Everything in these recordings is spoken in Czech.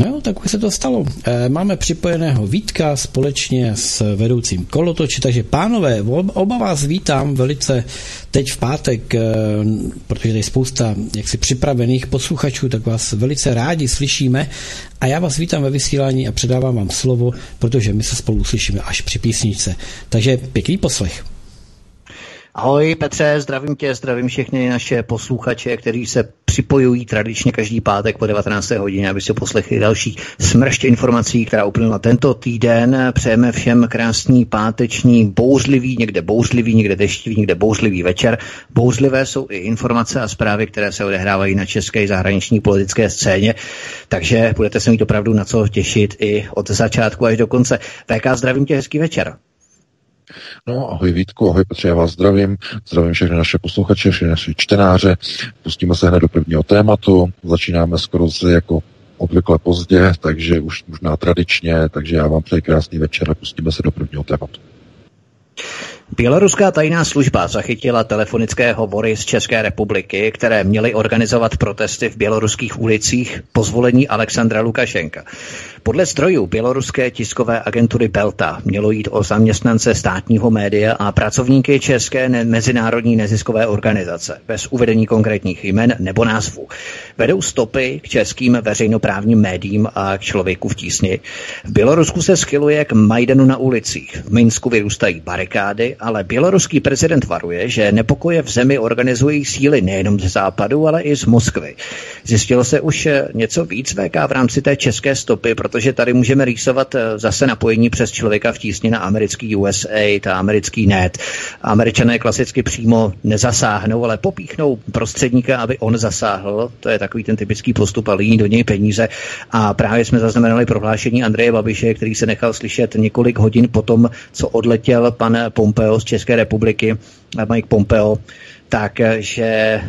No, tak už se to stalo. E, máme připojeného Vítka společně s vedoucím kolotoči, takže pánové, oba vás vítám velice teď v pátek, e, protože je spousta jaksi připravených posluchačů, tak vás velice rádi slyšíme a já vás vítám ve vysílání a předávám vám slovo, protože my se spolu slyšíme až při písničce. Takže pěkný poslech. Ahoj Petře, zdravím tě, zdravím všechny naše posluchače, kteří se připojují tradičně každý pátek po 19. hodině, aby si poslechli další smršť informací, která uplynula tento týden. Přejeme všem krásný páteční, bouřlivý, někde bouřlivý, někde deštivý, někde bouřlivý večer. Bouřlivé jsou i informace a zprávy, které se odehrávají na české zahraniční politické scéně, takže budete se mít opravdu na co těšit i od začátku až do konce. VK, zdravím tě, hezký večer. No, ahoj Vítku, ahoj Petře, já vás zdravím. Zdravím všechny naše posluchače, všechny naše čtenáře. Pustíme se hned do prvního tématu. Začínáme skoro se jako obvykle pozdě, takže už možná tradičně, takže já vám přeji krásný večer a pustíme se do prvního tématu. Běloruská tajná služba zachytila telefonické hovory z České republiky, které měly organizovat protesty v běloruských ulicích po zvolení Alexandra Lukašenka. Podle zdrojů běloruské tiskové agentury Belta mělo jít o zaměstnance státního média a pracovníky České ne- mezinárodní neziskové organizace, bez uvedení konkrétních jmen nebo názvů. Vedou stopy k českým veřejnoprávním médiím a k člověku v tísni. V Bělorusku se schyluje k Majdanu na ulicích. V Minsku vyrůstají barikády, ale běloruský prezident varuje, že nepokoje v zemi organizují síly nejenom ze západu, ale i z Moskvy. Zjistilo se už něco víc VK v rámci té české stopy, protože tady můžeme rýsovat eh, zase napojení přes člověka v tísni na americký USA, ta americký net. Američané klasicky přímo nezasáhnou, ale popíchnou prostředníka, aby on zasáhl. To je takový ten typický postup a líní do něj peníze. A právě jsme zaznamenali prohlášení Andreje Babiše, který se nechal slyšet několik hodin potom, co odletěl pan Pompeo z České republiky, Mike Pompeo, takže eh,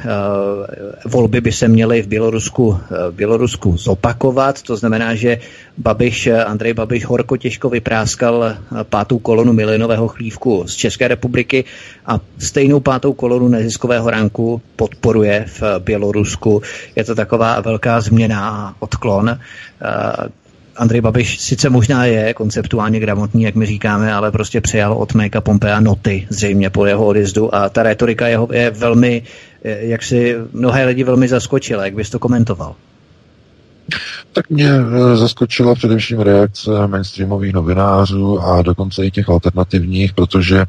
volby by se měly v Bělorusku, v Bělorusku zopakovat. To znamená, že Babiš, Andrej Babiš horko těžko vypráskal pátou kolonu milionového chlívku z České republiky a stejnou pátou kolonu neziskového ranku podporuje v Bělorusku. Je to taková velká změna a odklon, eh, Andrej Babiš sice možná je konceptuálně gramotný, jak my říkáme, ale prostě přijal od Méka Pompea noty zřejmě po jeho odjezdu a ta retorika jeho je velmi, jak si mnohé lidi velmi zaskočila. Jak bys to komentoval? Tak mě eh, zaskočila především reakce mainstreamových novinářů a dokonce i těch alternativních, protože eh,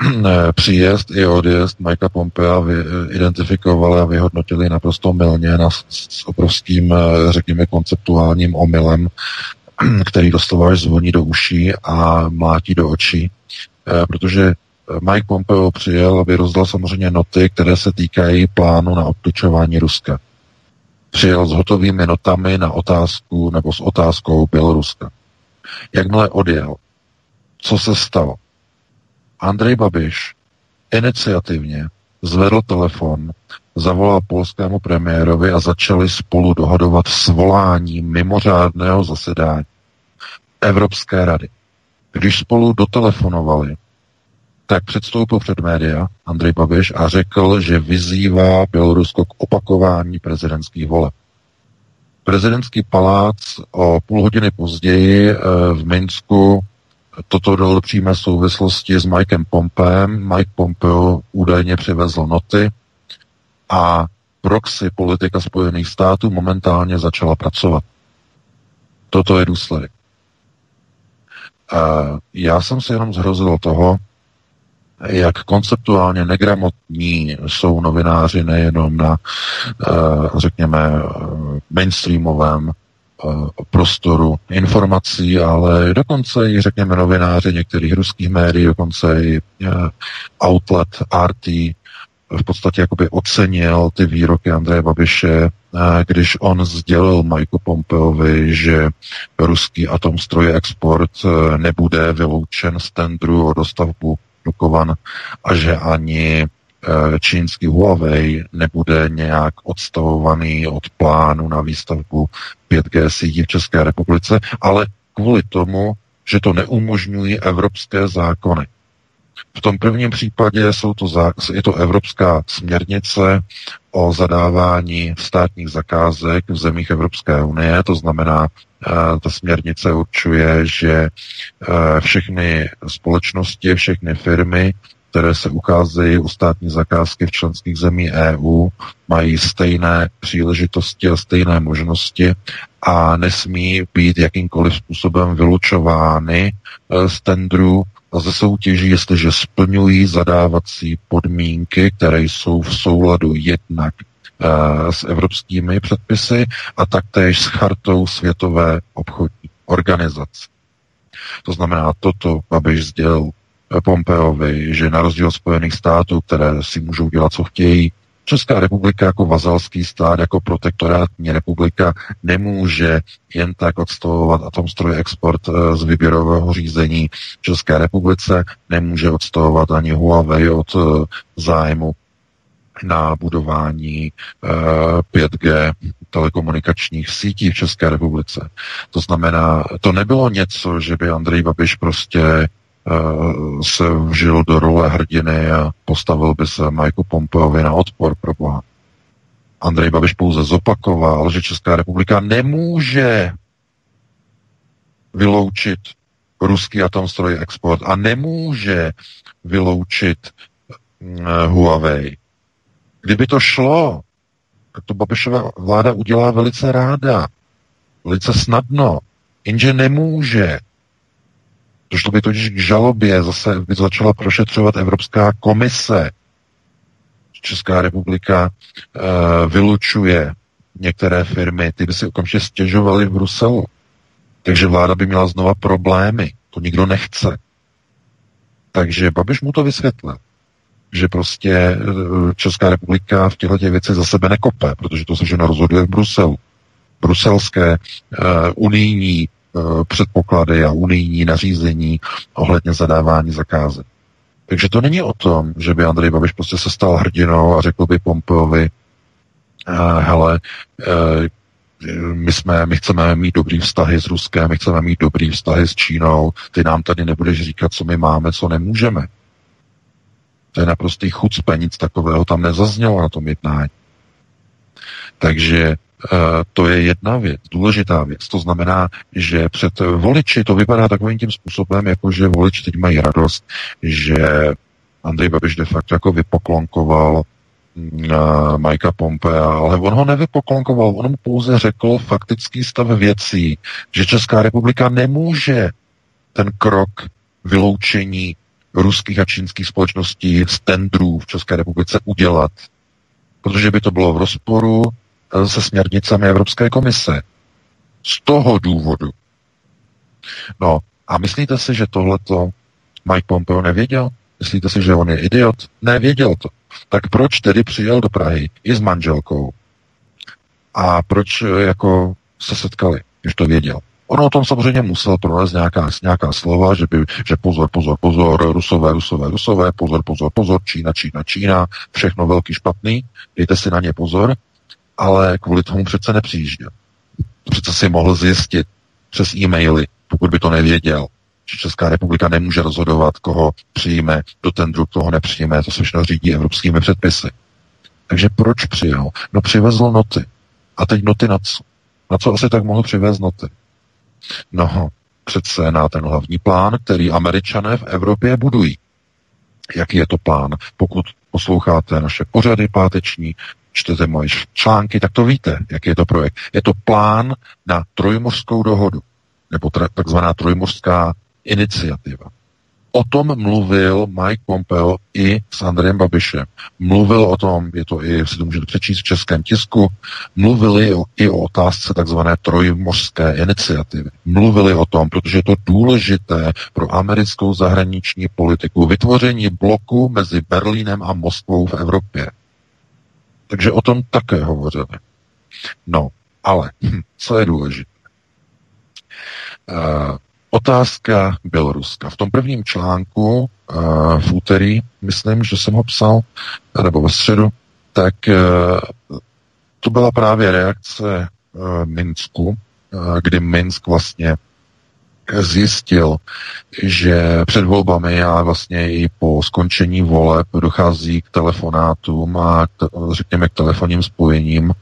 příjezd i odjezd Mikea Pompea eh, identifikovali a vyhodnotili naprosto milně na, s obrovským, řekněme, konceptuálním omylem, který doslova až zvoní do uší a mlátí do očí, protože Mike Pompeo přijel a vyrozdal samozřejmě noty, které se týkají plánu na obklíčování Ruska přijel s hotovými notami na otázku nebo s otázkou Běloruska. Jakmile odjel, co se stalo? Andrej Babiš iniciativně zvedl telefon, zavolal polskému premiérovi a začali spolu dohadovat svolání mimořádného zasedání Evropské rady. Když spolu dotelefonovali, tak předstoupil před média Andrej Babiš a řekl, že vyzývá Bělorusko k opakování prezidentských voleb. Prezidentský palác o půl hodiny později eh, v Minsku toto dal přímé souvislosti s Mikem Pompeem. Mike Pompeo údajně přivezl noty a proxy politika Spojených států momentálně začala pracovat. Toto je důsledek. Eh, já jsem si jenom zhrozil toho, jak konceptuálně negramotní jsou novináři nejenom na, eh, řekněme, mainstreamovém eh, prostoru informací, ale dokonce i, řekněme, novináři některých ruských médií, dokonce i eh, outlet RT, v podstatě jakoby ocenil ty výroky Andreje Babiše, když on sdělil Majku Pompeovi, že ruský atomstroje export nebude vyloučen z tendru o dostavbu Dukovan a že ani čínský Huawei nebude nějak odstavovaný od plánu na výstavbu 5G sítí v České republice, ale kvůli tomu, že to neumožňují evropské zákony. V tom prvním případě jsou to, je to evropská směrnice o zadávání státních zakázek v zemích Evropské unie, to znamená, eh, ta směrnice určuje, že eh, všechny společnosti, všechny firmy, které se ucházejí o státní zakázky v členských zemí EU, mají stejné příležitosti a stejné možnosti a nesmí být jakýmkoliv způsobem vylučovány eh, z tendru a ze soutěží, jestliže splňují zadávací podmínky, které jsou v souladu jednak uh, s evropskými předpisy a taktéž s chartou Světové obchodní organizace. To znamená, toto Babiš sdělil Pompeovi, že na rozdíl od Spojených států, které si můžou dělat, co chtějí, Česká republika jako vazalský stát, jako protektorátní republika nemůže jen tak odstavovat atomstroj export eh, z výběrového řízení České republice, nemůže odstavovat ani Huawei od eh, zájmu na budování 5G eh, telekomunikačních sítí v České republice. To znamená, to nebylo něco, že by Andrej Babiš prostě se vžil do role hrdiny a postavil by se Michael Pompeovi na odpor pro Boha. Andrej Babiš pouze zopakoval, že Česká republika nemůže vyloučit ruský atomstroj export a nemůže vyloučit uh, Huawei. Kdyby to šlo, tak to Babišova vláda udělá velice ráda, velice snadno, jenže nemůže. Došlo by totiž k žalobě, zase by začala prošetřovat Evropská komise. Česká republika uh, vylučuje některé firmy, ty by si okamžitě stěžovaly v Bruselu. Takže vláda by měla znova problémy. To nikdo nechce. Takže Babiš mu to vysvětlil, že prostě eh, Česká republika v těchto těch věcech za sebe nekope, protože to se všechno rozhoduje v Bruselu. Bruselské uh, unijní předpoklady a unijní nařízení ohledně zadávání zakázek. Takže to není o tom, že by Andrej Babiš prostě se stal hrdinou a řekl by Pompeovi, uh, hele, uh, my, jsme, my chceme mít dobrý vztahy s Ruskem, my chceme mít dobrý vztahy s Čínou, ty nám tady nebudeš říkat, co my máme, co nemůžeme. To je naprostý chucpe, nic takového tam nezaznělo na tom jednání. Takže Eh, to je jedna věc, důležitá věc. To znamená, že před voliči to vypadá takovým tím způsobem, jako že voliči teď mají radost, že Andrej Babiš de facto jako vypoklonkoval uh, Majka Pompea, ale on ho nevypoklonkoval, on mu pouze řekl faktický stav věcí, že Česká republika nemůže ten krok vyloučení ruských a čínských společností z tendrů v České republice udělat, protože by to bylo v rozporu se směrnicemi Evropské komise. Z toho důvodu. No a myslíte si, že tohleto Mike Pompeo nevěděl? Myslíte si, že on je idiot? Nevěděl to. Tak proč tedy přijel do Prahy i s manželkou? A proč eh, jako se setkali, když to věděl? On o tom samozřejmě musel pronést nějaká, nějaká slova, že, by, že pozor, pozor, pozor, rusové, rusové, rusové, pozor, pozor, pozor, Čína, Čína, Čína, všechno velký špatný, dejte si na ně pozor ale kvůli tomu přece nepřijížděl. Přece si mohl zjistit přes e-maily, pokud by to nevěděl, že Česká republika nemůže rozhodovat, koho přijme do tendru, koho nepřijme, to se všechno řídí evropskými předpisy. Takže proč přijel? No přivezl noty. A teď noty na co? Na co asi tak mohl přivést noty? No, přece na ten hlavní plán, který američané v Evropě budují. Jaký je to plán? Pokud posloucháte naše pořady páteční, čtete moje články, tak to víte, jaký je to projekt. Je to plán na trojmořskou dohodu, nebo takzvaná trojmořská iniciativa. O tom mluvil Mike Pompeo i s Andrejem Babišem. Mluvil o tom, je to i, si to můžete přečíst v českém tisku, mluvili o, i o otázce takzvané trojmořské iniciativy. Mluvili o tom, protože je to důležité pro americkou zahraniční politiku, vytvoření bloku mezi Berlínem a Moskvou v Evropě. Takže o tom také hovořili. No, ale hm, co je důležité? Uh, Otázka Běloruska. V tom prvním článku uh, v úterý, myslím, že jsem ho psal, nebo ve středu, tak uh, to byla právě reakce Minsku, kdy Minsk vlastně zjistil, že před volbami a vlastně i po skončení voleb dochází k telefonátům a k, řekněme k telefonním spojením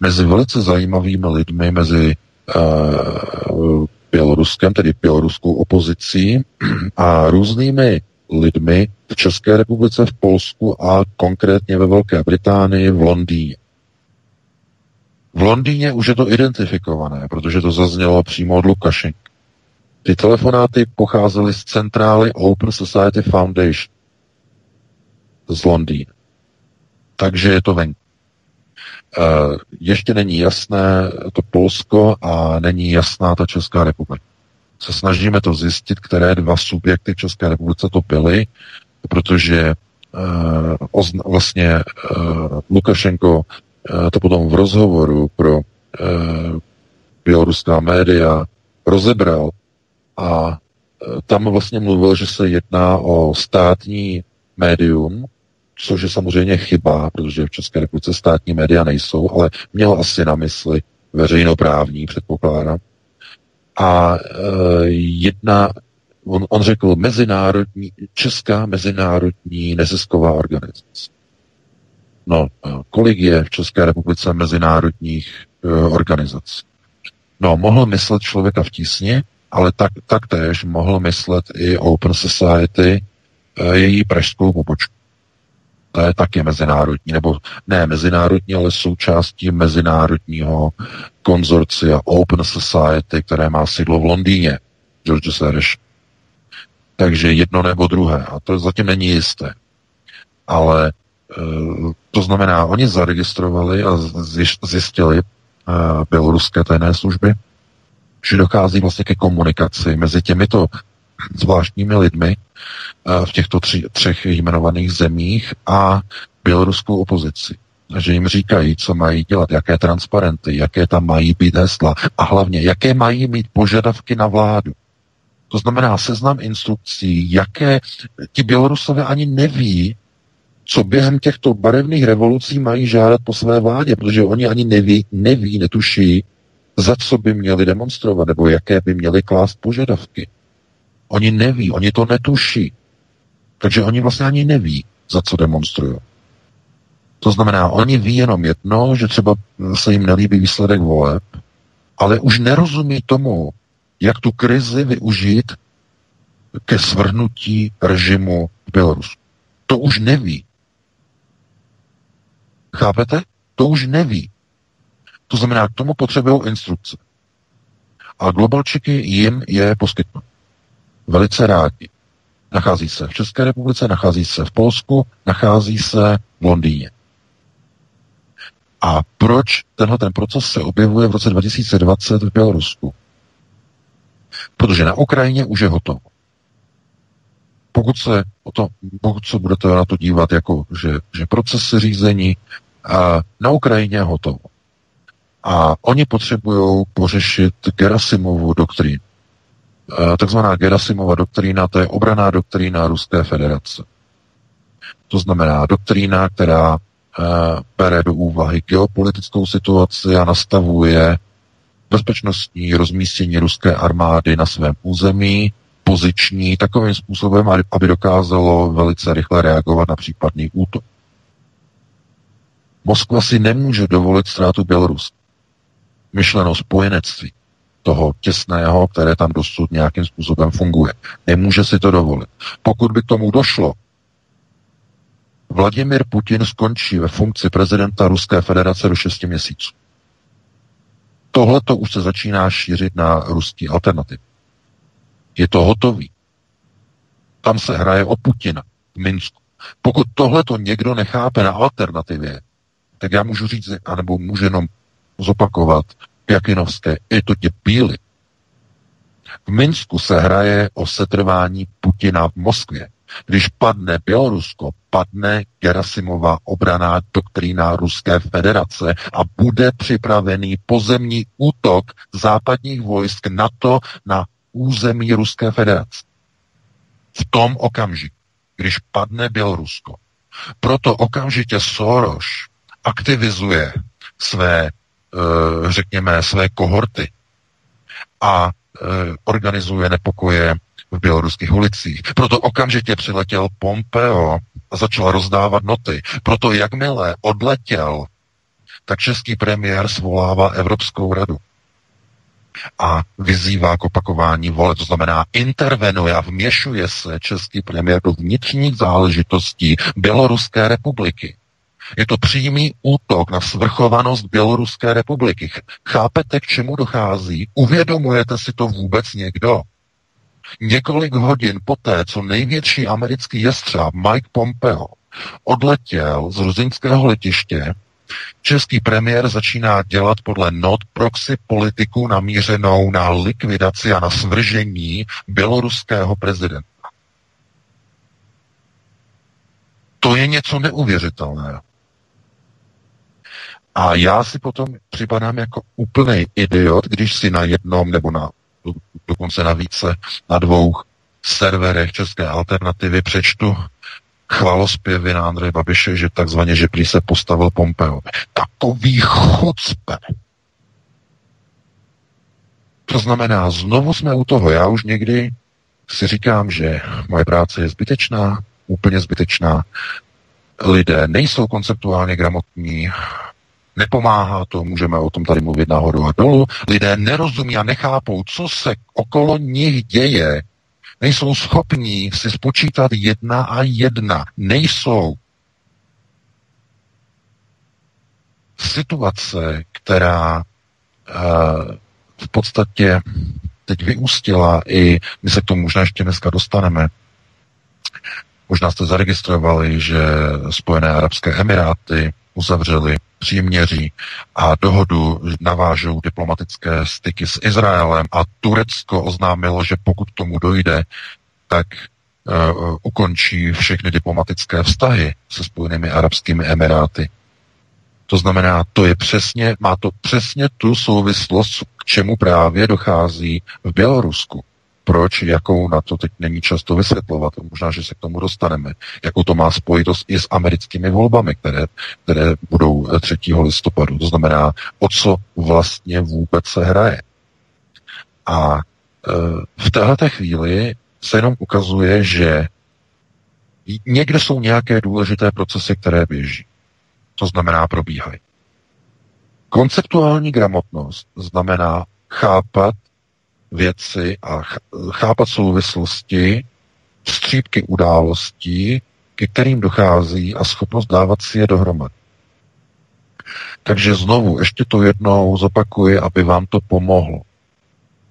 mezi velice zajímavými lidmi, mezi uh, Běloruskem, tedy běloruskou opozicí a různými lidmi v České republice, v Polsku a konkrétně ve Velké Británii, v Londýně. V Londýně už je to identifikované, protože to zaznělo přímo od Lukašenka. Ty telefonáty pocházely z centrály Open Society Foundation z Londýna. Takže je to venku. Eh, ještě není jasné to Polsko a není jasná ta Česká republika. Se snažíme to zjistit, které dva subjekty v České republice to byly, protože uh, vlastně uh, Lukašenko to potom v rozhovoru pro běloruská média rozebral a uh, tam vlastně mluvil, že se jedná o státní médium, což je samozřejmě chyba, protože v České republice státní média nejsou, ale měl asi na mysli veřejnoprávní, předpokládám. A e, jedna, on, on řekl mezinárodní, česká mezinárodní nezisková organizace. No, e, kolik je v České republice mezinárodních e, organizací? No, mohl myslet člověka v tísni, ale tak, taktéž mohl myslet i Open Society, e, její pražskou pobočku to je taky mezinárodní, nebo ne mezinárodní, ale součástí mezinárodního konzorcia Open Society, které má sídlo v Londýně, George Soros. Takže jedno nebo druhé. A to zatím není jisté. Ale e, to znamená, oni zaregistrovali a zjistili e, běloruské tajné služby, že dochází vlastně ke komunikaci mezi těmito zvláštními lidmi eh, v těchto tři, třech jmenovaných zemích a běloruskou opozici. Že jim říkají, co mají dělat, jaké transparenty, jaké tam mají být hesla a hlavně, jaké mají mít požadavky na vládu. To znamená seznam instrukcí, jaké ti Bělorusové ani neví, co během těchto barevných revolucí mají žádat po své vládě, protože oni ani neví, neví, netuší, za co by měli demonstrovat, nebo jaké by měli klást požadavky. Oni neví, oni to netuší. Takže oni vlastně ani neví, za co demonstrují. To znamená, oni ví jenom jedno, že třeba se jim nelíbí výsledek voleb, ale už nerozumí tomu, jak tu krizi využít ke svrhnutí režimu v Bělorusku. To už neví. Chápete? To už neví. To znamená, k tomu potřebují instrukce. A globalčiky jim je poskytnou velice rádi. Nachází se v České republice, nachází se v Polsku, nachází se v Londýně. A proč tenhle ten proces se objevuje v roce 2020 v Bělorusku? Protože na Ukrajině už je hotovo. Pokud se, o to, pokud se budete na to dívat jako, že, že proces řízení a na Ukrajině je hotovo. A oni potřebují pořešit Gerasimovu doktrínu. Eh, takzvaná Gerasimova doktrína, to je obraná doktrína Ruské federace. To znamená doktrína, která uh, bere do úvahy geopolitickou situaci a nastavuje bezpečnostní rozmístění ruské armády na svém území, poziční, takovým způsobem, aby dokázalo velice rychle reagovat na případný útok. Moskva si nemůže dovolit ztrátu Běloruska. Myšleno spojenectví toho těsného, které tam dosud nějakým způsobem funguje. Nemůže si to dovolit. Pokud by k tomu došlo, Vladimir Putin skončí ve funkci prezidenta Ruské federace do 6 měsíců. Tohle to už se začíná šířit na ruský alternativ. Je to hotový. Tam se hraje o Putina v Minsku. Pokud tohle to někdo nechápe na alternativě, tak já můžu říct, anebo můžu jenom zopakovat Jakinovské, je to bíly. V Minsku se hraje o setrvání Putina v Moskvě. Když padne Bělorusko, padne Gerasimová obraná doktrína Ruské federace a bude připravený pozemní útok západních vojsk NATO na území Ruské federace. V tom okamžiku, když padne Bělorusko. Proto okamžitě Soros aktivizuje své, řekněme, své kohorty a eh, organizuje nepokoje v běloruských ulicích. Proto okamžitě přiletěl Pompeo a začal rozdávat noty. Proto jakmile odletěl, tak český premiér svolává Evropskou radu a vyzývá k opakování vole, to znamená intervenuje a vměšuje se český premiér do vnitřních záležitostí Běloruské republiky. Je to přímý útok na svrchovanost Běloruské republiky. Chápete, k čemu dochází? Uvědomujete si to vůbec někdo? Několik hodin poté, co největší americký jestřáb Mike Pompeo odletěl z ruzinského letiště, český premiér začíná dělat podle not proxy politiku namířenou na likvidaci a na svržení běloruského prezidenta. To je něco neuvěřitelného. A já si potom připadám jako úplný idiot, když si na jednom nebo na dokonce na více, na dvou serverech České alternativy přečtu chvalospěvy na Andreje Babiše, že takzvaně, že prý se postavil Pompeo. Takový chucpe. To znamená, znovu jsme u toho. Já už někdy si říkám, že moje práce je zbytečná, úplně zbytečná. Lidé nejsou konceptuálně gramotní, Nepomáhá to, můžeme o tom tady mluvit nahoru a dolů. Lidé nerozumí a nechápou, co se okolo nich děje. Nejsou schopní si spočítat jedna a jedna. Nejsou. Situace, která uh, v podstatě teď vyústila i, my se k tomu možná ještě dneska dostaneme, možná jste zaregistrovali, že Spojené arabské emiráty uzavřeli příměří a dohodu navážou diplomatické styky s Izraelem a Turecko oznámilo, že pokud tomu dojde, tak uh, ukončí všechny diplomatické vztahy se Spojenými arabskými emiráty. To znamená, to je přesně, má to přesně tu souvislost, k čemu právě dochází v Bělorusku proč, jakou na to teď není často vysvětlovat. Možná, že se k tomu dostaneme. Jakou to má spojitost i s americkými volbami, které, které budou 3. listopadu. To znamená, o co vlastně vůbec se hraje. A e, v této chvíli se jenom ukazuje, že někde jsou nějaké důležité procesy, které běží. To znamená, probíhají. Konceptuální gramotnost znamená chápat věci a chápat souvislosti, střípky událostí, ke kterým dochází a schopnost dávat si je dohromady. Takže znovu, ještě to jednou zopakuji, aby vám to pomohlo.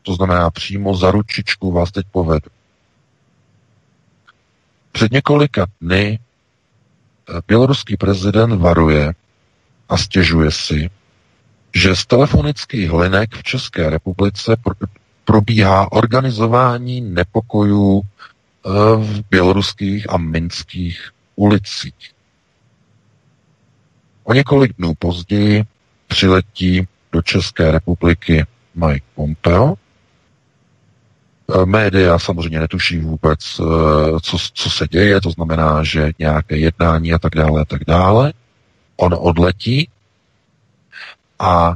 To znamená, přímo za ručičku vás teď povedu. Před několika dny eh, běloruský prezident varuje a stěžuje si, že z telefonických linek v České republice probíhá organizování nepokojů eh, v běloruských a minských ulicích. O několik dnů později přiletí do České republiky Mike Pompeo. Eh, média samozřejmě netuší vůbec, eh, co, co se děje, to znamená, že nějaké jednání a tak dále a tak dále. On odletí a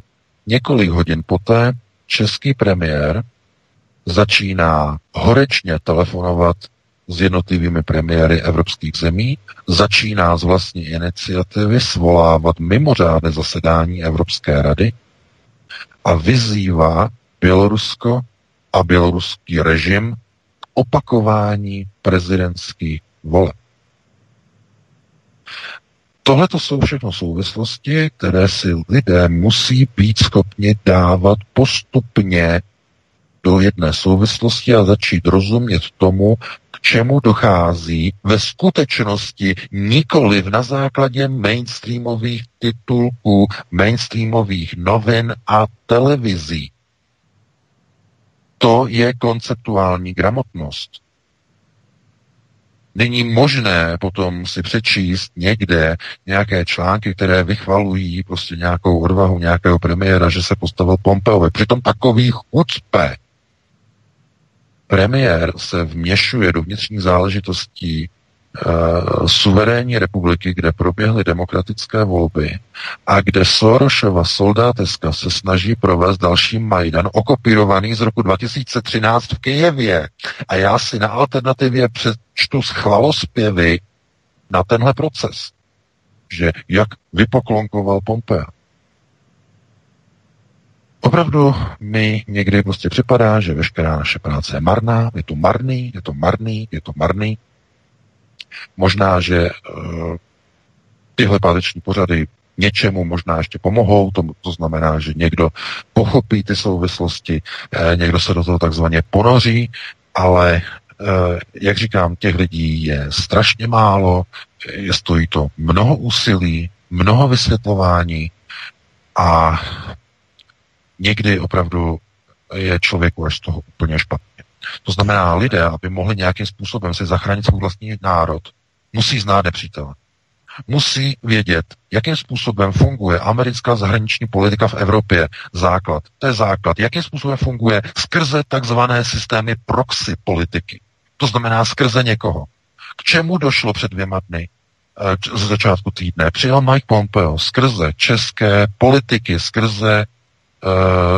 několik hodin poté český premiér začíná horečně telefonovat s jednotlivými premiéry evropských zemí, začíná z vlastní iniciativy svolávat mimořádné zasedání Evropské rady a vyzývá Bělorusko a běloruský režim k opakování prezidentských voleb. Tohle to jsou všechno souvislosti, které si lidé musí být schopni dávat postupně do jedné souvislosti a začít rozumět tomu, k čemu dochází ve skutečnosti nikoli na základě mainstreamových titulků, mainstreamových novin a televizí. To je konceptuální gramotnost. Není možné potom si přečíst někde nějaké články, které vychvalují prostě nějakou odvahu nějakého premiéra, že se postavil Pompeovi. Přitom takový chucpe premiér se vměšuje do vnitřních záležitostí uh, suverénní republiky, kde proběhly demokratické volby a kde Sorošova soldáteska se snaží provést další Majdan, okopírovaný z roku 2013 v Kijevě. A já si na alternativě přečtu schvalospěvy na tenhle proces, že jak vypoklonkoval Pompea. Opravdu mi někdy prostě připadá, že veškerá naše práce je marná, je to marný, je to marný, je to marný. Možná, že uh, tyhle páteční pořady něčemu možná ještě pomohou, to, to znamená, že někdo pochopí ty souvislosti, eh, někdo se do toho takzvaně ponoří, ale eh, jak říkám, těch lidí je strašně málo, je stojí to mnoho úsilí, mnoho vysvětlování a někdy opravdu je člověku až z toho úplně špatně. To znamená, lidé, aby mohli nějakým způsobem si zachránit svůj vlastní národ, musí znát nepřítele. Musí vědět, jakým způsobem funguje americká zahraniční politika v Evropě. Základ. To je základ. Jakým způsobem funguje skrze takzvané systémy proxy politiky. To znamená skrze někoho. K čemu došlo před dvěma dny? Eh, z začátku týdne přijel Mike Pompeo skrze české politiky, skrze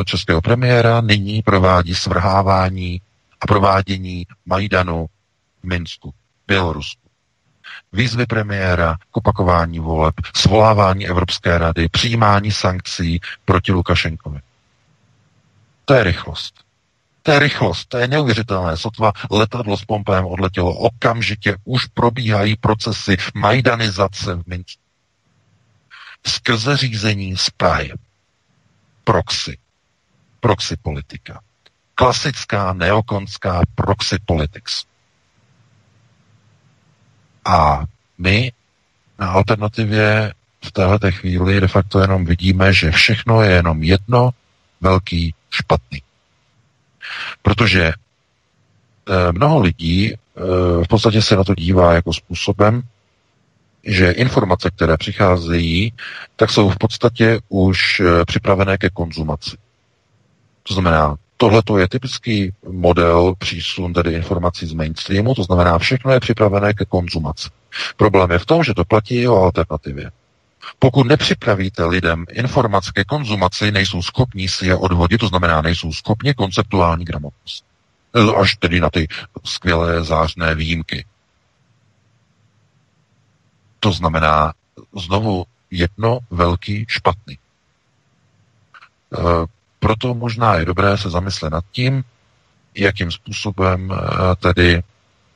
českého premiéra nyní provádí svrhávání a provádění Majdanu v Minsku, Bělorusku. Výzvy premiéra k opakování voleb, svolávání Evropské rady, přijímání sankcí proti Lukašenkovi. To je rychlost. To je rychlost, to je neuvěřitelné. Sotva letadlo s pompem odletělo, okamžitě už probíhají procesy majdanizace v Minsku. Skrze řízení z Prahy proxy. Proxy politika. Klasická neokonská proxy politics. A my na alternativě v této chvíli de facto jenom vidíme, že všechno je jenom jedno velký špatný. Protože e, mnoho lidí e, v podstatě se na to dívá jako způsobem, že informace, které přicházejí, tak jsou v podstatě už eh, připravené ke konzumaci. To znamená, tohle je typický model přísun tedy informací z mainstreamu, to znamená, všechno je připravené ke konzumaci. Problém je v tom, že to platí o alternativě. Pokud nepřipravíte lidem informace ke konzumaci, nejsou schopní si je odvodit, to znamená, nejsou schopni konceptuální gramotnost. Až tedy na ty skvělé zářné výjimky. To znamená znovu jedno velký špatný. E, proto možná je dobré se zamyslet nad tím, jakým způsobem e, tedy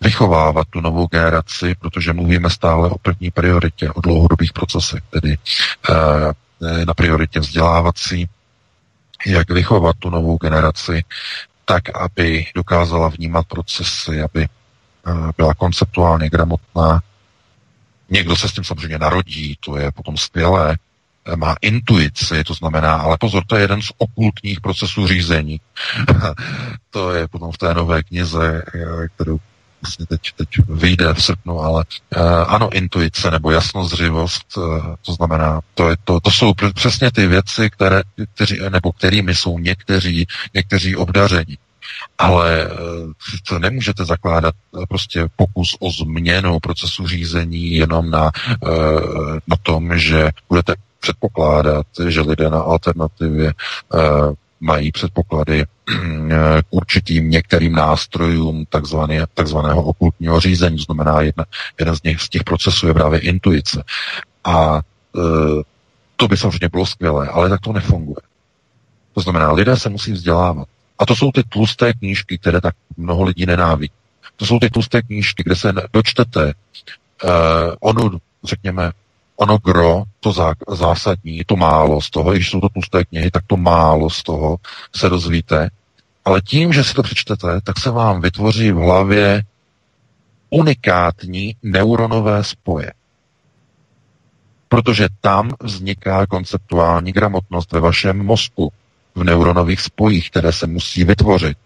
vychovávat tu novou generaci, protože mluvíme stále o první prioritě, o dlouhodobých procesech, tedy e, na prioritě vzdělávací, jak vychovat tu novou generaci tak, aby dokázala vnímat procesy, aby byla konceptuálně gramotná, Někdo se s tím samozřejmě narodí, to je potom skvělé, má intuici, to znamená, ale pozor, to je jeden z okultních procesů řízení. to je potom v té nové knize, kterou vlastně teď, teď vyjde v srpnu, ale uh, ano, intuice nebo jasnozřivost, uh, to znamená, to, je, to, to jsou přesně ty věci, které, kteří, nebo kterými jsou někteří, někteří obdaření. Ale eh, to nemůžete zakládat eh, prostě pokus o změnu procesu řízení jenom na, eh, na tom, že budete předpokládat, že lidé na alternativě mají předpoklady k určitým některým nástrojům takzvané, takzvaného okultního řízení. Znamená, jedna, jeden z, nich, z těch procesů je právě intuice. A to by samozřejmě bylo skvělé, ale tak to nefunguje. To znamená, lidé se musí vzdělávat. A to jsou ty tlusté knížky, které tak mnoho lidí nenávidí. To jsou ty tlusté knížky, kde se dočtete uh, ono, řekněme, ono gro, to zá, zásadní, to málo z toho, když jsou to tlusté knihy, tak to málo z toho se dozvíte. Ale tím, že si to přečtete, tak se vám vytvoří v hlavě unikátní neuronové spoje. Protože tam vzniká konceptuální gramotnost ve vašem mozku, v neuronových spojích, které se musí vytvořit.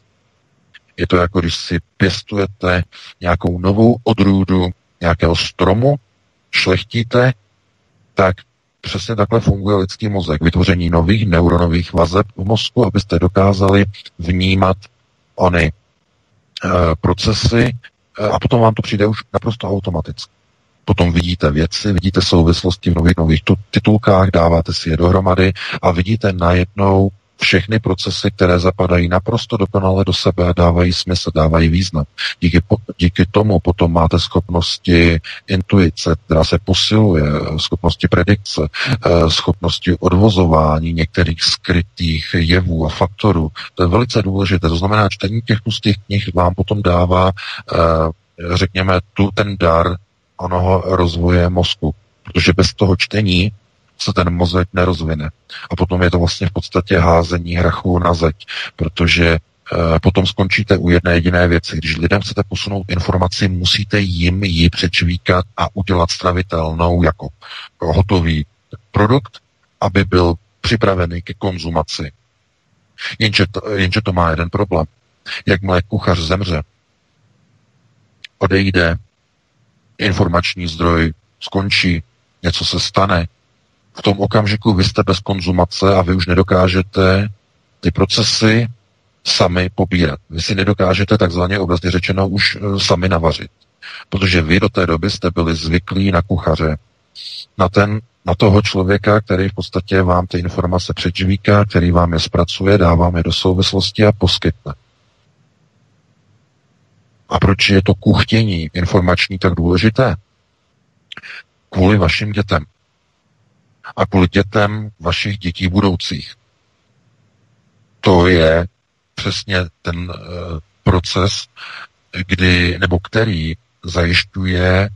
Je to jako když si pěstujete nějakou novou odrůdu nějakého stromu, šlechtíte, tak přesně takhle funguje lidský mozek. Vytvoření nových neuronových vazeb v mozku, abyste dokázali vnímat ony e, procesy e, a potom vám to přijde už naprosto automaticky. Potom vidíte věci, vidíte souvislosti v nových nových titulkách, dáváte si je dohromady a vidíte najednou všechny procesy, které zapadají naprosto dokonale do sebe dávají smysl, dávají význam. Díky, díky tomu potom máte schopnosti intuice, která se posiluje, schopnosti predikce, eh, schopnosti odvozování některých skrytých jevů a faktorů. To je velice důležité. To znamená, čtení těch těch knih vám potom dává, eh, řekněme, tu ten dar onoho rozvoje mozku. Protože bez toho čtení se ten mozek nerozvine. A potom je to vlastně v podstatě házení hrachu na zeď, protože e, potom skončíte u jedné jediné věci. Když lidem chcete posunout informaci, musíte jim ji přečvíkat a udělat stravitelnou jako hotový produkt, aby byl připravený ke konzumaci. Jenže to, jenže to má jeden problém. Jakmile kuchař zemře, odejde, informační zdroj skončí, něco se stane, v tom okamžiku vy jste bez konzumace a vy už nedokážete ty procesy sami pobírat. Vy si nedokážete takzvaně obrazně řečeno už e, sami navařit. Protože vy do té doby jste byli zvyklí na kuchaře, na, ten, na toho člověka, který v podstatě vám ty informace předžvíká, který vám je zpracuje, dá vám je do souvislosti a poskytne. A proč je to kuchtění informační tak důležité? Kvůli vašim dětem a kvůli dětem vašich dětí budoucích. To je přesně ten uh, proces, kdy, nebo který zajišťuje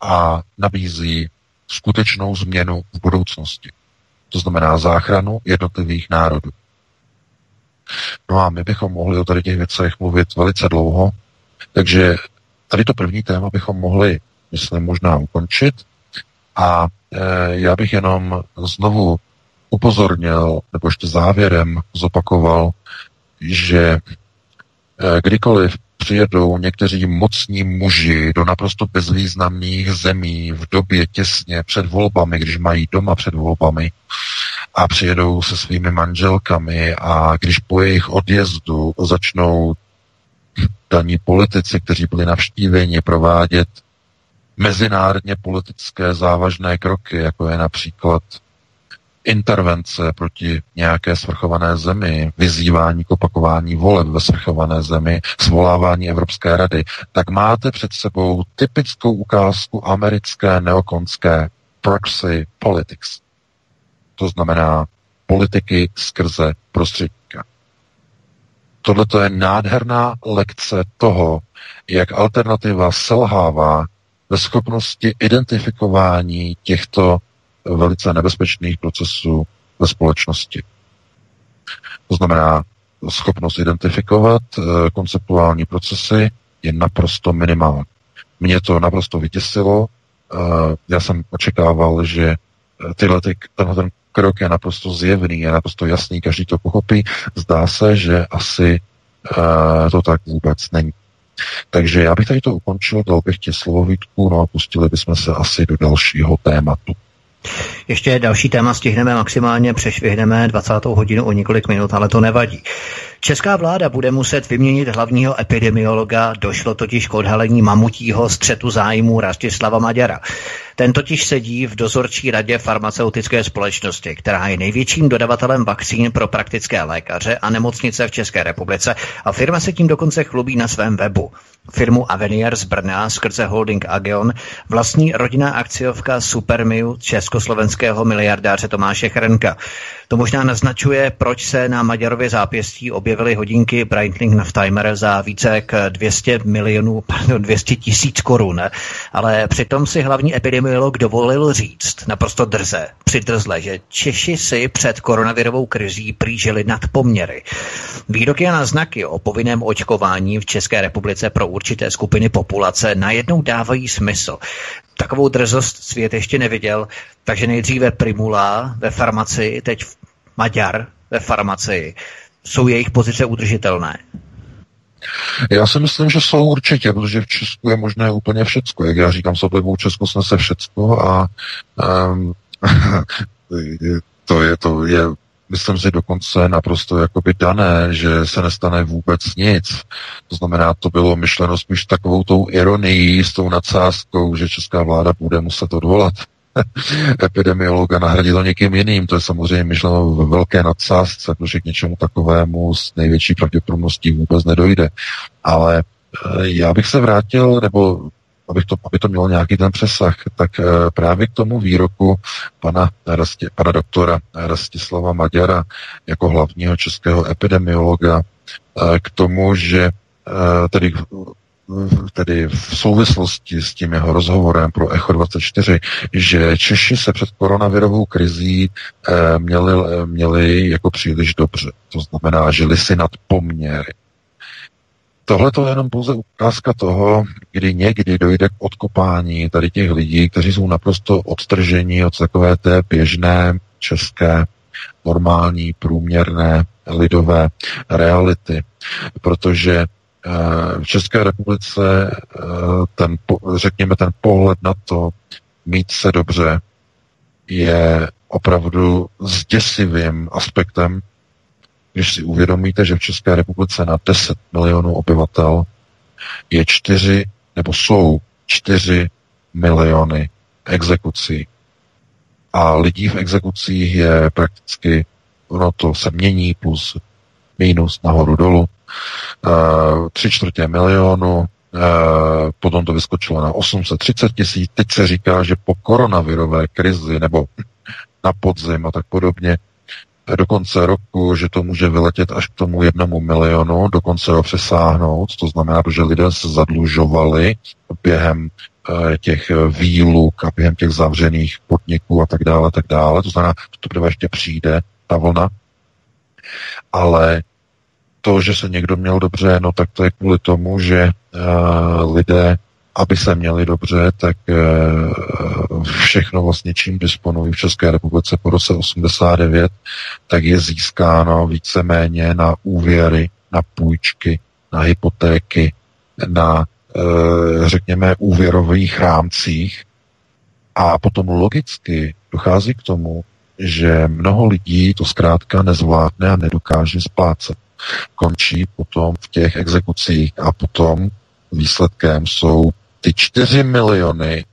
a nabízí skutečnou změnu v budoucnosti. To znamená záchranu jednotlivých národů. No a my bychom mohli o tady těch věcech mluvit velice dlouho, takže tady to první téma bychom mohli, myslím, možná ukončit a e, já bych jenom znovu upozornil, nebo ještě závěrem zopakoval, že e, kdykoliv přijedou někteří mocní muži do naprosto bezvýznamných zemí v době těsně před volbami, když mají doma před volbami a přijedou se svými manželkami a když po jejich odjezdu začnou daní politici, kteří byli navštíveni, provádět mezinárodně politické závažné kroky, jako je například intervence proti nějaké svrchované zemi, vyzývání k opakování voleb ve svrchované zemi, svolávání Evropské rady, tak máte před sebou typickou ukázku americké neokonské proxy politics. To znamená politiky skrze prostředníka. Tohle je nádherná lekce toho, jak alternativa selhává ve schopnosti identifikování těchto velice nebezpečných procesů ve společnosti. To znamená, schopnost identifikovat eh, konceptuální procesy je naprosto minimální. Mě to naprosto vytěsilo. Eh, já jsem očekával, že eh, tyhle ty, tenhle ten krok je naprosto zjevný, je naprosto jasný, každý to pochopí. Zdá se, že asi to tak vůbec není. Takže já bych tady to ukončil, dal bych ti slovo Vítku, no a pustili bychom se asi do dalšího tématu. Ještě další téma stihneme maximálně, přešvihneme 20. hodinu o několik minut, ale to nevadí. Česká vláda bude muset vyměnit hlavního epidemiologa, došlo totiž k odhalení mamutího střetu zájmu Rastislava Maďara. Ten totiž sedí v dozorčí radě farmaceutické společnosti, která je největším dodavatelem vakcín pro praktické lékaře a nemocnice v České republice a firma se tím dokonce chlubí na svém webu. Firmu Avenier z Brna skrze holding Ageon vlastní rodinná akciovka Supermiu československého miliardáře Tomáše Chrenka. To možná naznačuje, proč se na Maďarově zápěstí objevily hodinky Breitling Naftimer za více jak 200 milionů, pardon, 200 tisíc korun. Ale přitom si hlavní epidemiolog dovolil říct, naprosto drze, přidrzle, že Češi si před koronavirovou krizí prýžili nad poměry. Výroky a náznaky o povinném očkování v České republice pro určité skupiny populace najednou dávají smysl. Takovou drzost svět ještě neviděl, takže nejdříve Primula ve farmacii, teď Maďar ve farmacii. Jsou jejich pozice udržitelné? Já si myslím, že jsou určitě, protože v Česku je možné úplně všecko. Jak já říkám, s oblibou Česku snese všecko a um, to je, to je, myslím si dokonce naprosto jakoby dané, že se nestane vůbec nic. To znamená, to bylo myšleno spíš takovou tou ironií, s tou nadsázkou, že česká vláda bude muset odvolat epidemiologa nahradit to někým jiným. To je samozřejmě myšleno ve velké nadsázce, protože k něčemu takovému s největší pravděpodobností vůbec nedojde. Ale eh, já bych se vrátil, nebo abych to, aby to mělo nějaký ten přesah, tak eh, právě k tomu výroku pana, Rasti, pana doktora Rastislava Maďara jako hlavního českého epidemiologa eh, k tomu, že tedy tedy v souvislosti s tím jeho rozhovorem pro Echo 24, že Češi se před koronavirovou krizí eh, měli, eh, měli jako příliš dobře. To znamená, žili si nad poměry. Tohle to je jenom pouze ukázka toho, kdy někdy dojde k odkopání tady těch lidí, kteří jsou naprosto odtrženi od takové té běžné české normální, průměrné, lidové reality. Protože v České republice eh, ten, řekněme, ten pohled na to, mít se dobře, je opravdu zděsivým aspektem, když si uvědomíte, že v České republice na 10 milionů obyvatel je 4 nebo jsou 4 miliony exekucí. A lidí v exekucích je prakticky, ono to se mění plus minus nahoru dolů, Eh, tři čtvrtě milionu, eh, potom to vyskočilo na 830 tisíc, teď se říká, že po koronavirové krizi nebo na podzim a tak podobně, do konce roku, že to může vyletět až k tomu jednomu milionu, dokonce ho přesáhnout, to znamená, že lidé se zadlužovali během eh, těch výluk a během těch zavřených podniků a tak dále, tak dále. To znamená, že to ještě přijde, ta vlna. Ale to, že se někdo měl dobře, no tak to je kvůli tomu, že uh, lidé, aby se měli dobře, tak uh, všechno vlastně, čím disponují v České republice po roce 89, tak je získáno víceméně na úvěry, na půjčky, na hypotéky, na, uh, řekněme, úvěrových rámcích. A potom logicky dochází k tomu, že mnoho lidí to zkrátka nezvládne a nedokáže splácet končí potom v těch exekucích a potom výsledkem jsou ty 4 miliony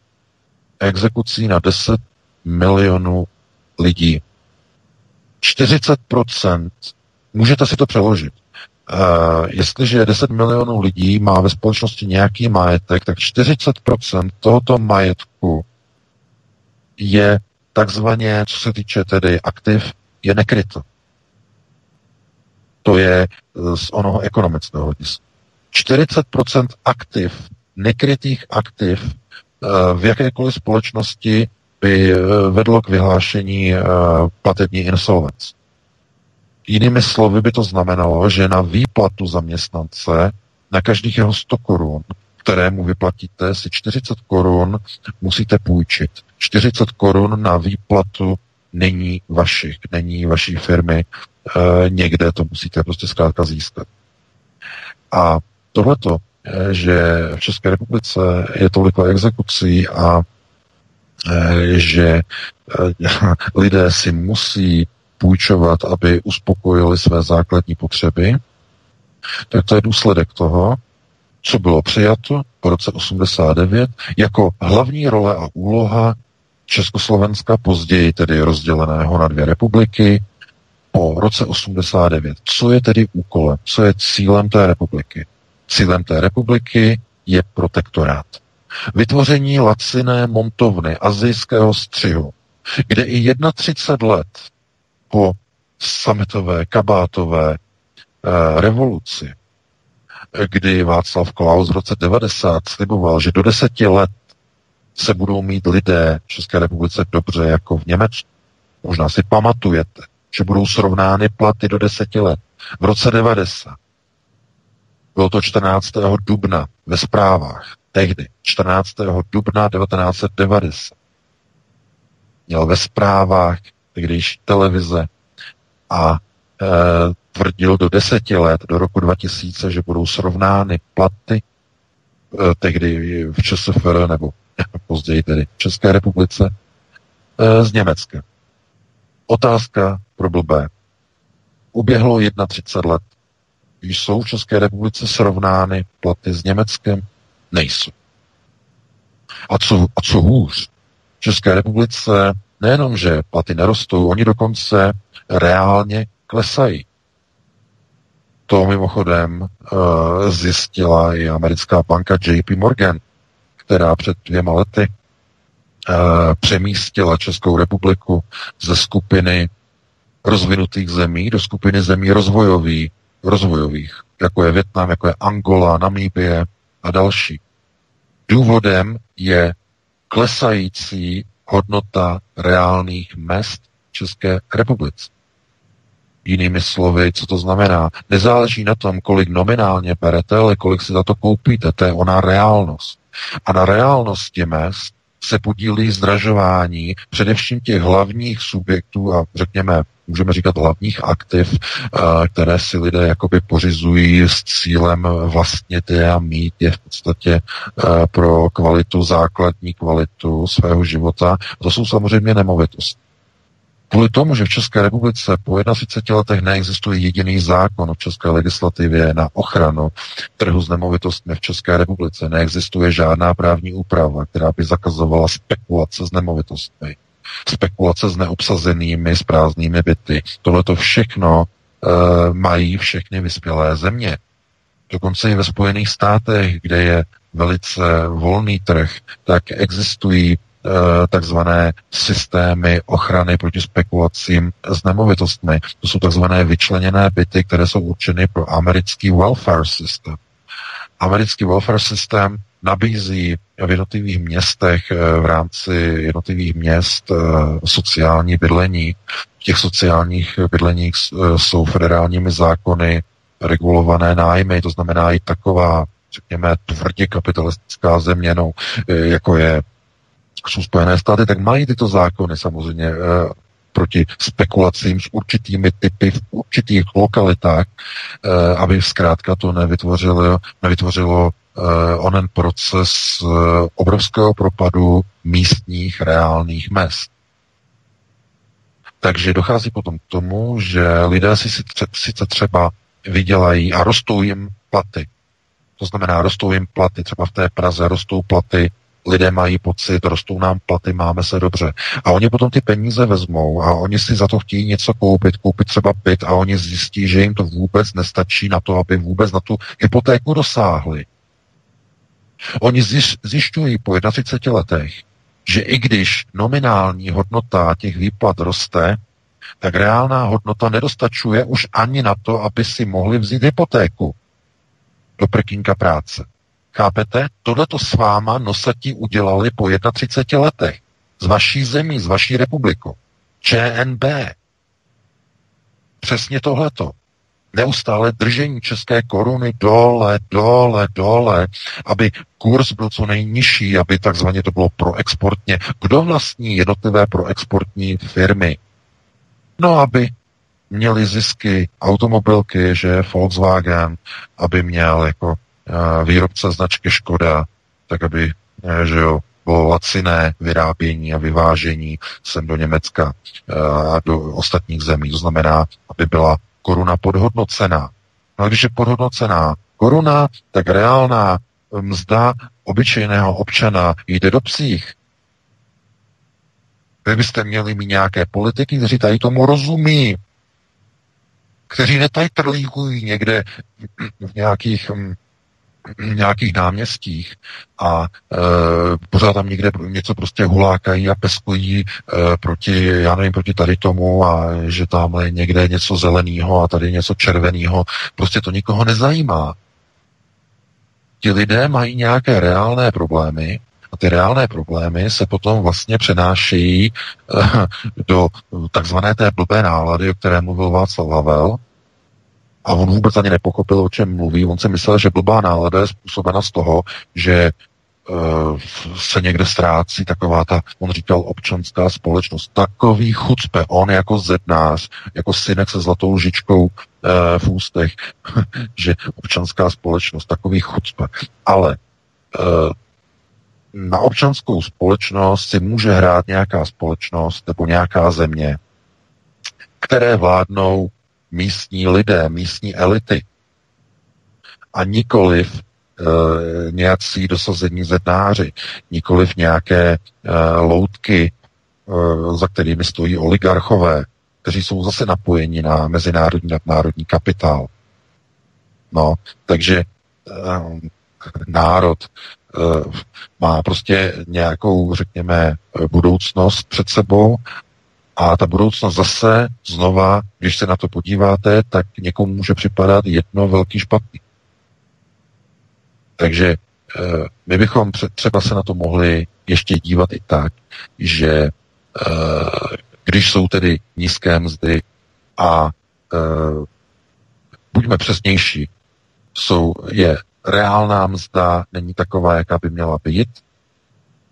exekucí na 10 milionů lidí. 40%, můžete si to přeložit, Uh, jestliže 10 milionů lidí má ve společnosti nějaký majetek, tak 40% tohoto majetku je takzvaně, co se týče tedy aktiv, je nekryto. To je eh, z onoho ekonomického hlediska. 40% aktiv, nekrytých aktiv eh, v jakékoliv společnosti by eh, vedlo k vyhlášení platební insolvence. Jinými slovy by to znamenalo, že na výplatu zaměstnance na každých jeho 100 korun, kterému vyplatíte, si 40 korun musíte půjčit. 40 korun na výplatu není vašich, není vaší firmy, e, někde to musíte prostě zkrátka získat. A tohleto, že v České republice je toliko exekucí a e, že e, lidé si musí půjčovat, aby uspokojili své základní potřeby, tak to je důsledek toho, co bylo přijato po roce 89 jako hlavní role a úloha Československa, později tedy rozděleného na dvě republiky, po roce 89. Co je tedy úkolem, co je cílem té republiky? Cílem té republiky je protektorát. Vytvoření laciné montovny azijského střihu, kde i 31 let po sametové, kabátové eh, revoluci, kdy Václav Klaus v roce 90 sliboval, že do deseti let se budou mít lidé v České republice dobře jako v Německu. Možná si pamatujete, že budou srovnány platy do deseti let. V roce 90. Bylo to 14. dubna ve zprávách. Tehdy, 14. dubna 1990. Měl ve zprávách, když televize a e, tvrdil do deseti let, do roku 2000, že budou srovnány platy e, tehdy v ČSFR nebo později tedy v České republice e, z Německa. Otázka pro blbé. Uběhlo 31 let. Jsou v České republice srovnány platy s Německem? Nejsou. A co, a co hůř? V České republice nejenom, že platy nerostou, oni dokonce reálně klesají. To mimochodem uh, zjistila i americká banka JP Morgan, která před dvěma lety uh, přemístila Českou republiku ze skupiny rozvinutých zemí do skupiny zemí rozvojových, rozvojových, jako je Větnam, jako je Angola, Namíbie a další. Důvodem je klesající hodnota reálných mest České republice. Jinými slovy, co to znamená? Nezáleží na tom, kolik nominálně berete, ale kolik si za to koupíte. To je ona reálnost. A na reálnosti mest se podílí zdražování především těch hlavních subjektů a řekněme, můžeme říkat hlavních aktiv, eh, které si lidé jakoby pořizují s cílem vlastně ty a mít je v podstatě eh, pro kvalitu, základní kvalitu svého života. To jsou samozřejmě nemovitosti. Kvůli tomu, že v České republice po 31 letech neexistuje jediný zákon v české legislativě na ochranu trhu s nemovitostmi v České republice, neexistuje žádná právní úprava, která by zakazovala spekulace s nemovitostmi, spekulace s neobsazenými, s prázdnými byty. Tohle to všechno e, mají všechny vyspělé země. Dokonce i ve Spojených státech, kde je velice volný trh, tak existují Eh, takzvané systémy ochrany proti spekulacím s nemovitostmi. To jsou takzvané vyčleněné byty, které jsou určeny pro americký welfare system. Americký welfare systém nabízí v jednotlivých městech eh, v rámci jednotlivých měst eh, sociální bydlení. V těch sociálních bydleních jsou federálními zákony regulované nájmy, to znamená i taková, řekněme, tvrdě kapitalistická země, no, jako je jsou Spojené státy, tak mají tyto zákony samozřejmě eh, proti spekulacím s určitými typy v určitých lokalitách, eh, aby zkrátka to nevytvořilo, nevytvořilo eh, onen proces obrovského propadu místních reálných mest. Takže dochází potom k tomu, že lidé si sice třeba vydělají a rostou jim platy. To znamená, rostou jim platy, třeba v té Praze rostou platy lidé mají pocit, rostou nám platy, máme se dobře. A oni potom ty peníze vezmou a oni si za to chtějí něco koupit, koupit třeba byt a oni zjistí, že jim to vůbec nestačí na to, aby vůbec na tu hypotéku dosáhli. Oni zjišťují po 31 letech, že i když nominální hodnota těch výplat roste, tak reálná hodnota nedostačuje už ani na to, aby si mohli vzít hypotéku do prkínka práce. Chápete? Tohle to s váma nosatí udělali po 31 letech. Z vaší zemí, z vaší republiku. ČNB. Přesně tohleto. Neustále držení české koruny dole, dole, dole, aby kurz byl co nejnižší, aby takzvaně to bylo proexportně. Kdo vlastní jednotlivé proexportní firmy? No, aby měli zisky automobilky, že Volkswagen, aby měl jako výrobce značky Škoda, tak aby eh, že jo, bylo laciné vyrábění a vyvážení sem do Německa eh, a do ostatních zemí. To znamená, aby byla koruna podhodnocená. No když je podhodnocená koruna, tak reálná mzda obyčejného občana jde do psích. Vy byste měli mít nějaké politiky, kteří tady tomu rozumí, kteří netajtrlíkují někde v nějakých hm, nějakých náměstích a e, pořád tam někde něco prostě hulákají a peskují e, proti, já nevím, proti tady tomu a že tam je někde něco zeleného a tady něco červeného. Prostě to nikoho nezajímá. Ti lidé mají nějaké reálné problémy a ty reálné problémy se potom vlastně přenášejí e, do takzvané té blbé nálady, o které mluvil Václav Havel, A on vůbec ani nepochopil, o čem mluví. On si myslel, že blbá nálada je způsobena z toho, že uh, se někde ztrácí taková ta, on říkal, občanská společnost. Takový chucpe, on jako zednář, jako synek se zlatou lžičkou uh, v ústech, že občanská společnost, takový chucpe. Ale uh, na občanskou společnost si může hrát nějaká společnost nebo nějaká země, které vládnou místní lidé, místní elity a nikoliv e, nějací dosazení zednáři, nikoliv nějaké e, loutky, e, za kterými stojí oligarchové, kteří jsou zase napojeni na mezinárodní nadnárodní kapitál. No, takže e, národ e, má prostě nějakou, řekněme, budoucnost před sebou a ta budoucnost zase znova, když se na to podíváte, tak někomu může připadat jedno velký špatný. Takže eh, my bychom třeba se na to mohli ještě dívat i tak, že eh, když jsou tedy nízké mzdy a eh, buďme přesnější, jsou, je reálná mzda, není taková, jaká by měla být,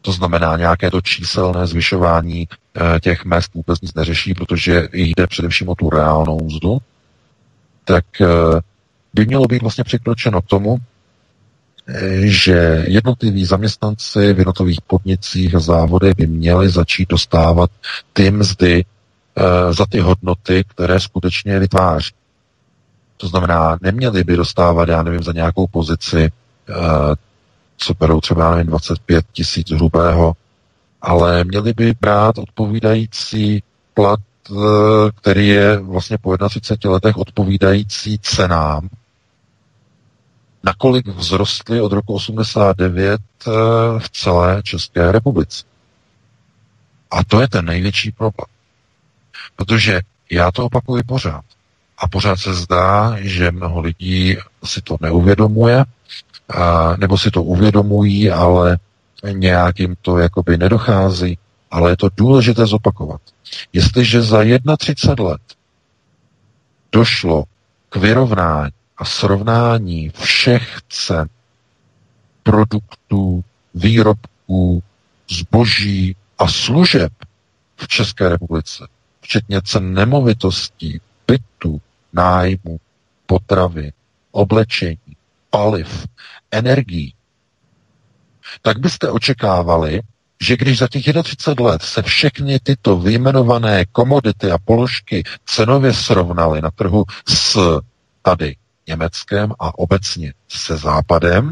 to znamená, nějaké to číselné zvyšování e, těch mest vůbec nic neřeší, protože jde především o tu reálnou mzdu, tak e, by mělo být vlastně přikročeno k tomu, e, že jednotliví zaměstnanci v jednotlivých podnicích a závodech by měli začít dostávat ty mzdy za ty hodnoty, které skutečně vytváří. To znamená, neměli by dostávat, já nevím, za nějakou pozici co berou třeba nevím, 25 tisíc hrubého, ale měli by brát odpovídající plat, eh, který je vlastně po 31 letech odpovídající cenám, nakolik vzrostly od roku 89 eh, v celé České republice. A to je ten největší problém. Protože já to opakuji pořád. A pořád se zdá, že mnoho lidí si to neuvědomuje a, nebo si to uvědomují, ale nějak jim to jakoby nedochází, ale je to důležité zopakovat. Jestliže za 31 let došlo k vyrovnání a srovnání všech cen produktů, výrobků, zboží a služeb v České republice, včetně cen nemovitostí, bytu, nájmu, potravy, oblečení, paliv, energií, tak byste očekávali, že když za těch 31 let se všechny tyto vyjmenované komodity a položky cenově srovnaly na trhu s tady Německem a obecně se Západem,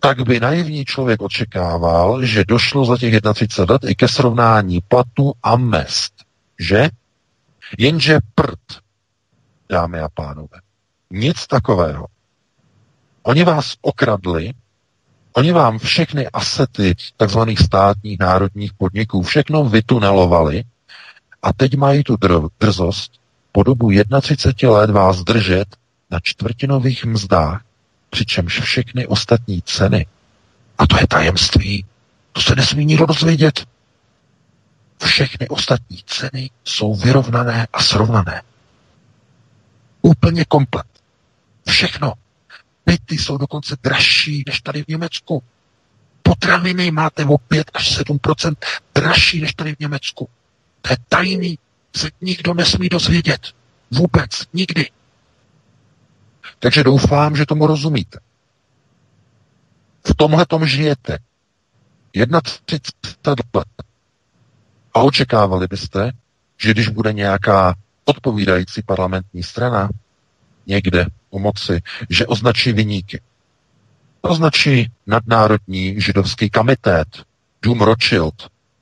tak by naivní člověk očekával, že došlo za těch 31 let i ke srovnání platu a mest. Že? Jenže prd, dámy a pánové. Nic takového. Oni vás okradli, oni vám všechny asety takzvaných státních národních podniků, všechno vytunelovali a teď mají tu drzost po dobu 31 let vás držet na čtvrtinových mzdách, přičemž všechny ostatní ceny, a to je tajemství, to se nesmí nikdo dozvědět, všechny ostatní ceny jsou vyrovnané a srovnané. Úplně komplet. Všechno. Byty jsou dokonce dražší než tady v Německu. Potraviny máte o 5 až 7% dražší než tady v Německu. To je tajný, se nikdo nesmí dozvědět. Vůbec, nikdy. Takže doufám, že tomu rozumíte. V tomhle tom žijete. 31 let. A očekávali byste, že když bude nějaká odpovídající parlamentní strana někde u moci, že označí vyníky. Označí nadnárodní židovský komitét, Dům Rothschild,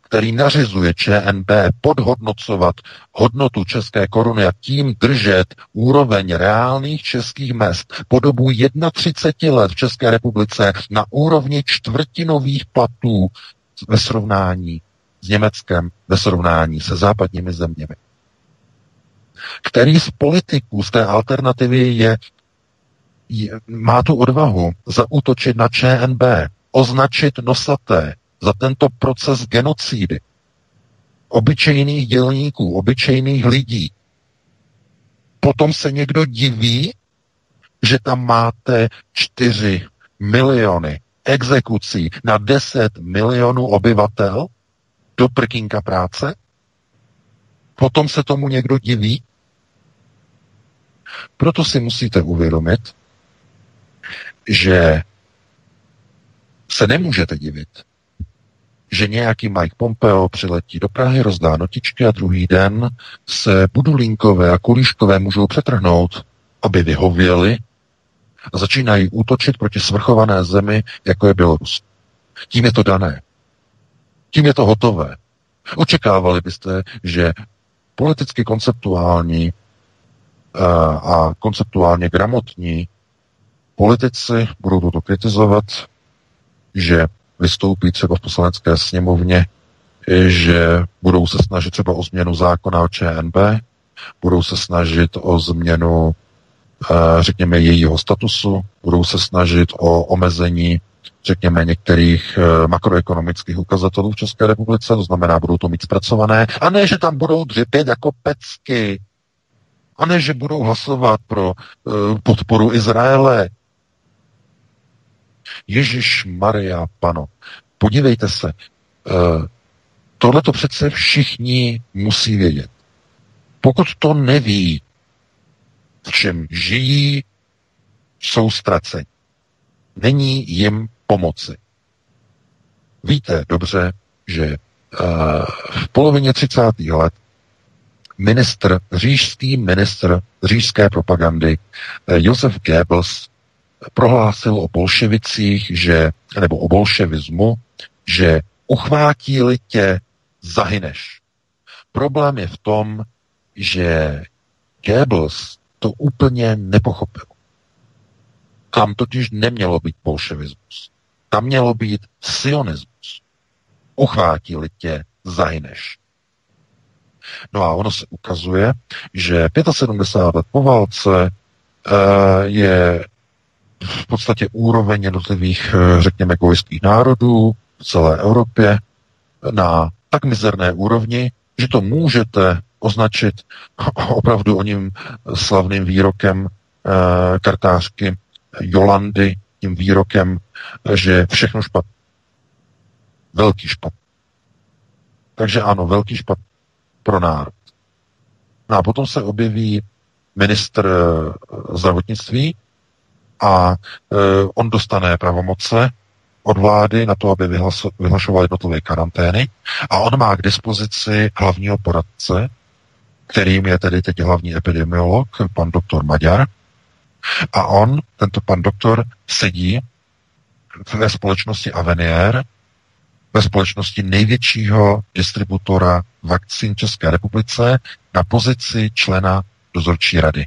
který nařizuje ČNB podhodnocovat hodnotu české koruny a tím držet úroveň reálných českých mest po dobu 31 let v České republice na úrovni čtvrtinových platů ve srovnání s Německem, ve srovnání se západními zeměmi. Který z politiků z té alternativy je má tu odvahu zaútočit na ČNB, označit nosaté za tento proces genocídy obyčejných dělníků, obyčejných lidí, potom se někdo diví, že tam máte 4 miliony exekucí na 10 milionů obyvatel do prkínka práce? Potom se tomu někdo diví? Proto si musíte uvědomit, že se nemůžete divit, že nějaký Mike Pompeo přiletí do Prahy, rozdá notičky a druhý den se Budulínkové a Kulíškové můžou přetrhnout, aby vyhověli a začínají útočit proti svrchované zemi, jako je Bělorus. Tím je to dané. Tím je to hotové. Očekávali byste, že politicky konceptuální eh, a konceptuálně gramotní politici budou toto kritizovat, že vystoupí třeba v poslanecké sněmovně, že budou se snažit třeba o změnu zákona o ČNB, budou se snažit o změnu, eh, řekněme, jejího statusu, budou se snažit o omezení, řekněme, některých eh, makroekonomických ukazatelů v České republice, to znamená, budou to mít zpracované, a ne, že tam budou dřepět jako pecky, a ne, že budou hlasovat pro uh, podporu Izraele, Ježíš Maria Pano. Podívejte se, eh, tohle to přece všichni musí vědět. Pokud to neví, v čem žijí, jsou ztraceni. Není jim pomoci. Víte dobře, že eh, v polovině 30. let ministr, říšský ministr říšské propagandy eh, Josef Goebbels prohlásil o bolševicích, že, nebo o bolševismu, že uchvátí-li tě, zahyneš. Problém je v tom, že Goebbels to úplně nepochopil. Tam totiž nemělo být bolševismus. Tam mělo být sionismus. Uchvátí-li tě, zahyneš. No a ono se ukazuje, že 75 let po válce uh, je v podstatě úroveň jednotlivých, eh, řekněme, egoistických národů v celé Evropě na tak mizerné úrovni, že to můžete označit opravdu o ním slavným výrokem eh, kartářky Jolandy, tím výrokem, že všechno špatné. Velký špat. Takže ano, velký špat pro národ. No a potom se objeví ministr eh, zdravotnictví, a e, on dostane pravomoce od vlády na to, aby vyhlašoval jednotlivé karantény a on má k dispozici hlavního poradce, kterým je tedy teď hlavní epidemiolog, pan doktor Maďar. A on, tento pan doktor, sedí ve společnosti Avenier, ve společnosti největšího distributora vakcín České republice na pozici člena dozorčí rady.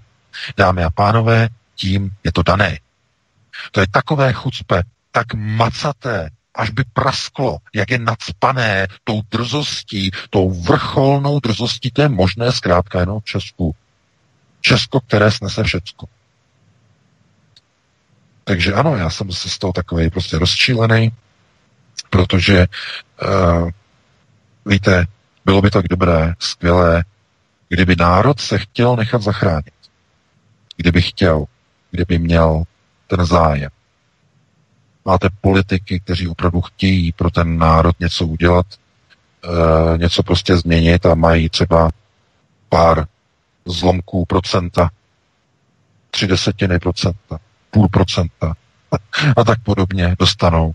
Dámy a pánové, tím je to dané. To je takové chucpe, tak macaté, až by prasklo, jak je nadspané tou drzostí, tou vrcholnou drzostí, to je možné zkrátka jenom v Česku. Česko, které snese všecko. Takže ano, já jsem se z toho takový prostě rozčílený, protože uh, víte, bylo by tak dobré, skvělé, kdyby národ se chtěl nechat zachránit. Kdyby chtěl, kdyby měl ten zájem. Máte politiky, kteří opravdu chtějí pro ten národ něco udělat, e, něco prostě změnit a mají třeba pár zlomků procenta, tři desetiny procenta, půl procenta a tak podobně dostanou.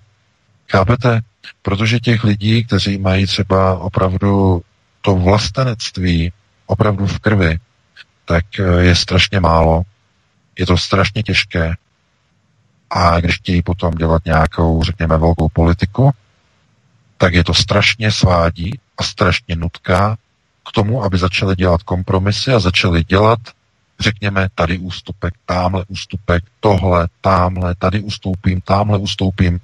Chápete? Protože těch lidí, kteří mají třeba opravdu to vlastenectví opravdu v krvi, tak eh, je strašně málo je to strašně těžké. A když chtějí potom dělat nějakou, řekněme, velkou politiku, tak je to strašně svádí a strašně nutká k tomu, aby začali dělat kompromisy a začali dělat, řekněme, tady ústupek, tamhle ústupek, tohle, tamhle, tady ustoupím, tamhle ustoupím. E,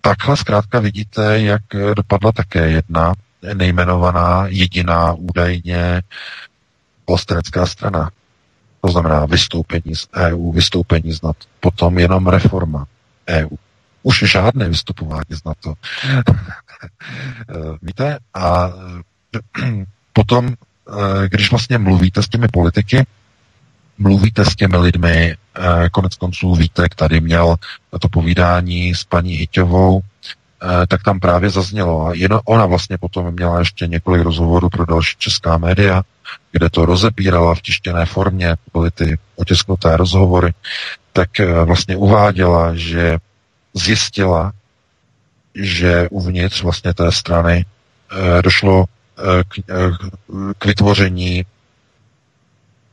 takhle zkrátka vidíte, jak dopadla také jedna nejmenovaná, jediná údajně vlastenecká strana. To znamená vystoupení z EU, vystoupení z NATO, potom jenom reforma EU. Už žádné vystupování z NATO. Víte? A potom když vlastně mluvíte s těmi politiky, mluvíte s těmi lidmi, konec konců Vítek tady měl to povídání s paní Hyťovou, tak tam právě zaznělo. A jen ona vlastně potom měla ještě několik rozhovorů pro další česká média, kde to rozepírala v tištěné formě, byly ty otisknuté rozhovory, tak vlastně uváděla, že zjistila, že uvnitř vlastně té strany eh, došlo eh, k, eh, k vytvoření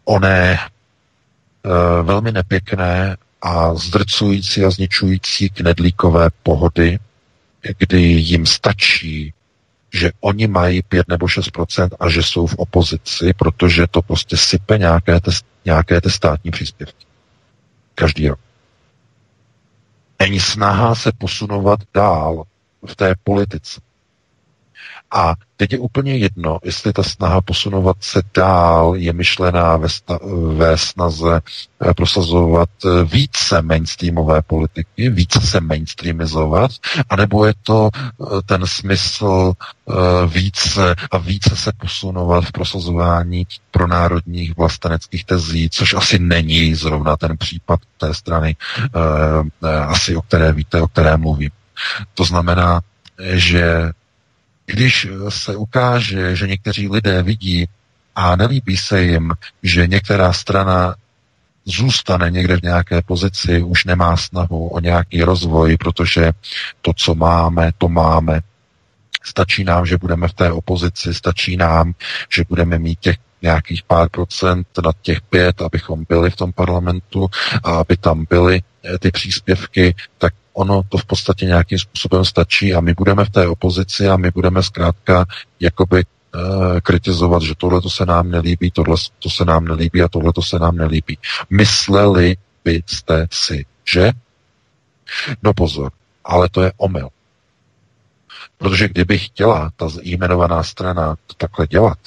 oné velmi nepěkné a zdrcující a zničující knedlíkové pohody, kdy jim stačí, že oni mají 5 nebo 6 a že jsou v opozici, protože to prostě sype nějaké ty, nějaké ty státní příspěvky. Každý rok. Není snaha se posunovat dál v té politice. A teď je úplně jedno, jestli ta snaha posunovat se dál je myšlená ve, sta- ve snaze eh, prosazovat eh, více mainstreamové politiky, více se mainstreamizovat, anebo je to eh, ten smysl více a více se posunovat v prosazování pro národních vlasteneckých tezí, což asi není zrovna ten případ té strany, asi o které víte, o které mluvím. To znamená, že když se ukáže, že někteří lidé vidí a nelíbí se jim, že některá strana zůstane někde v nějaké pozici, už nemá snahu o nějaký rozvoj, protože to, co máme, to máme. Stačí nám, že budeme v té opozici, stačí nám, že budeme mít těch nějakých pár procent nad těch pět, abychom byli v tom parlamentu a aby tam byly eh, ty příspěvky, tak ono to v podstatě nějakým způsobem stačí a my budeme v té opozici a my budeme zkrátka jakoby uh, kritizovat, že tohle to se nám nelíbí, tohle to se nám nelíbí a tohle to se nám nelíbí. Mysleli byste si, že? No pozor, ale to je omyl. Protože kdyby chtěla ta jmenovaná strana to takhle dělat,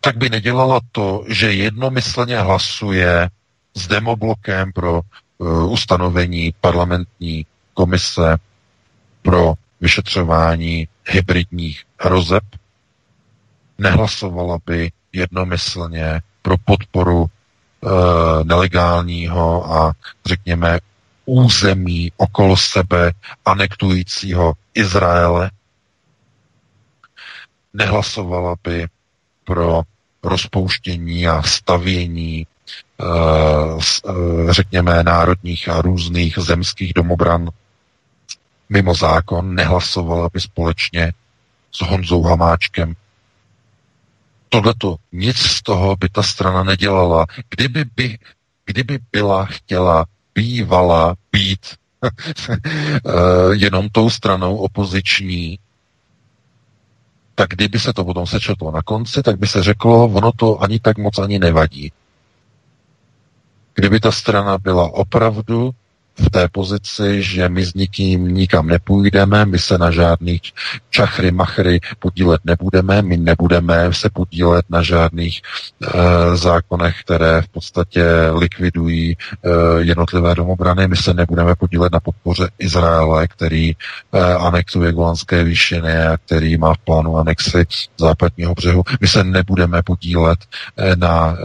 tak by nedělala to, že jednomyslně hlasuje s demoblokem pro ustanovení parlamentní komise pro vyšetřování hybridních hrozeb, nehlasovala by jednomyslně pro podporu uh, nelegálního a řekněme území okolo sebe anektujícího Izraele, nehlasovala by pro rozpouštění a stavění eh, eh, řekněme, národních a různých zemských domobran mimo zákon, nehlasovala by společně s Honzou Hamáčkem. Tohleto, nic z toho by ta strana nedělala. Kdyby, by, kdyby byla chtěla, bývala být eh, jenom tou stranou opoziční, tak kdyby se to potom sečetlo na konci, tak by se řeklo, ono to ani tak moc ani nevadí. Kdyby ta strana byla opravdu v té pozici, že my s nikým nikam nepůjdeme, my se na žádných čachry, machry podílet nebudeme, my nebudeme se podílet na žádných e, zákonech, které v podstatě likvidují e, jednotlivé domobrany, my se nebudeme podílet na podpoře Izraele, který e, anektuje Golanské výšiny a který má v plánu anexi západního břehu. My se nebudeme podílet e, na e,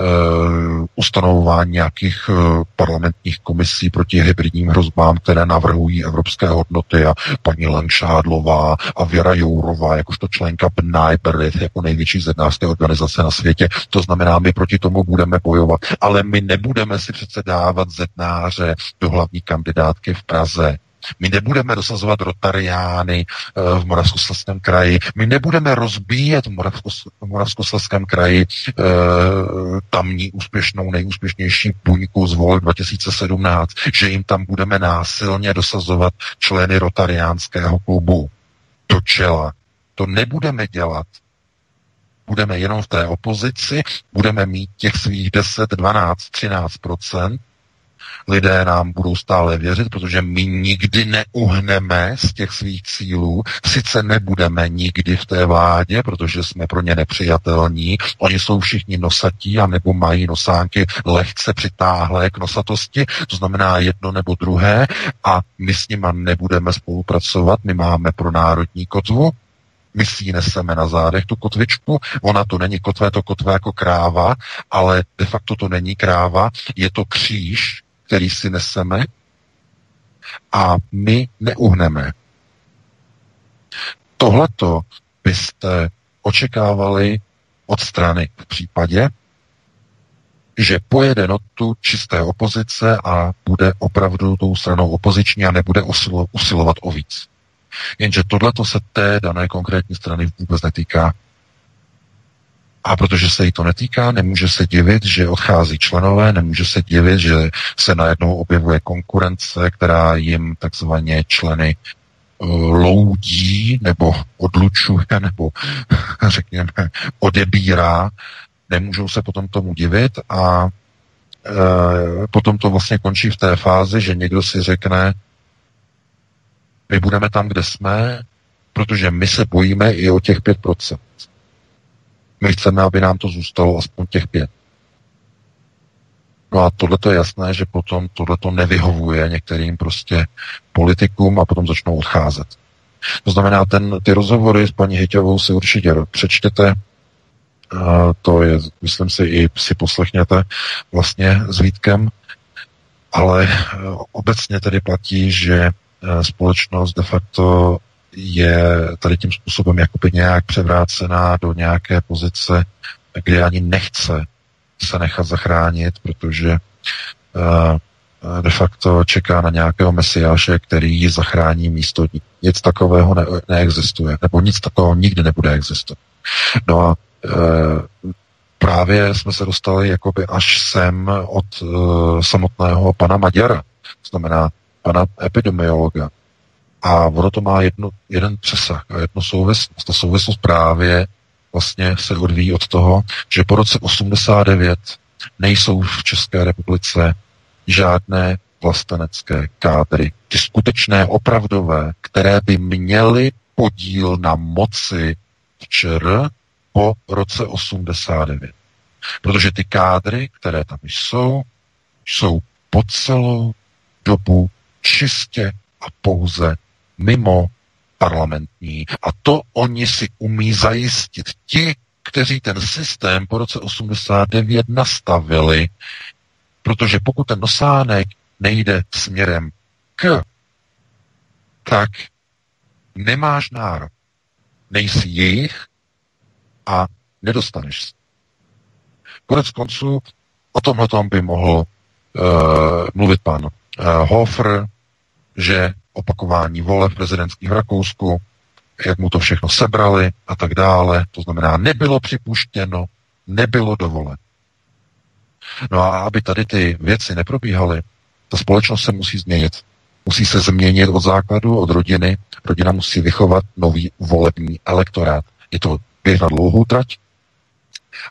ustanovování nějakých e, parlamentních komisí proti hybridním teroristickým hrozbám, které navrhují evropské hodnoty a paní Lanšádlová a Věra Jourová, jakožto členka BNI Berlith, jako největší zednářské organizace na světě. To znamená, my proti tomu budeme bojovat. Ale my nebudeme si přece dávat zednáře do hlavní kandidátky v Praze. My nebudeme dosazovat rotariány eh, v Moravskoslezském kraji. My nebudeme rozbíjet v Moravskoslezském kraji eh, tamní úspěšnou, nejúspěšnější buňku z vol 2017, že jim tam budeme násilně dosazovat členy rotariánského klubu do čela. To nebudeme dělat budeme jenom v té opozici, budeme mít těch svých 10, 12, 13 lidé nám budou stále věřit, protože my nikdy neuhneme z těch svých cílů. Sice nebudeme nikdy v té vládě, protože jsme pro ně nepřijatelní. Oni jsou všichni nosatí a nebo mají nosánky lehce přitáhlé k nosatosti, to znamená jedno nebo druhé a my s nima nebudeme spolupracovat. My máme pro národní kotvu, My si ji neseme na zádech, tu kotvičku. Ona to není kotvé, to kotvé jako kráva, ale de facto to není kráva, je to kříž, který si neseme a my neuhneme. Tohleto byste očekávali od strany v případě, že pojede notu čisté opozice a bude opravdu tou stranou opoziční a nebude usilo, usilovat o víc. Jenže tohleto se té dané konkrétní strany vůbec netýká. A protože se jí to netýká, nemůže se divit, že odchází členové, nemůže se divit, že se najednou objevuje konkurence, která jim takzvaně členy eh, loudí nebo odlučuje nebo řekněme odebírá nemůžou se potom tomu divit a e, potom to vlastně končí v té fázi, že někdo si řekne, my budeme tam, kde jsme, protože my se bojíme i o těch 5%. My chceme, aby nám to zůstalo aspoň těch 5. No a tohle je jasné, že potom tohle nevyhovuje některým prostě politikům a potom začnou odcházet. To znamená, ten, ty rozhovory s paní Hyťovou si určitě přečtěte, to je, myslím si, i si poslechněte vlastně s Vítkem, ale e, obecně tedy platí, že e, společnost de facto je tady tím způsobem jakoby nějak převrácená do nějaké pozice, kde ani nechce se nechat zachránit, protože e, de facto čeká na nějakého mesiáše, který ji zachrání místo ní. Nic takového ne- neexistuje, nebo nic takového nikdy nebude existovat. No a Eh, právě jsme se dostali jakoby až sem od uh, samotného pana Maďara, to znamená pana epidemiologa. A ono to má jedno, jeden přesah a jednu souvislost. Ta souvislost právě vlastně se odvíjí od toho, že po roce 89 nejsou v České republice žádné vlastenecké kádry. Ty skutečné, opravdové, které by měly podíl na moci v ČR, po roce 89. Protože ty kádry, které tam jsou, jsou po celou dobu čistě a pouze mimo parlamentní. A to oni si umí zajistit ti, kteří ten systém po roce 89 nastavili. Protože pokud ten nosánek nejde směrem k, tak nemáš nárok. Nejsi jejich, a nedostaneš se. Konec konců o tomhle tom by mohl uh, mluvit pan uh, Hofer, že opakování voleb prezidentských v Rakousku, jak mu to všechno sebrali a tak dále, to znamená, nebylo připuštěno, nebylo dovolen. No a aby tady ty věci neprobíhaly, ta společnost se musí změnit. Musí se změnit od základu, od rodiny. Rodina musí vychovat nový volební elektorát. Je to běh na dlouhou trať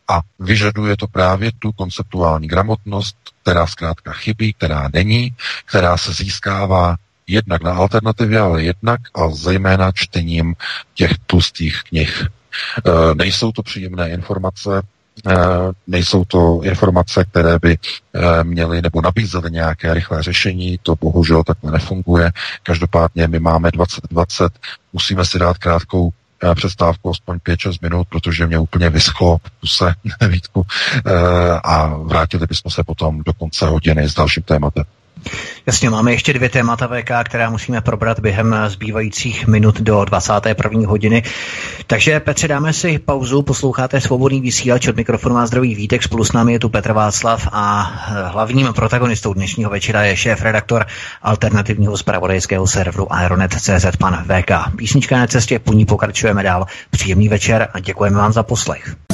a vyžaduje to právě tu konceptuální gramotnost, která zkrátka chybí, která není, která se získává jednak na alternativě, ale jednak a zejména čtením těch tlustých knih. E, nejsou to příjemné informace, e, nejsou to informace, které by e, měly nebo nabízely nějaké rychlé řešení, to bohužel takhle nefunguje. Každopádně my máme 2020, musíme si dát krátkou přestávku aspoň 5-6 minut, protože mě úplně vyschlo v puse Vítku a vrátili bychom se potom do konce hodiny s dalším tématem. Jasně, máme ještě dvě témata VK, která musíme probrat během zbývajících minut do 21. hodiny. Takže Petře, dáme si pauzu, posloucháte svobodný vysílač od mikrofonu a zdravý Vítek, spolu s námi je tu Petr Václav a hlavním protagonistou dnešního večera je šéf-redaktor alternativního zpravodajského serveru Aeronet.cz pan VK. Písnička na cestě, po ní pokračujeme dál. Příjemný večer a děkujeme vám za poslech.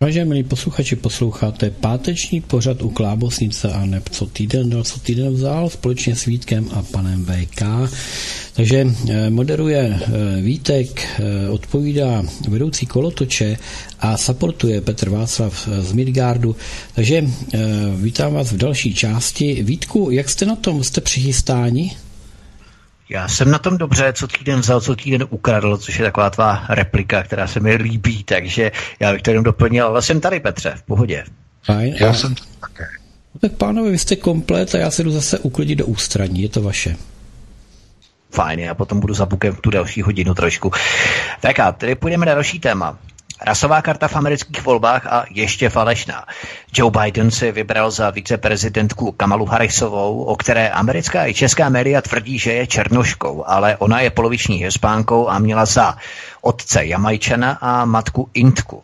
Vážení milí posluchači, posloucháte páteční pořad u Klábosnice a neb co týden dal, co týden vzal společně s Vítkem a panem VK. Takže eh, moderuje eh, Vítek, eh, odpovídá vedoucí kolotoče a supportuje Petr Václav z Midgardu. Takže vítám vás v další části. Vítku, jak jste na tom? Jste přichystáni? Já jsem na tom dobře, co týden vzal, co týden ukradl, což je taková tvá replika, která se mi líbí, takže já bych to jenom doplnil, ale jsem tady, Petře, v pohodě. Fajn. Já jsem také. No tak pánové, vy jste komplet a já se jdu zase uklidit do ústraní, je to vaše. Fajn, já potom budu za bukem tu další hodinu trošku. Tak a tedy půjdeme na další téma. Rasová karta v amerických volbách a ještě falešná. Joe Biden si vybral za viceprezidentku Kamalu Harrisovou, o které americká i česká média tvrdí, že je černoškou, ale ona je poloviční hispánkou a měla za otce Jamajčana a matku Intku.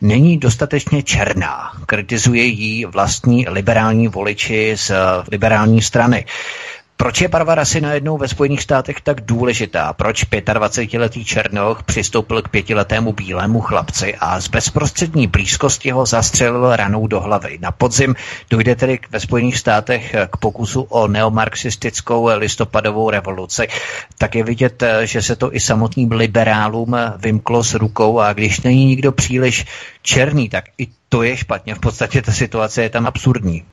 Není dostatečně černá, kritizuje jí vlastní liberální voliči z liberální strany. Proč je barva rasy najednou ve Spojených státech tak důležitá? Proč 25-letý Černoch přistoupil k pětiletému bílému chlapci a z bezprostřední blízkosti ho zastřelil ranou do hlavy? Na podzim dojde tedy ve Spojených státech k pokusu o neomarxistickou listopadovou revoluci. Tak je vidět, že se to i samotným liberálům vymklo s rukou a když není nikdo příliš černý, tak i to je špatně. V podstatě ta situace je tam absurdní.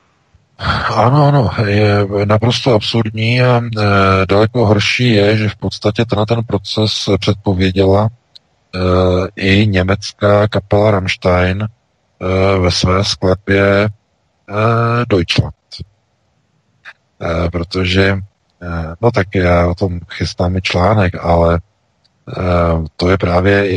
Ano, ano, je naprosto absurdní a e, daleko horší je, že v podstatě ten, ten proces předpověděla e, i německá kapela Rammstein e, ve své sklepě e, Deutschland. E, protože, e, no tak já o tom chystám i článek, ale to je právě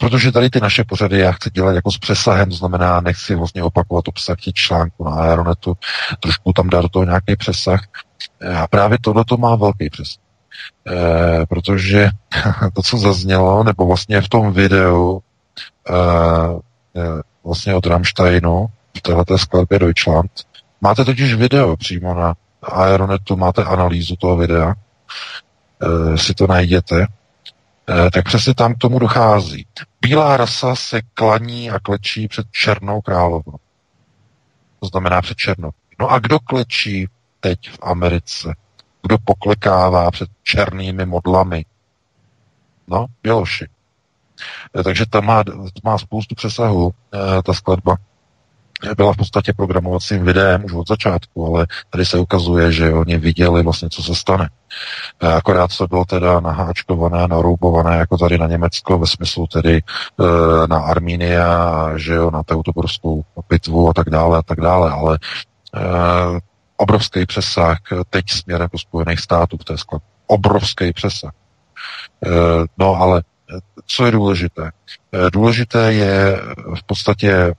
protože tady ty naše pořady já chci dělat jako s přesahem, to znamená, nechci vlastně opakovat obsah těch článků na Aeronetu, trošku tam dát do toho nějaký přesah. A právě tohle to má velký přesah. E, protože to, co zaznělo, nebo vlastně v tom videu vlastně od Rammsteinu v této skladbě Deutschland, máte totiž video přímo na Aeronetu, máte analýzu toho videa, si to najděte, Eh, tak přesně tam k tomu dochází. Bílá rasa se klaní a klečí před černou královnou. To znamená před černou. No a kdo klečí teď v Americe? Kdo poklekává před černými modlami? No, Běloši. Eh, takže tam má, má spoustu přesahu, eh, ta skladba byla v podstatě programovacím videem už od začátku, ale tady se ukazuje, že oni viděli vlastně, co se stane. Akorát to bylo teda naháčkované, naroubované jako tady na Německo, ve smyslu tedy e, na Armínia, že jo, na Teutoborskou pitvu a tak dále a tak dále, ale e, obrovský přesah teď směrem do Spojených států v té skladbě. Obrovský přesah. E, no ale co je důležité? Důležité je v podstatě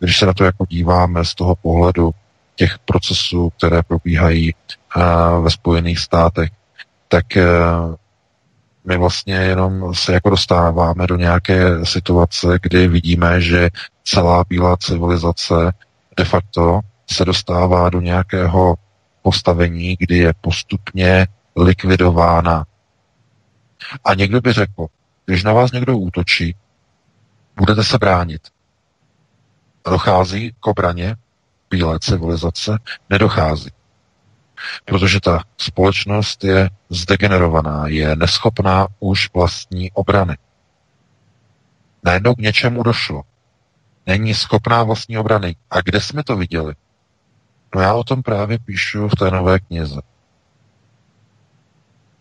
když se na to jako díváme z toho pohledu těch procesů, které probíhají eh, ve Spojených státech, tak eh, my vlastně jenom se jako dostáváme do nějaké situace, kdy vidíme, že celá bílá civilizace de facto se dostává do nějakého postavení, kdy je postupně likvidována. A někdo by řekl, když na vás někdo útočí, budete se bránit dochází k obraně bílé civilizace, nedochází. Protože ta společnost je zdegenerovaná, je neschopná už vlastní obrany. Najednou k něčemu došlo. Není schopná vlastní obrany. A kde jsme to viděli? No já o tom právě píšu v té nové knize.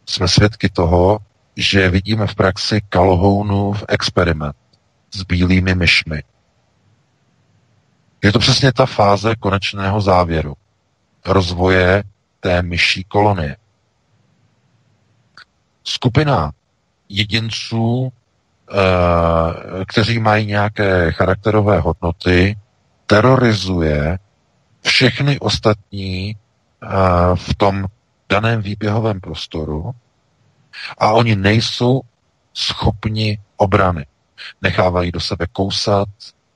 Jsme svědky toho, že vidíme v praxi Calhounův experiment s bílými myšmi, je to přesně ta fáze konečného závěru rozvoje té myší kolonie. Skupina jedinců, eh, kteří mají nějaké charakterové hodnoty, terorizuje všechny ostatní eh, v tom daném výběhovém prostoru a oni nejsou schopni obrany. Nechávají do sebe kousat,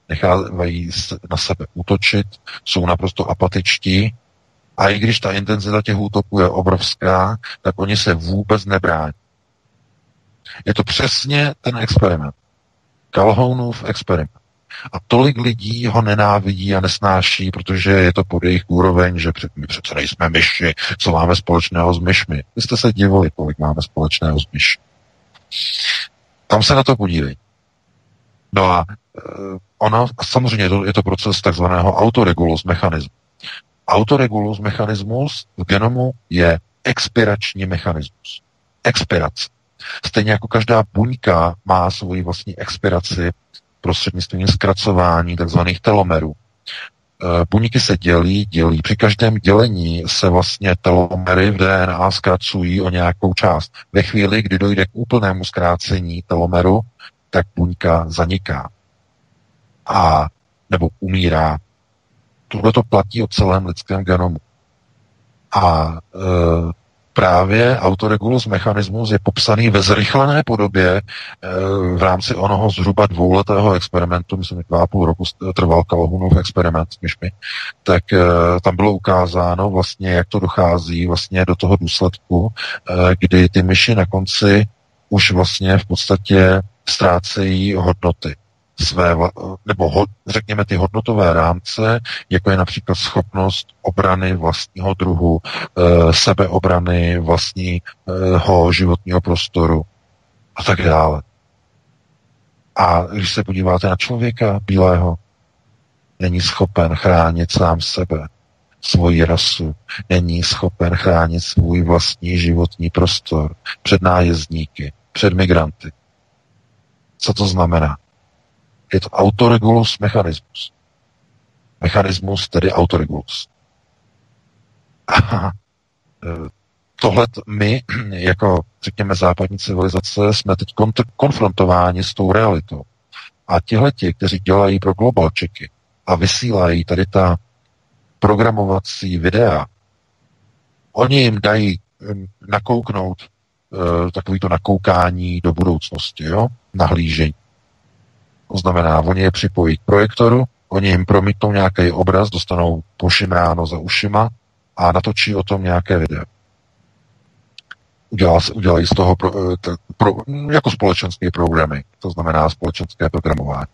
nechávají na sebe útočit, jsou naprosto apatičtí a i když ta intenzita těch útoků je obrovská, tak oni se vůbec nebrání. Je to přesně ten experiment. Calhounův experiment. A tolik lidí ho nenávidí a nesnáší, protože je to pod jejich úroveň, že my přece nejsme myši, co máme společného s myšmi. Vy jste se divili, kolik máme společného s myši. Tam se na to podívej. No a ona, samozřejmě je to, je to proces takzvaného autoregulus mechanismu. Autoregulus mechanismus v genomu je expirační mechanismus. Expirace. Stejně jako každá buňka má svoji vlastní expiraci prostřednictvím zkracování tzv. telomerů. E, buňky se dělí, dělí. Při každém dělení se vlastně telomery v DNA zkracují o nějakou část. Ve chvíli, kdy dojde k úplnému zkrácení telomeru, tak buňka zaniká. A nebo umírá. Tohle to platí o celém lidském genomu. A e, právě autoregulus mechanismus je popsaný ve zrychlené podobě e, v rámci onoho zhruba dvouletého experimentu, myslím, dva a půl roku trval Calhounův experiment s myšmi, tak e, tam bylo ukázáno vlastně, jak to dochází vlastně do toho důsledku, e, kdy ty myši na konci už vlastně v podstatě ztrácejí hodnoty své, nebo ho, řekněme ty hodnotové rámce, jako je například schopnost obrany vlastního druhu, e, sebeobrany vlastního životního prostoru a tak dále. A když se podíváte na člověka bílého, není schopen chránit sám sebe, svoji rasu, není schopen chránit svůj vlastní životní prostor před nájezdníky, před migranty. Co to znamená? Je to autoregulus mechanismus. Mechanismus, tedy autoregulus. A e, tohle my, jako řekněme západní civilizace, jsme teď konfrontováni s tou realitou. A tihleti, kteří dělají pro globalčeky a vysílají tady ta programovací videa, oni jim dají nakouknout e, takový to nakoukání do budoucnosti, jo? nahlížení. To znamená, oni je připojí k projektoru, oni jim promítnou nějaký obraz, dostanou pošimráno za ušima a natočí o tom nějaké video. Udělají z toho pro, eh, pro, jako společenské programy, to znamená společenské programování.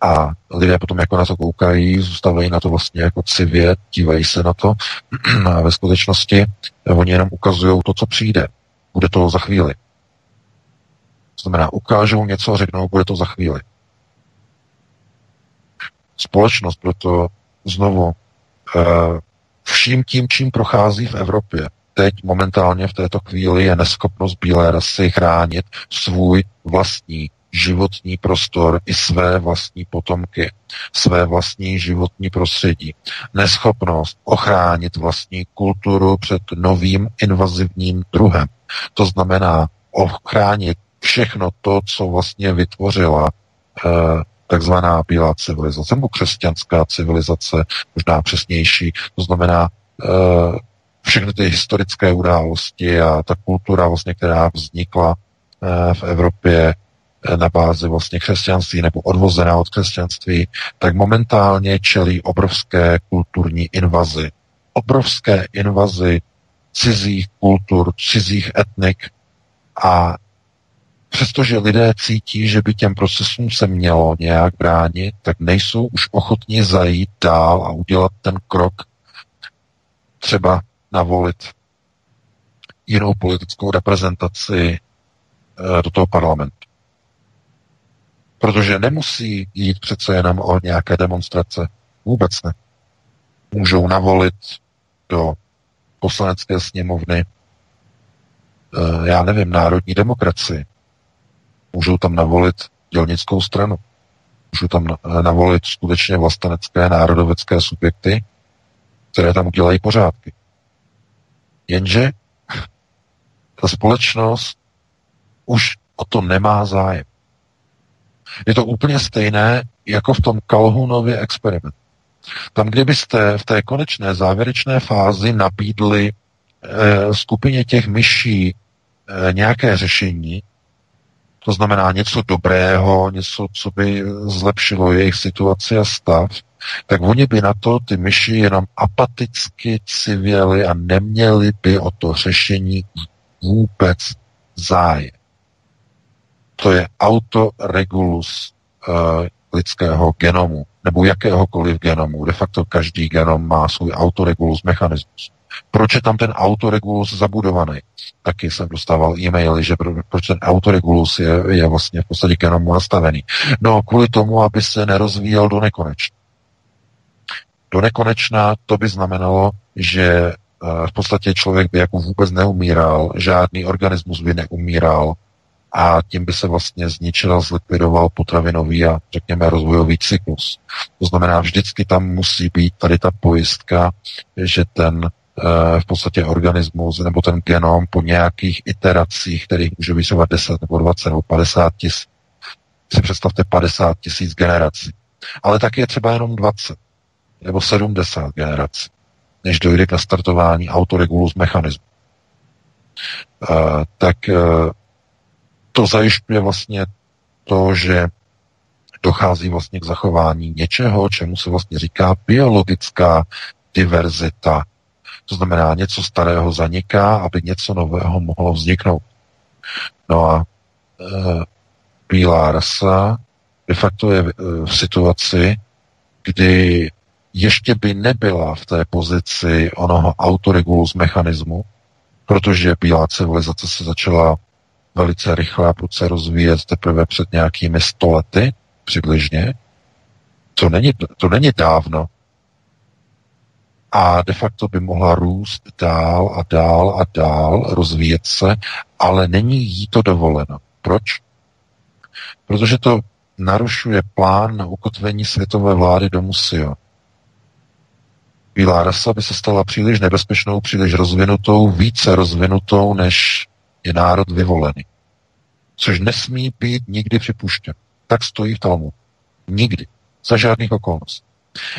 A lidé potom jako na to koukají, zůstávají na to vlastně jako civě, dívají se na to a ve skutečnosti oni jenom ukazují to, co přijde. Bude to za chvíli. To znamená, ukážou něco a řeknou, bude to za chvíli. Společnost proto znovu eh, vším tím, čím prochází v Evropě, teď momentálně v této chvíli je neschopnost bílé rasy chránit svůj vlastní životní prostor i své vlastní potomky, své vlastní životní prostředí. Neschopnost ochránit vlastní kulturu před novým invazivním druhem. To znamená ochránit všechno to, co vlastně vytvořila eh, takzvaná bílá civilizace, nebo křesťanská civilizace, možná přesnější, to znamená eh, všechny ty historické události a ta kultura, vlastně, která vznikla eh, v Evropě na bázi vlastně křesťanství nebo odvozená od křesťanství, tak momentálně čelí obrovské kulturní invazy. Obrovské invazy cizích kultur, cizích etnik a přestože lidé cítí, že by těm procesům se mělo nějak bránit, tak nejsou už ochotni zajít dál a udělat ten krok, třeba navolit jinou politickou reprezentaci eh, do toho parlamentu. Protože nemusí jít přece jenom o nějaké demonstrace. Vůbec ne. Můžou navolit do poslanecké sněmovny, eh, já nevím, národní demokracii, Můžou tam navolit dělnickou stranu. Můžou tam navolit skutečně vlastenecké národovecké subjekty, které tam udělají pořádky. Jenže ta společnost už o to nemá zájem. Je to úplně stejné jako v tom Calhounově experimentu. Tam, kdybyste v té konečné závěrečné fázi nabídli e, skupině těch myší e, nějaké řešení, to znamená něco dobrého, něco, co by zlepšilo jejich situaci a stav, tak oni by na to ty myši jenom apaticky civěli a neměli by o to řešení vůbec zájem. To je autoregulus uh, lidského genomu nebo jakéhokoliv genomu. De facto každý genom má svůj autoregulus mechanismus. Proč je tam ten autoregulus zabudovaný? Taky jsem dostával e-maily, že pro, proč ten autoregulus je, je vlastně v podstatě genomu nastavený. No, kvůli tomu, aby se nerozvíjel do nekonečna. Do nekonečna to by znamenalo, že eh, v podstatě člověk by jako vůbec neumíral, žádný organismus by neumíral, a tím by se vlastně zničil a zlikvidoval potravinový a řekněme rozvojový cyklus. To znamená, vždycky tam musí být tady ta pojistka, že ten v podstatě organismus nebo ten genom po nějakých iteracích, kterých může vysovat 10 nebo 20 nebo 50 tisíc, si představte 50 tisíc generací. Ale tak je třeba jenom 20 nebo 70 generací, než dojde k nastartování autoregulus mechanismu. Uh, tak uh, to zajišťuje vlastně to, že dochází vlastně k zachování něčeho, čemu se vlastně říká biologická diverzita. To znamená, něco starého zaniká, aby něco nového mohlo vzniknout. No a e, bílá rasa de facto je e, v situaci, kdy ještě by nebyla v té pozici onoho autoregulus mechanismu, protože bílá civilizace se začala velice rychle a prudce rozvíjet teprve před nějakými stolety přibližně. To není, to není dávno. A de facto by mohla růst dál a dál a dál, rozvíjet se, ale není jí to dovoleno. Proč? Protože to narušuje plán na ukotvení světové vlády do Musio. Bílá rasa by se stala příliš nebezpečnou, příliš rozvinutou, více rozvinutou, než je národ vyvolený. Což nesmí být nikdy připuštěn. Tak stojí v Talmu. Nikdy. Za žádných okolností.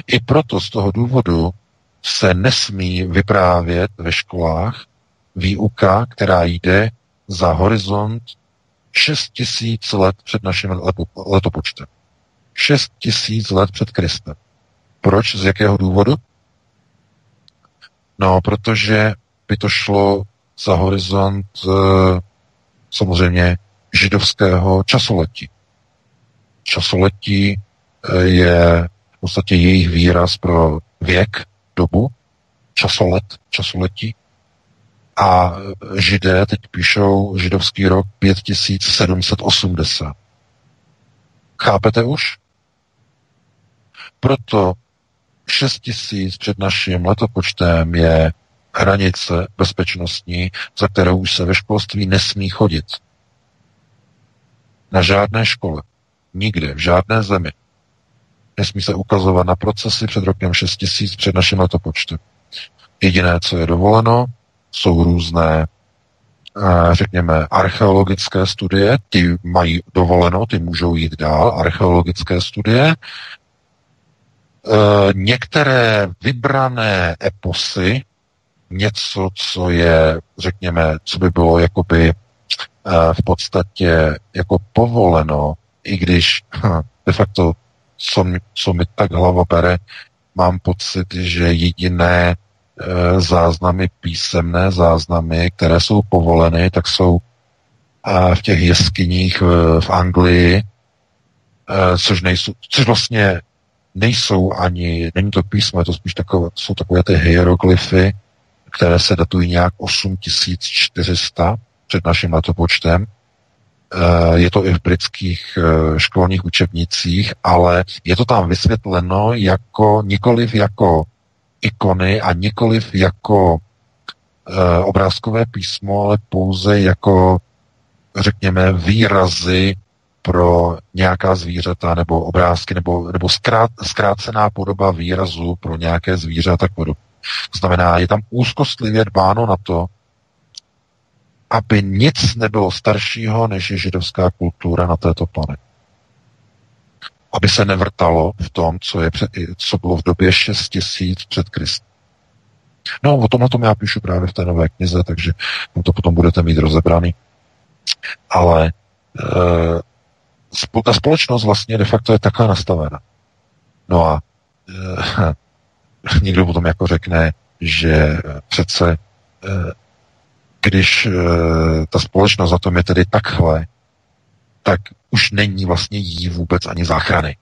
I proto z toho důvodu se nesmí vyprávět ve školách výuka, která jde za horizont 6 tisíc let před naším letopočtem. 6 tisíc let před Kristem. Proč? Z jakého důvodu? No, protože by to šlo za horizont eh, samozřejmě židovského časoletí. Časoletí eh, je v podstatě jejich výraz pro věk, dobu, časolet, časoletí. A židé teď píšou židovský rok 5780. Chápete už? Proto 6000 před naším letopočtem je hranice bezpečnostní, za kterou už se ve školství nesmí chodit. Na žádné škole. Nikde, v žádné zemi. Nesmí se ukazovat na procesy před rokem 6000 před naším letopočtem. Jediné, co je dovoleno, jsou různé, eh, řekněme, archeologické studie, ty mají dovoleno, ty můžou jít dál, archeologické studie, eh, některé vybrané eposy, něco, co je, řekněme, co by bylo jakoby v podstatě jako povoleno, i když hm, de facto, co mi, co mi tak hlava bere, mám pocit, že jediné e, záznamy, písemné záznamy, které jsou povoleny, tak jsou e, v těch jeskyních v, v Anglii, e, což, nejsou, což vlastně nejsou ani, není to písmo, je to spíš takové, jsou takové ty hieroglyfy, které se datují nějak 8400 před naším letopočtem. Eh, je to i v britských eh, školních učebnicích, ale je to tam vysvětleno jako nikoliv jako ikony a nikoliv jako eh, obrázkové písmo, ale pouze jako, řekněme, výrazy pro nějaká zvířata nebo obrázky nebo, nebo zkrát, zkrácená podoba výrazu pro nějaké zvíře a tak podobně. To znamená, je tam úzkostlivě dbáno na to, aby nic nebylo staršího, než je židovská kultura na této planetě. Aby se nevrtalo v tom, co, je, co bylo v době 6 tisíc před Kristem. No, o tom na tom já píšu právě v té nové knize, takže to potom budete mít rozebraný. Ale e, ta společnost vlastně de facto je takhle nastavena. No a e, někdo potom jako řekne, že přece e, když e, ta společnost za tom je tedy takhle, tak už není vlastně jí vůbec ani záchrany.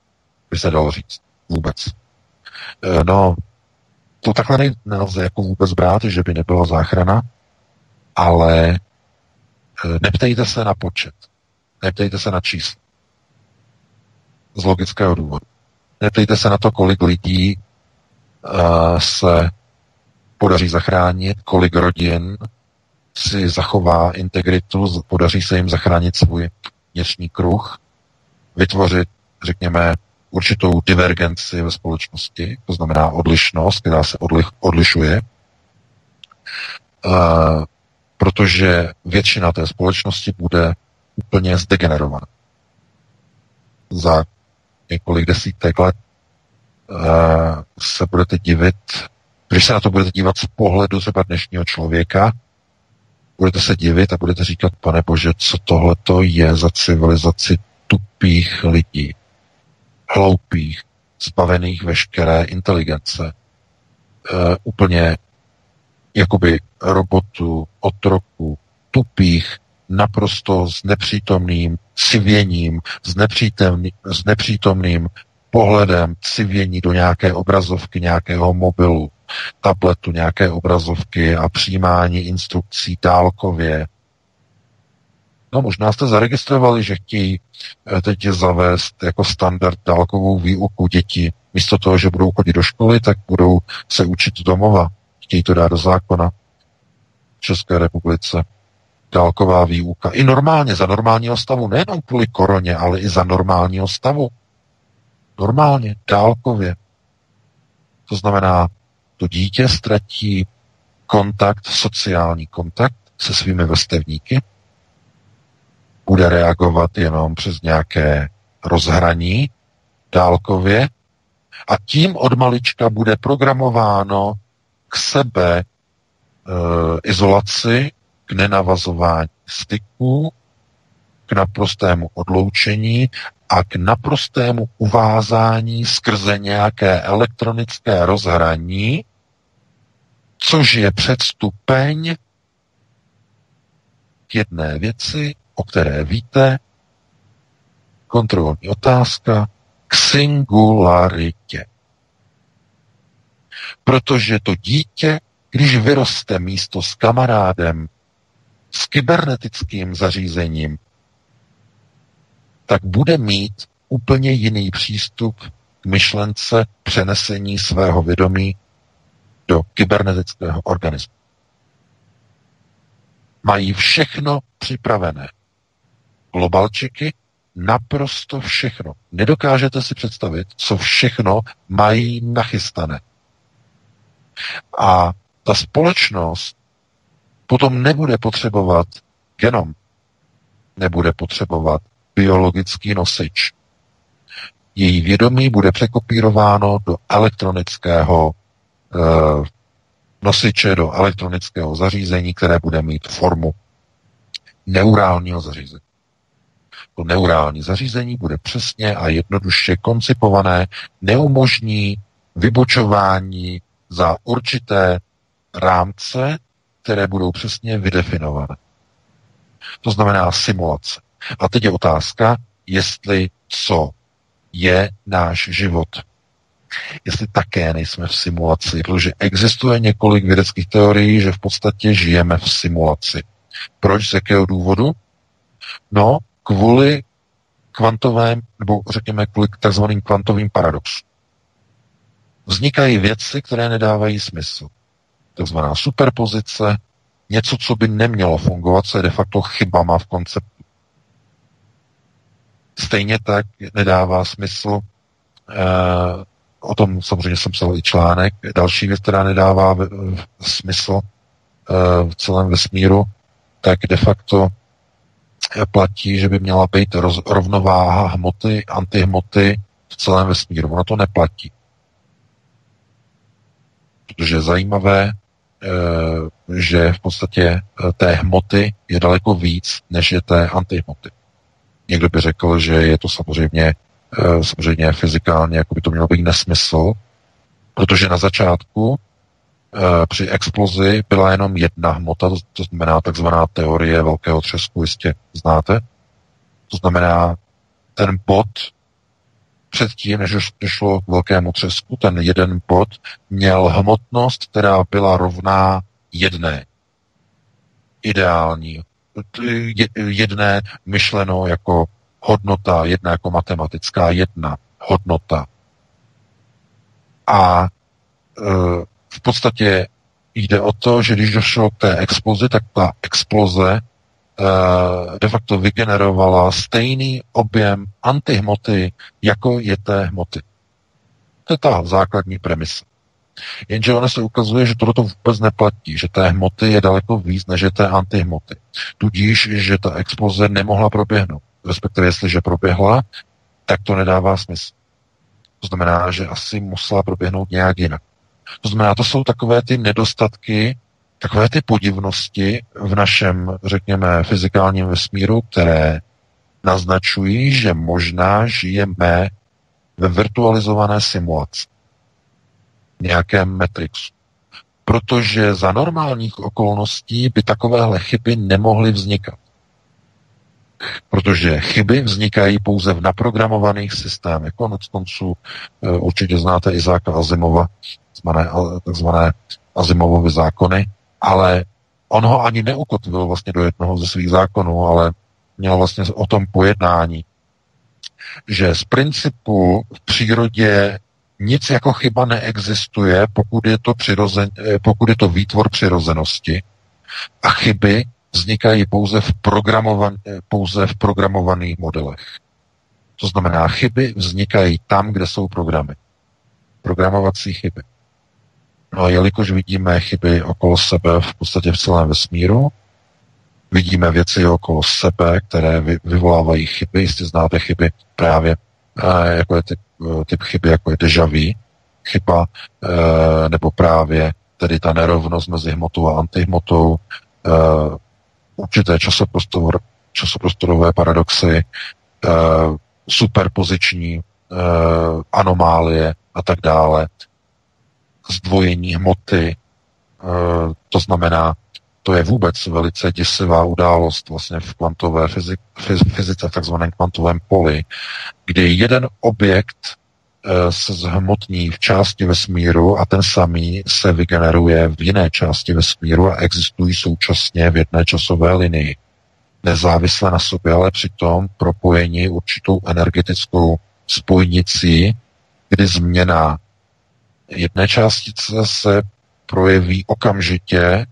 by se dalo říct. Vůbec. Eh, no, to takhle nelze jako vůbec brát, že by nebyla záchrana, ale eh, neptejte se na počet. Neptejte se na číslo. Z logického důvodu. Neptejte se na to, kolik lidí uh, se podaří zachránit, kolik rodin si zachová integritu, podaří se jim zachránit svůj vnitřní kruh, vytvořit, řekněme, určitou divergenci ve společnosti, to znamená odlišnost, která se odlich, odlišuje, uh, protože většina té společnosti bude úplně zdegenerovaná. Za několik desítek let uh, se budete divit, když se na to budete dívat z pohledu třeba dnešního člověka, budete se divit a budete říkat, pane Bože, co tohle to je za civilizaci tupých lidí, hloupých, zbavených veškeré inteligence, uh, úplně jakoby robotů, otroků, tupých, naprosto s nepřítomným civěním, s, s nepřítomným pohledem civění do nějaké obrazovky, nějakého mobilu, tabletu, nějaké obrazovky a přijímání instrukcí dálkově. No možná jste zaregistrovali, že chtějí eh, teď zavést jako standard dálkovou výuku dětí. Místo toho, že budou chodit do školy, tak budou se učit domova. Chtějí to dát do zákona v České republice. Dálková výuka. I normálně, za normálního stavu. Nejenom kvůli koroně, ale i za normálního stavu. Normálně, dálkově. To znamená, to dítě ztratí kontakt, sociální kontakt se svými vrstevníky, bude reagovat jenom přes nějaké rozhraní dálkově. A tím od malička bude programováno k sebe e, izolaci, k nenavazování styků, k naprostému odloučení a k naprostému uvázání skrze nějaké elektronické rozhraní, což je předstupeň k jedné věci, o které víte, kontrolní otázka, k singularitě. Protože to dítě, když vyroste místo s kamarádem, s kybernetickým zařízením, tak bude mít úplně jiný přístup k myšlence přenesení svého vědomí do kybernetického organismu. Mají všechno připravené. Globalčiky naprosto všechno. Nedokážete si představit, co všechno mají nachystané. A ta společnost potom nebude potřebovat genom, nebude potřebovat biologický nosič. Její vědomí bude překopírováno do elektronického e, nosiče, do elektronického zařízení, které bude mít formu neurálního zařízení. To neurální zařízení bude přesně a jednoduše koncipované, neumožní vybočování za určité rámce, které budou přesně vydefinované. To znamená simulace. A teď je otázka, jestli co je náš život. Jestli také nejsme v simulaci, protože existuje několik vědeckých teorií, že v podstatě žijeme v simulaci. Proč? Z jakého důvodu? No, kvůli kvantovém, nebo řekněme kvůli takzvaným kvantovým paradoxům. Vznikají věci, které nedávají smysl. Takzvaná superpozice, něco, co by nemělo fungovat, co je de facto chybama v konceptu Stejně tak nedává smysl, eh, o tom samozřejmě jsem psal i článek, další věc, která nedává v, smysl eh, v celém vesmíru, tak de facto platí, že by měla být rovnováha hmoty, antihmoty v celém vesmíru. Ono to neplatí. Protože je zajímavé, eh, že v podstatě eh, té hmoty je daleko víc, než je té antihmoty. Někdo by řekl, že je to samozřejmě, eh, samozřejmě fyzikálně, jako by to mělo být nesmysl, protože na začátku eh, při explozi byla jenom jedna hmota, to znamená takzvaná teorie velkého třesku, jistě znáte. To znamená, ten bod předtím, než došlo k velkému třesku, ten jeden bod měl hmotnost, která byla rovná jedné. Ideální. Jedné myšleno jako hodnota, jedna jako matematická jedna hodnota. A e, v podstatě jde o to, že když došlo k té explozi, tak ta exploze e, de facto vygenerovala stejný objem antihmoty, jako je té hmoty. To je ta základní premisa. Jenže ono se ukazuje, že toto vůbec neplatí, že té hmoty je daleko víc, než té antihmoty. Tudíž, že ta exploze nemohla proběhnout. Respektive, jestliže proběhla, tak to nedává smysl. To znamená, že asi musela proběhnout nějak jinak. To znamená, to jsou takové ty nedostatky, takové ty podivnosti v našem, řekněme, fyzikálním vesmíru, které naznačují, že možná žijeme ve virtualizované simulaci. Nějakém Matrixu. Protože za normálních okolností by takovéhle chyby nemohly vznikat. Protože chyby vznikají pouze v naprogramovaných systémech. Konec konců eh, určitě znáte Izáka Azimova, takzvané Azimovovy zákony, ale on ho ani neukotvil vlastně do jednoho ze svých zákonů, ale měl vlastně o tom pojednání, že z principu v přírodě nic jako chyba neexistuje, pokud je to, přirozen, eh, pokud je to výtvor přirozenosti a chyby vznikají pouze v, eh, pouze v programovaných modelech. To znamená, chyby vznikají tam, kde jsou programy. Programovací chyby. No a jelikož vidíme chyby okolo sebe v podstatě v celém vesmíru, vidíme věci okolo sebe, které vyvolávají chyby, jistě znáte chyby právě, eh, jako je eh, typ chyby, jako je deja vu, chyba, nebo právě tedy ta nerovnost mezi hmotou a antihmotou, určité časoprostor, časoprostorové paradoxy, eh, superpoziční eh, anomálie a tak dále, zdvojení hmoty, eh, to znamená, to je vůbec velice děsivá událost vlastně v kvantové fyzice, v takzvaném kvantovém poli, kdy jeden objekt se zhmotní v části vesmíru a ten samý se vygeneruje v jiné části vesmíru a existují současně v jedné časové linii. Nezávisle na sobě, ale přitom propojení určitou energetickou spojnicí, kdy změna jedné částice se projeví okamžitě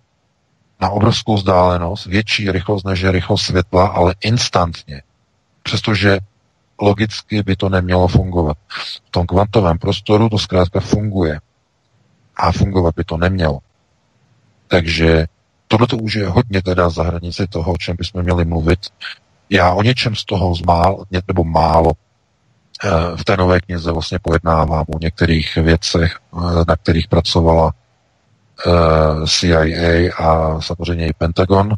na obrovskou vzdálenost, větší rychlost než je rychlost světla, ale instantně. Přestože logicky by to nemělo fungovat. V tom kvantovém prostoru to zkrátka funguje. A fungovat by to nemělo. Takže tohle to už je hodně teda za hranici toho, o čem bychom měli mluvit. Já o něčem z toho zmál, nebo málo eh, v té nové knize vlastně pojednávám o některých věcech, eh, na kterých pracovala CIA a samozřejmě i Pentagon,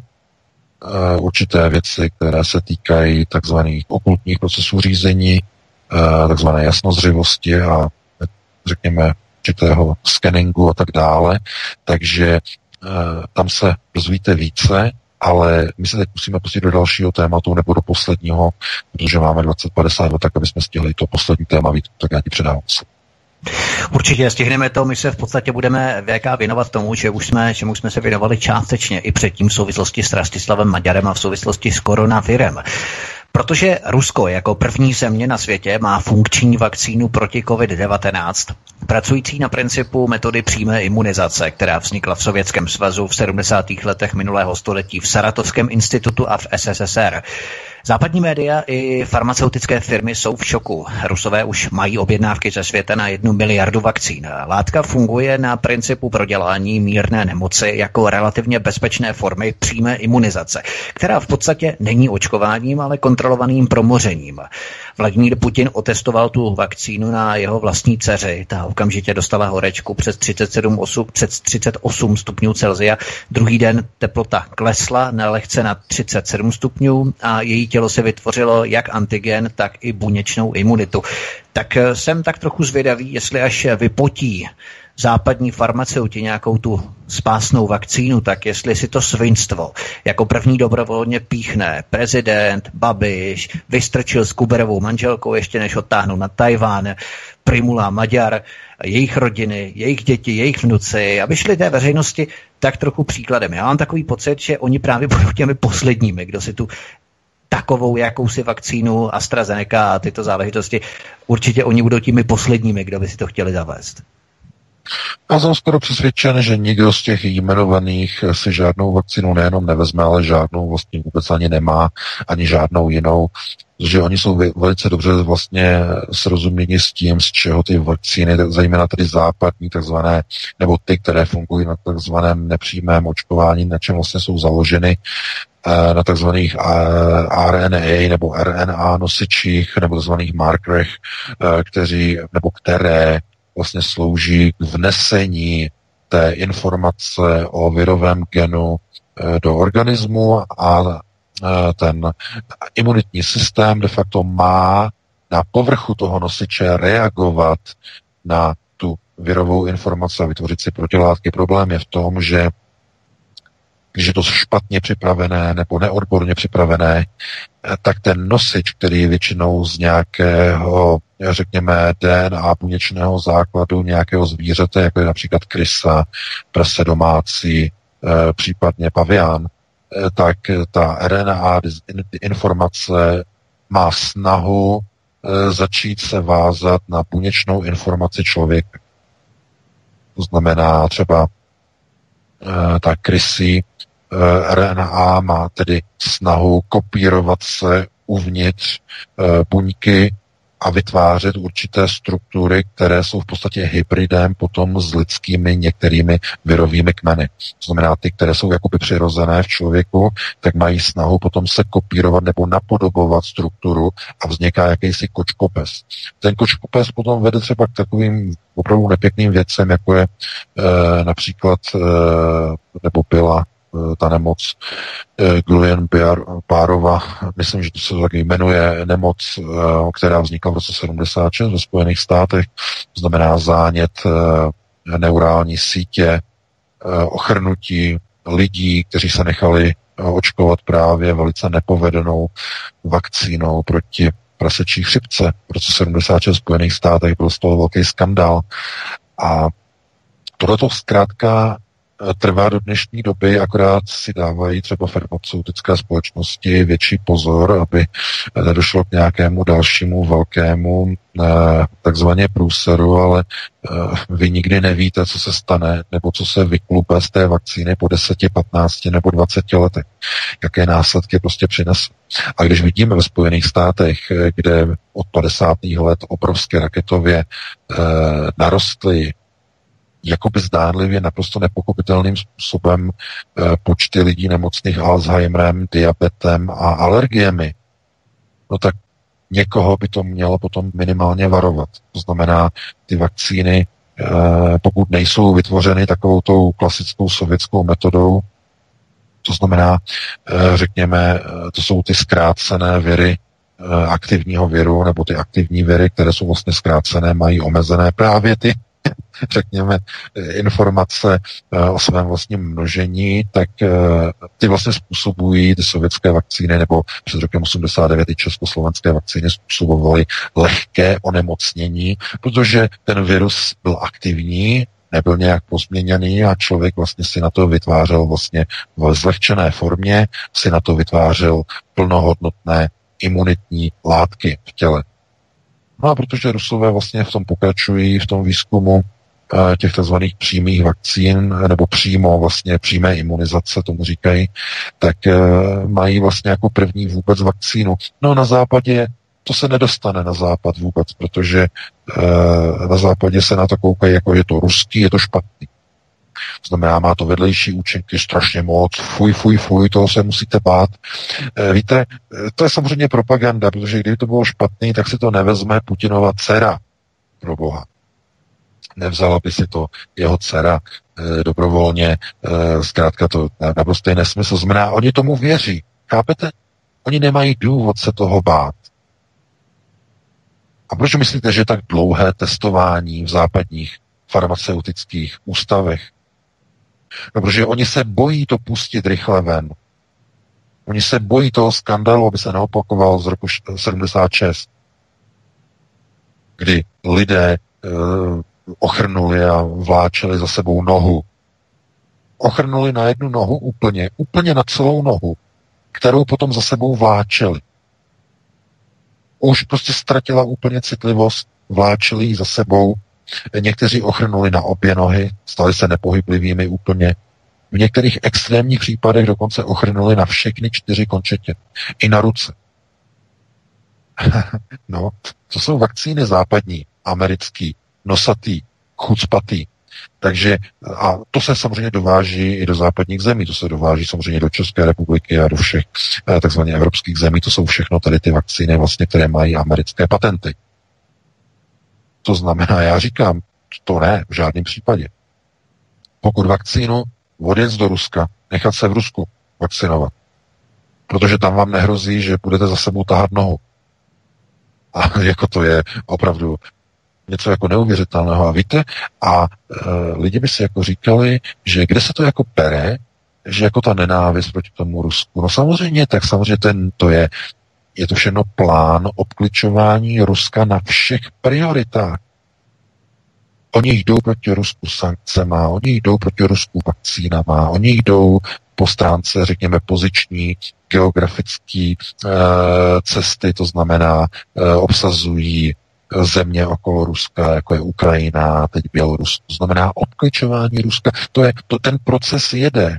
Eh, určité věci, které se týkají takzvaných okultních procesů řízení, eh, takzvané jasnozřivosti a řekněme určitého scanningu a tak dále. Takže eh, tam se dozvíte více, ale my se teď musíme pustit do dalšího tématu nebo do posledního, protože máme 2052, tak aby jsme stihli to poslední téma, tak já ti předávám slovo. Určitě stihneme to, my se v podstatě budeme VK věnovat tomu, že už jsme, čemu jsme se věnovali částečně i předtím v souvislosti s Rastislavem Maďarem a v souvislosti s koronavirem. Protože Rusko jako první země na světě má funkční vakcínu proti COVID-19, pracující na principu metody přímé imunizace, která vznikla v Sovětském svazu v 70. letech minulého století v Saratovském institutu a v SSSR. Západní média i farmaceutické firmy jsou v šoku. Rusové už mají objednávky ze světa na jednu miliardu vakcín. Látka funguje na principu prodělání mírné nemoci jako relativně bezpečné formy přímé imunizace, která v podstatě není očkováním, ale kontrolovaným promořením. Vladimír Putin otestoval tu vakcínu na jeho vlastní dceři. Ta okamžitě dostala horečku přes 37, 8, přes 38 stupňů Celzia. Druhý den teplota klesla na lehce na 37 stupňů a její tělo se vytvořilo jak antigen, tak i buněčnou imunitu. Tak eh, jsem tak trochu zvědavý, jestli až vypotí západní farmaceuti nějakou tu spásnou vakcínu, tak jestli si to svinstvo jako první dobrovolně píchne prezident Babiš, vystrčil s Kuberovou manželkou ještě než odtáhnou na Tajván, Primula Maďar, jejich rodiny, jejich děti, jejich vnuci, aby šli té veřejnosti tak trochu příkladem. Já mám takový pocit, že oni právě budou těmi posledními, kdo si tu takovou jakousi vakcínu AstraZeneca a tyto záležitosti, určitě oni budou těmi posledními, kdo by si to chtěli zavést. Já jsem skoro přesvědčen, že nikdo z těch jmenovaných si žádnou vakcínu nejenom nevezme, ale žádnou vlastně vůbec ani nemá, ani žádnou jinou, protože oni jsou velice dobře vlastně srozuměni s tím, z čeho ty vakcíny, zejména tedy západní, takzvané, nebo ty, které fungují na takzvaném nepřímém očkování, na čem vlastně jsou založeny, eh, na takzvaných eh, RNA nebo RNA nosičích nebo takzvaných markerech, eh, kteří, nebo které vlastně slouží k vnesení té informace o virovém genu eh, do organismu a eh, ten imunitní systém de facto má na povrchu toho nosiče reagovat na tu virovou informaci a vytvořit si protilátky. Problém je v tom, že když je to špatně připravené nebo neodborně připravené, eh, tak ten nosič, který je většinou z nějakého, řekněme, DNA buněčného základu nějakého zvířete, jako je například krysa, prase domácí, eh, případně pavián, eh, tak ta RNA informace má snahu začít se vázat na buněčnou informaci člověka. To znamená třeba ta krysy Eh, RNA má tedy snahu kopírovat se uvnitř eh, buňky a vytvářet určité struktury, které jsou v podstatě hybridem potom s lidskými některými virovými kmeny. To znamená, ty, které jsou jakoby přirozené v člověku, tak mají snahu potom se kopírovat nebo napodobovat strukturu a vzniká jakýsi kočkopes. Ten kočkopes potom vede třeba k takovým opravdu nepěkným věcem, jako je e, například, e, nebo byla Eh, ta nemoc eh, Guillain-Barrova, myslím, že to se tak jmenuje, nemoc, eh, která vznikla v roce 76 ve Spojených státech, to znamená zánět neurální sítě, ochrnutí lidí, kteří se nechali očkovat právě velice nepovedenou vakcínou proti prasečí chřipce. V roce 76 v Spojených státech byl z toho velký skandál. A tohleto zkrátka Eh, trvá do dnešní doby, akorát si dávají třeba farmaceutické společnosti větší pozor, aby nedošlo k nějakému dalšímu velkému eh, takzvaně průseru, ale eh, vy nikdy nevíte, co se stane, nebo co se vyklupe z té vakcíny po 10, 15 nebo 20 letech. Jaké následky prostě přinese. A když vidíme ve Spojených státech, kde od 50. let obrovské raketově narostly jakoby zdánlivě naprosto nepochopitelným způsobem eh, počty lidí nemocných Alzheimerem, diabetem a alergiemi, no tak někoho by to mělo potom minimálně varovat. To znamená, ty vakcíny, eh, pokud nejsou vytvořeny takovou tou klasickou sovětskou metodou, to znamená, eh, řekněme, to jsou ty zkrácené viry aktivního viru, nebo ty aktivní viry, které jsou vlastně zkrácené, mají omezené právě ty řekněme, informace eh, o svém vlastním množení, tak eh, ty vlastně způsobují ty sovětské vakcíny, nebo před rokem 89 i československé vakcíny způsobovaly lehké onemocnění, protože ten virus byl aktivní, nebyl nějak pozměněný a člověk vlastně si na to vytvářel vlastně v zlehčené formě, si na to vytvářel plnohodnotné imunitní látky v těle. No a protože Rusové vlastně v tom pokračují, v tom výzkumu eh, těch tzv. přímých vakcín, nebo přímo vlastně přímé imunizace, tomu říkají, tak eh, mají vlastně jako první vůbec vakcínu. No na západě to se nedostane na západ vůbec, protože e, na západě se na to koukají jako je to ruský, je to špatný. To znamená, má to vedlejší účinky strašně moc, fuj, fuj, fuj, toho se musíte bát. Víte, to je samozřejmě propaganda, protože kdyby to bylo špatný, tak si to nevezme Putinova dcera, pro boha. Nevzala by si to jeho dcera e, dobrovolně, e, zkrátka to naprosto je nesmysl. Znamená, oni tomu věří. Chápete? Oni nemají důvod se toho bát. A proč myslíte, že tak dlouhé testování v západních farmaceutických ústavech. No, protože oni se bojí to pustit rychle ven. Oni se bojí toho skandalu, aby se neopakoval z roku 76, kdy lidé e, ochrnuli a vláčeli za sebou nohu. Ochrnuli na jednu nohu úplně, úplně na celou nohu, kterou potom za sebou vláčeli. Už prostě ztratila úplně citlivost, vláčeli ji za sebou. Někteří ochrnuli na obě nohy, stali se nepohyblivými úplně. V některých extrémních případech dokonce ochrnuli na všechny čtyři končetě. I na ruce. no, to jsou vakcíny západní, americký, nosatý, chucpatý. Takže a to se samozřejmě dováží i do západních zemí, to se dováží samozřejmě do České republiky a do všech eh, takzvaně evropských zemí, to jsou všechno tady ty vakcíny, vlastně, které mají americké patenty. To znamená, já říkám, to ne, v žádném případě. Pokud vakcínu odjet do Ruska, nechat se v Rusku vakcinovat, protože tam vám nehrozí, že budete za sebou tahat nohu. A jako to je opravdu něco jako neuvěřitelného. A víte, a e, lidi by si jako říkali, že kde se to jako pere, že jako ta nenávist proti tomu Rusku. No samozřejmě, tak samozřejmě ten, to je, je to všechno plán obkličování Ruska na všech prioritách. Oni jdou proti Rusku sankcema, oni jdou proti Rusku vakcínama, oni jdou po stránce, řekněme, poziční, geografické e, cesty, to znamená, e, obsazují země okolo Ruska, jako je Ukrajina, teď Bělorusko. To znamená obkličování Ruska. To je, to, ten proces jede.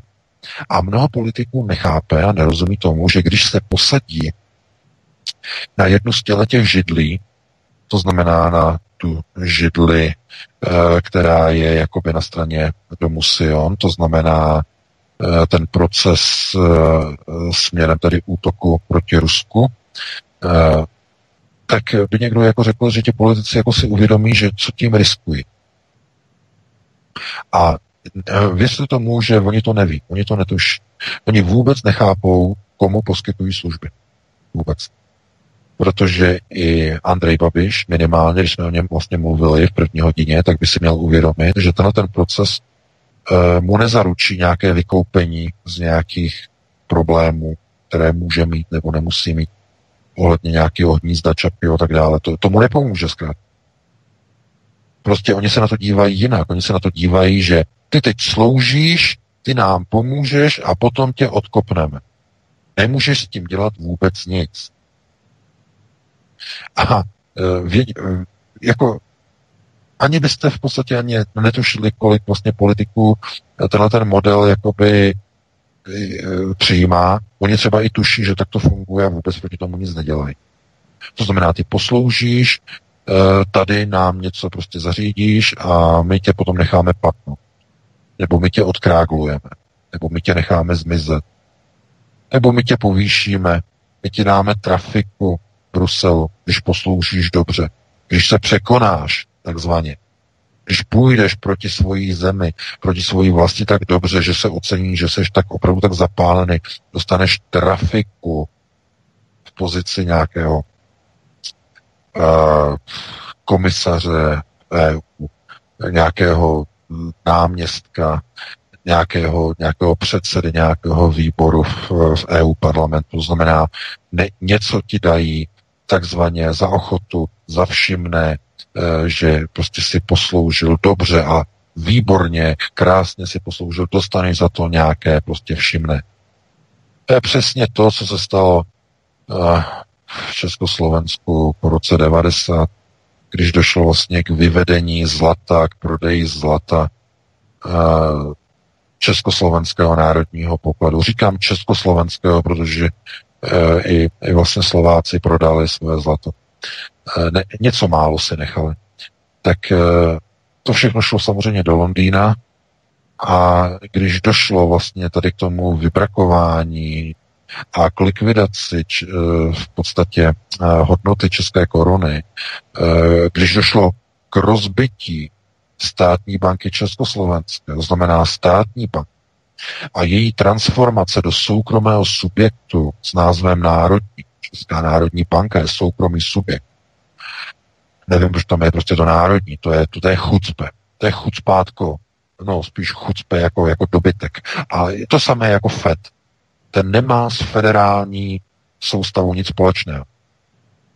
A mnoho politiků nechápe a nerozumí tomu, že když se posadí na jednu z těch židlí, to znamená na tu židli, eh, která je jakoby na straně domu Sion, to znamená eh, ten proces eh, směrem tedy útoku proti Rusku, tak by někdo jako řekl, že ti politici jako si uvědomí, že co tím riskují. A věřte tomu, že oni to neví, oni to netuší. Oni vůbec nechápou, komu poskytují služby. Vůbec. Protože i Andrej Babiš, minimálně, když jsme o něm vlastně mluvili v první hodině, tak by si měl uvědomit, že tenhle ten proces e, mu nezaručí nějaké vykoupení z nějakých problémů, které může mít nebo nemusí mít ohledně nějakého hnízda čapy a tak dále. To, tomu nepomůže zkrátka. Prostě oni se na to dívají jinak. Oni se na to dívají, že ty teď sloužíš, ty nám pomůžeš a potom tě odkopneme. Nemůžeš s tím dělat vůbec nic. A e, věd, e, jako ani byste v podstatě ani netušili, kolik vlastně politiků tenhle ten model jakoby přijímá. Oni třeba i tuší, že tak to funguje a vůbec proti tomu nic nedělají. To znamená, ty posloužíš, tady nám něco prostě zařídíš a my tě potom necháme patnout. Nebo my tě odkráglujeme. Nebo my tě necháme zmizet. Nebo my tě povýšíme. My ti dáme trafiku Bruselu, když posloužíš dobře. Když se překonáš, takzvaně. Když půjdeš proti svojí zemi, proti svojí vlasti tak dobře, že se ocení, že jsi tak opravdu tak zapálený, dostaneš trafiku v pozici nějakého uh, komisaře EU, nějakého náměstka, nějakého, nějakého předsedy, nějakého výboru v, v EU parlamentu. Znamená, ne, něco ti dají takzvaně za ochotu, za všimné, že prostě si posloužil dobře a výborně, krásně si posloužil, dostaneš za to nějaké prostě všimné. To je přesně to, co se stalo eh, v Československu po roce 90, když došlo vlastně k vyvedení zlata, k prodeji zlata eh, Československého národního pokladu. Říkám Československého, protože i, i vlastně Slováci prodali své zlato. E, ne, něco málo si nechali. Tak e, to všechno šlo samozřejmě do Londýna a když došlo vlastně tady k tomu vybrakování a k likvidaci č, v podstatě hodnoty české koruny, když došlo k rozbití státní banky Československé, to znamená státní bank, a její transformace do soukromého subjektu s názvem Národní, Česká národní banka je soukromý subjekt. Nevím, proč tam je prostě to národní, to je, to je chucpe. To je chucpátko. No, spíš chucpe jako, jako dobytek. A je to samé jako FED. Ten nemá s federální soustavou nic společného.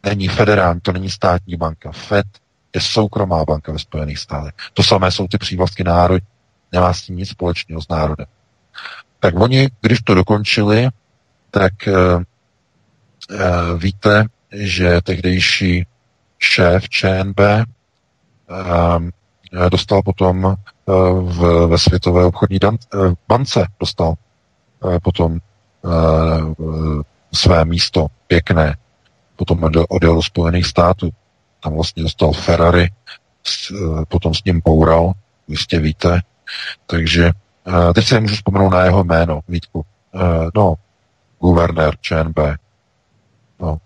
Není federální, to není státní banka. FED je soukromá banka ve Spojených státech. To samé jsou ty přívlastky národ. Nemá s tím nic společného s národem. Tak oni, když to dokončili, tak uh, víte, že tehdejší šéf ČNB uh, dostal potom uh, v, ve Světové obchodní uh, bance dostal potom své místo pěkné. Potom odjel do Spojených států. Tam vlastně dostal Ferrari, potom s ním poural, jistě víte. Takže teď se můžu vzpomenout na jeho jméno, Vítku. No, guvernér ČNB. No.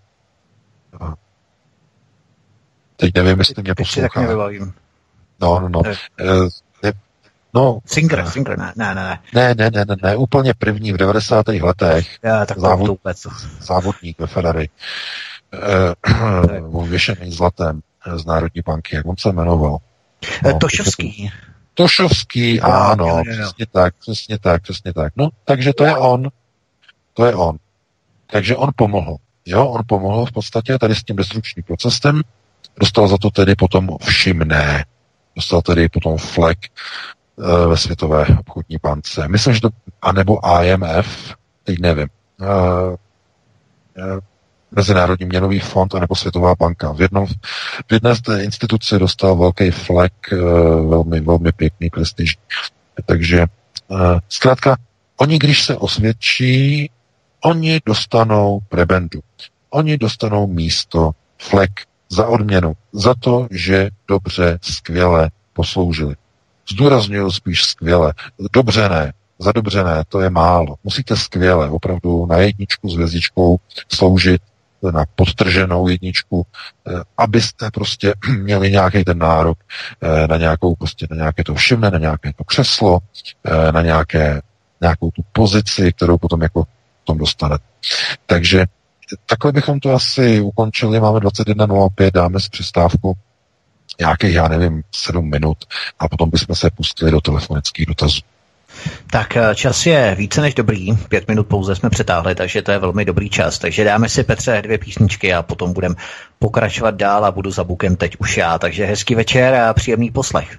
Uh, teď nevím, jestli mě poslouchá. No, no, no. Ne, no Singer, Singer, ne, ne, ne. Ne, ne, ne, ne, ne, úplně první v 90. letech. Já, tak závod, vůbec. Závodník ve Ferrari. Uh, věšený zlatem z Národní banky, jak on se jmenoval? No, Tošovský. Tošovský, ano, jo, jo, jo. přesně tak, přesně tak, přesně tak. No, takže to je on. To je on. Takže on pomohl. Jo, on pomohl v podstatě tady s tím destrukčním procesem, dostal za to tedy potom všimné. Dostal tedy potom flek uh, ve Světové obchodní bance. Myslím, že to, anebo IMF, teď nevím. Uh, uh, Mezinárodní měnový fond anebo Světová banka. V, jednom, v jedné z té instituce dostal velký flek, uh, velmi, velmi pěkný, prestižní. Takže uh, zkrátka, oni, když se osvědčí, oni dostanou prebendu. Oni dostanou místo, flek za odměnu, za to, že dobře, skvěle posloužili. Zdůraznuju spíš skvěle. Dobře ne, za dobře ne, to je málo. Musíte skvěle, opravdu na jedničku s hvězdičkou sloužit na podtrženou jedničku, eh, abyste prostě měli nějaký ten nárok eh, na nějakou prostě na nějaké to všimne, na nějaké to křeslo, eh, na nějaké, nějakou tu pozici, kterou potom jako tom dostanete. Takže takhle bychom to asi ukončili. Máme 21.05, dáme si přestávku nějakých, já nevím, 7 minut a potom bychom se pustili do telefonických dotazů. Tak eh, čas je více než dobrý, pět minut pouze jsme přetáhli, takže to je velmi dobrý čas. Takže dáme si Petře dvě písničky a potom budeme pokračovat dál a budu za bukem teď už já. Takže hezký večer a příjemný poslech.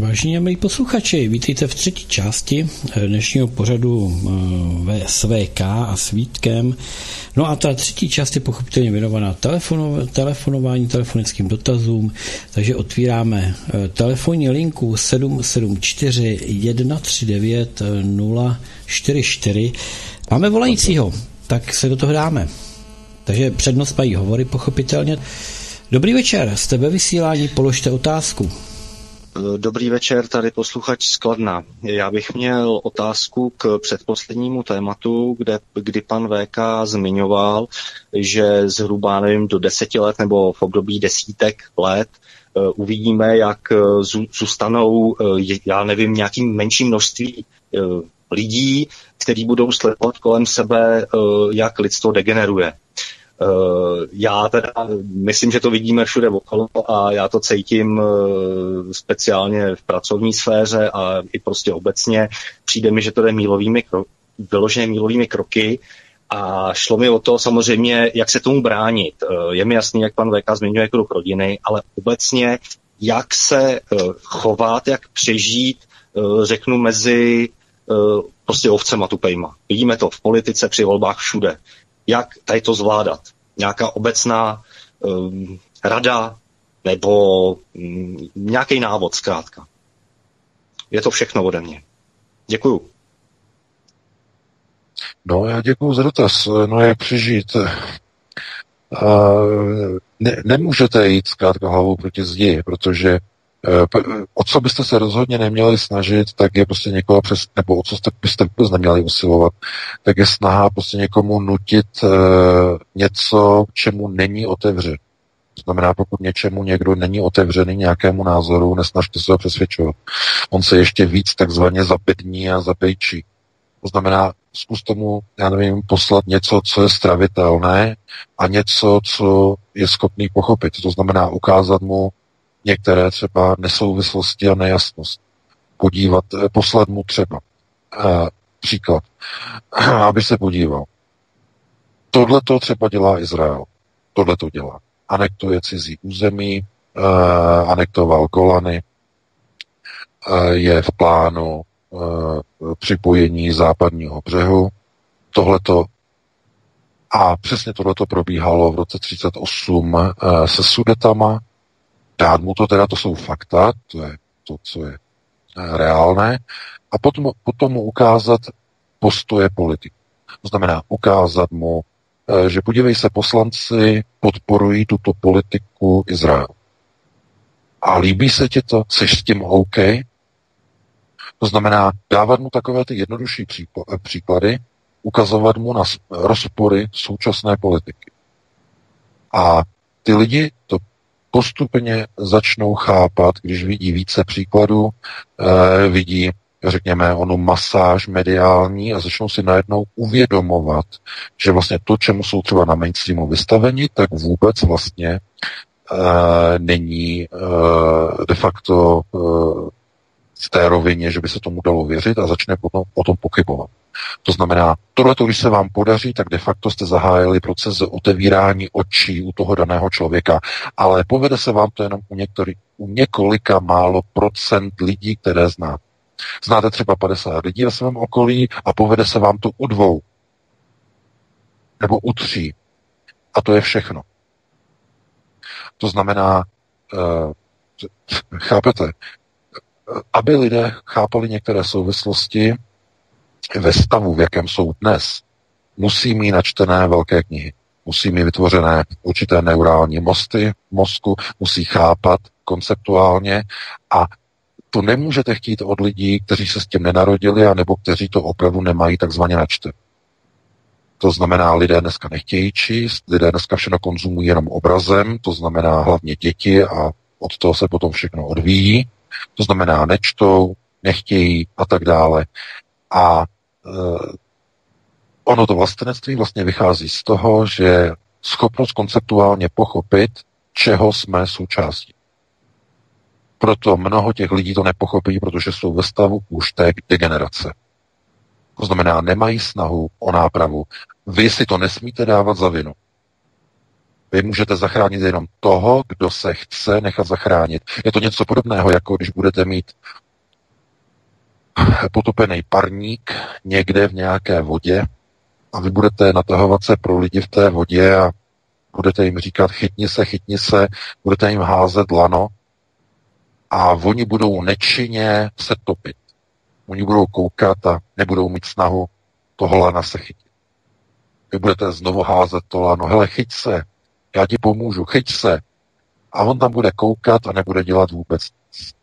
Vážení milí posluchači, vítejte v třetí části eh, dnešního pořadu eh, SVK a Svítkem. No a ta třetí část je pochopitelně věnovaná telefono, telefonování, telefonickým dotazům, takže otvíráme eh, telefonní linku 774 139 044. Máme volajícího, tak se do toho dáme. Takže přednost mají hovory pochopitelně. Dobrý večer, jste ve vysílání, položte otázku. Dobrý večer, tady posluchač Skladna. Já bych měl otázku k předposlednímu tématu, kde, kdy pan VK zmiňoval, že zhruba, nevím, do deseti let nebo v období desítek let eh, uvidíme, jak eh, zůstanou, eh, já nevím, nějakým menším množství lidí, kteří budou sledovat kolem sebe, jak lidstvo degeneruje. Eh, já teda myslím, že to vidíme všude okolo a já to cítím eh, speciálně v pracovní sféře a i prostě obecně. Přijde mi, že to jde mílovými kro- vyloženě mílovými kroky a šlo mi o to samozřejmě, jak se tomu bránit. Eh, je mi jasný, jak pan VK zmiňuje kruh rodiny, ale obecně, jak se chovat, jak přežít, řeknu, mezi prostě ovcema tupejma. Vidíme to v politice, při volbách všude jak tady to zvládat. Nějaká obecná um, rada nebo um, nějaký návod zkrátka. Je to všechno ode mě. Děkuju. No, já děkuji za dotaz. No, jak přežít? Uh, ne, nemůžete jít zkrátka hlavou proti zdi, protože o co byste se rozhodně neměli snažit, tak je prostě někoho přes, nebo o co jste, byste vůbec neměli usilovat, tak je snaha prostě někomu nutit uh, něco, čemu není otevřen. To znamená, pokud něčemu někdo není otevřený nějakému názoru, nesnažte se ho přesvědčovat. On se ještě víc takzvaně zapední a zapejčí. To znamená, zkus tomu, já nevím, poslat něco, co je stravitelné a něco, co je schopný pochopit. To znamená ukázat mu některé třeba nesouvislosti a nejasnost. Podívat, eh, poslat mu třeba eh, příklad, aby se podíval. Tohle to třeba dělá Izrael. Tohle to dělá. Anektuje cizí území, eh, anektoval Golany, eh, je v plánu eh, připojení západního břehu. Tohleto a přesně tohleto probíhalo v roce 38 eh, se Sudetama, dát mu to teda, to jsou fakta, to je to, co je eh, reálné, a potom, potom mu ukázat postoje politiky. To znamená ukázat mu, eh, že podívej se, poslanci podporují tuto politiku Izrael. A líbí se ti to? Jsi s tím OK? To znamená dávat mu takové ty jednodušší eh, příklady, ukazovat mu na rozpory současné politiky. A ty lidi to postupně začnou chápat, když vidí více příkladů, eh, vidí, řekněme, onu masáž mediální a začnou si najednou uvědomovat, že vlastně to, čemu jsou třeba na mainstreamu vystaveni, tak vůbec vlastně eh, není eh, de facto v té rovině, že by se tomu dalo věřit a začne potom o tom pochybovat. To znamená, tohle, když se vám podaří, tak de facto jste zahájili proces otevírání očí u toho daného člověka, ale povede se vám to jenom u, některý, u několika málo procent lidí, které znáte. Znáte třeba 50 lidí ve svém okolí a povede se vám to u dvou nebo u tří. A to je všechno. To znamená, uh, chápete, aby lidé chápali některé souvislosti ve stavu, v jakém jsou dnes, musí mít načtené velké knihy. Musí mít vytvořené určité neurální mosty mozku, musí chápat konceptuálně a to nemůžete chtít od lidí, kteří se s tím nenarodili, anebo kteří to opravdu nemají takzvaně načte. To znamená, lidé dneska nechtějí číst, lidé dneska všechno konzumují jenom obrazem, to znamená hlavně děti a od toho se potom všechno odvíjí. To znamená, nečtou, nechtějí a tak dále. A e, ono to vlastenectví vlastně vychází z toho, že schopnost konceptuálně pochopit, čeho jsme součástí. Proto mnoho těch lidí to nepochopí, protože jsou ve stavu už té degenerace. To znamená, nemají snahu o nápravu. Vy si to nesmíte dávat za vinu. Vy můžete zachránit jenom toho, kdo se chce nechat zachránit. Je to něco podobného, jako když budete mít potopený parník někde v nějaké vodě a vy budete natahovat se pro lidi v té vodě a budete jim říkat chytni se, chytni se, budete jim házet lano a oni budou nečinně se topit. Oni budou koukat a nebudou mít snahu toho lana se chytit. Vy budete znovu házet to lano, hele, chyť se, já ti pomůžu, chyť se. A on tam bude koukat a nebude dělat vůbec nic.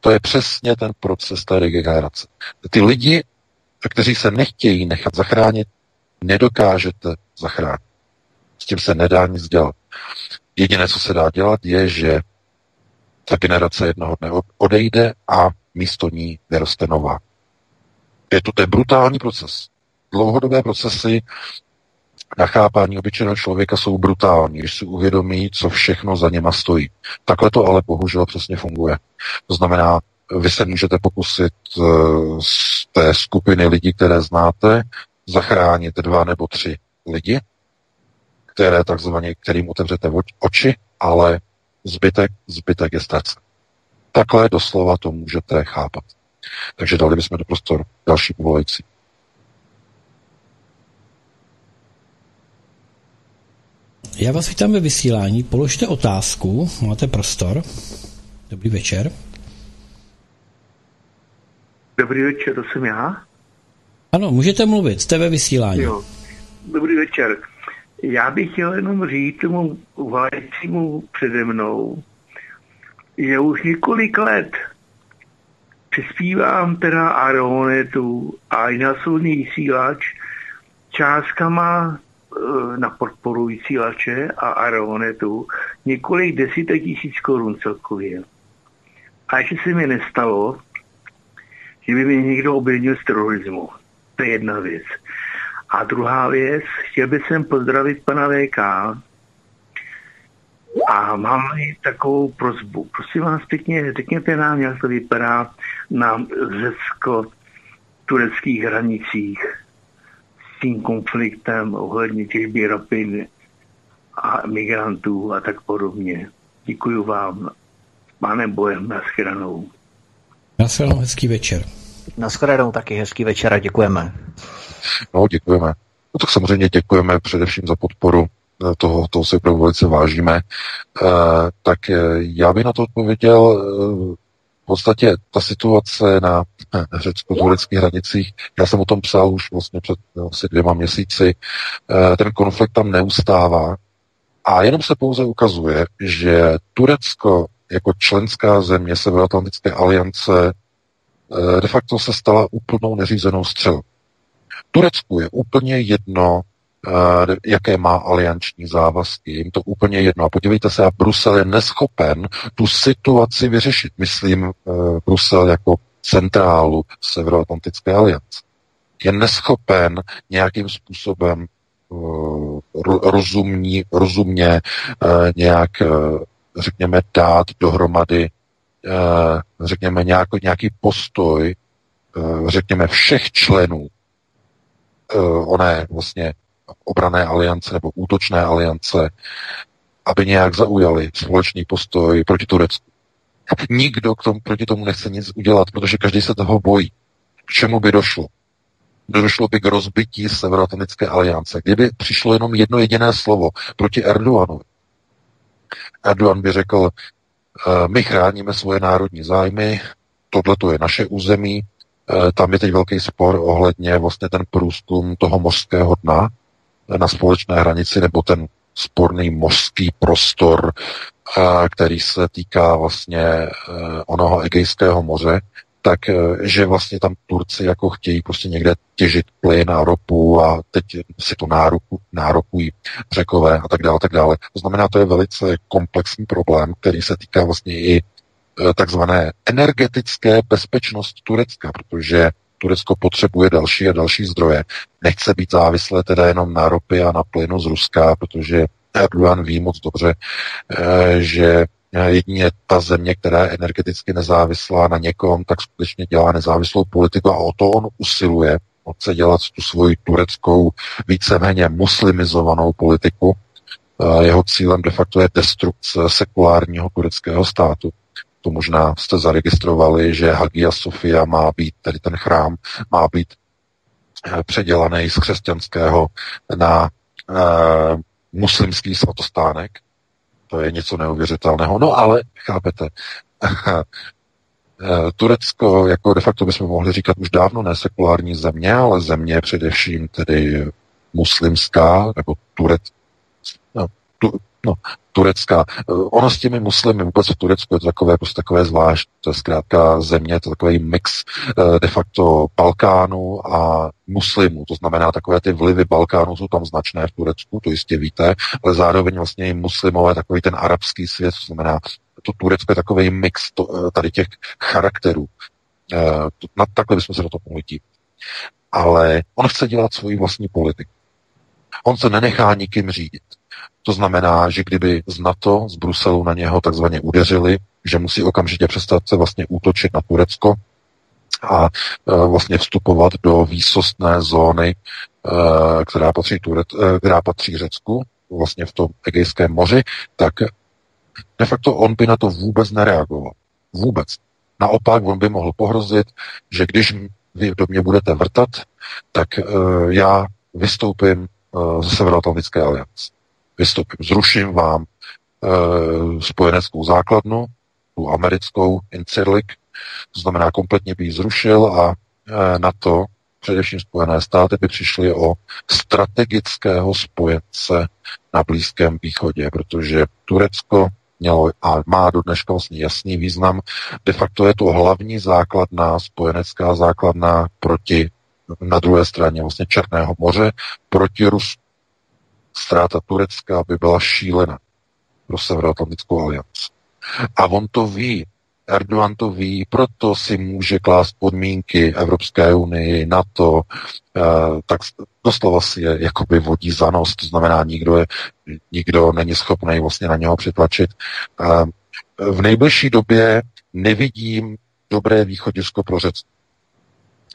To je přesně ten proces té regenerace. Ty lidi, kteří se nechtějí nechat zachránit, nedokážete zachránit. S tím se nedá nic dělat. Jediné, co se dá dělat, je, že ta generace jednoho dne odejde a místo ní vyroste nová. Je to ten brutální proces. Dlouhodobé procesy na chápání obyčejného člověka jsou brutální, když si uvědomí, co všechno za něma stojí. Takhle to ale bohužel přesně funguje. To znamená, vy se můžete pokusit eh, z té skupiny lidí, které znáte, zachránit dva nebo tři lidi, které takzvaně, kterým otevřete oči, ale zbytek, zbytek je ztracen. Takhle doslova to můžete chápat. Takže dali bychom do prostor další povolající. Já vás vítám ve vysílání. Položte otázku, máte prostor. Dobrý večer. Dobrý večer, to jsem já. Ano, můžete mluvit, jste ve vysílání. Jo. Dobrý večer. Já bych chtěl jenom říct tomu uvádějícímu přede mnou, že už několik let přispívám teda Aeronetu a i na soudní vysílač částkama na podporu vysílače a Aeronetu několik desítek tisíc korun celkově. A ještě se mi nestalo, že by mě někdo obvinil z terorismu. To je jedna věc. A druhá věc, chtěl bych sem pozdravit pana VK a mám takovou prozbu. Prosím vás pěkně, řekněte nám, jak to vypadá na řecko-tureckých hranicích tím konfliktem ohledně těžby ropy a migrantů a tak podobně. Děkuji vám. Pánem Bojem, naschledanou. Naschledanou, hezký večer. Naschledanou taky hezký večer a děkujeme. No, děkujeme. No tak samozřejmě děkujeme především za podporu eh, toho, toho si opravdu velice vážíme. E, tak eh, já bych na to odpověděl v podstatě ta situace na řecko-tureckých hranicích, já jsem o tom psal už vlastně před asi dvěma měsíci, ten konflikt tam neustává a jenom se pouze ukazuje, že Turecko jako členská země Severoatlantické aliance de facto se stala úplnou neřízenou střelou. Turecku je úplně jedno, eh, jaké má alianční závazky. Jim to úplně jedno. A podívejte se, a Brusel je neschopen tu situaci vyřešit. Myslím eh, Brusel jako centrálu Severoatlantické aliance. Je neschopen nějakým způsobem eh, rozumní, rozumně nějak, řekněme, dát dohromady, řekněme, nějaký postoj, řekněme, všech členů oné vlastně obrané aliance nebo útočné aliance, aby nějak zaujali společný postoj proti Turecku. Nikdo k tomu, proti tomu nechce nic udělat, protože každý se toho bojí. K čemu by došlo? Došlo by k rozbití Severoatlantické aliance. Kdyby přišlo jenom jedno jediné slovo proti Erdoganovi, Erdogan by řekl, eh, my chráníme svoje národní zájmy, tohle je naše území, Eh, tam je teď velký spor ohledně vlastně ten průzkum toho mořského dna na společné hranici, nebo ten sporný mořský prostor, který se týká vlastně eh, onoho Egejského moře, tak že vlastně tam Turci jako chtějí prostě někde těžit plyn a ropu a teď si to nároku, nárokují řekové a tak dále, tak dále. To znamená, to je velice komplexní problém, který se týká vlastně i Eh, takzvané energetické bezpečnosti Turecka, protože Turecko potřebuje další a další zdroje. Nechce být závislé teda jenom na ropě a na plynu z Ruska, protože Erdogan ví moc dobře, eh, že jedině ta země, která je energeticky nezávislá na někom, tak skutečně dělá nezávislou politiku a o to on usiluje. On chce dělat tu svoji tureckou, víceméně muslimizovanou politiku. Eh, jeho cílem de facto je destrukce sekulárního tureckého státu to možná jste zaregistrovali, že Hagia Sofia má být, tedy ten chrám, má být eh, předělaný z křesťanského na uh, muslimský svatostánek. To je něco neuvěřitelného. No ale, chápete, eh, Turecko, jako de facto bychom mohli říkat už dávno nesekulární země, ale země především tedy muslimská, nebo Turec, no, tu, no, Turecka. Eh, ono s těmi muslimy vůbec v Turecku je to takové, prostě takové zvlášť. To je zkrátka země, to je takový mix eh, de facto Balkánu a muslimů. To znamená, takové ty vlivy Balkánu jsou tam značné v Turecku, to jistě víte, ale zároveň vlastně i muslimové, takový ten arabský svět, to znamená, to Turecko je takový mix to, eh, tady těch charakterů. Na, takhle bychom se do toho mohli. Ale on chce dělat svoji vlastní politiku. On se nenechá nikým řídit. To znamená, že kdyby z NATO, z Bruselu na něho takzvaně udeřili, že musí okamžitě přestat se vlastně útočit na Turecko a e, vlastně vstupovat do výsostné zóny, e, která patří, Turec, e, která patří Řecku, vlastně v tom Egejském moři, tak de facto on by na to vůbec nereagoval. Vůbec. Naopak on by mohl pohrozit, že když vy do mě budete vrtat, tak já vystoupím ze Severoatlantické aliance vystoupím, zruším vám e, spojeneckou základnu, tu americkou Incirlik, to znamená kompletně by ji zrušil a e, na to především Spojené státy by přišly o strategického spojence na Blízkém východě, protože Turecko mělo a má do dneška vlastně jasný význam. De facto je to hlavní základna, spojenecká základna proti na druhé straně vlastně Černého moře proti Rusku. Ztráta Turecka by byla šílena pro Severoatlantickou alianci. A on to ví, Erdogan to ví, proto si může klást podmínky Evropské unii, NATO, eh, tak doslova si je jakoby vodí za nos, to znamená, nikdo, je, nikdo není schopný vlastně na něho přitlačit. Eh, v nejbližší době nevidím dobré východisko pro Řecko.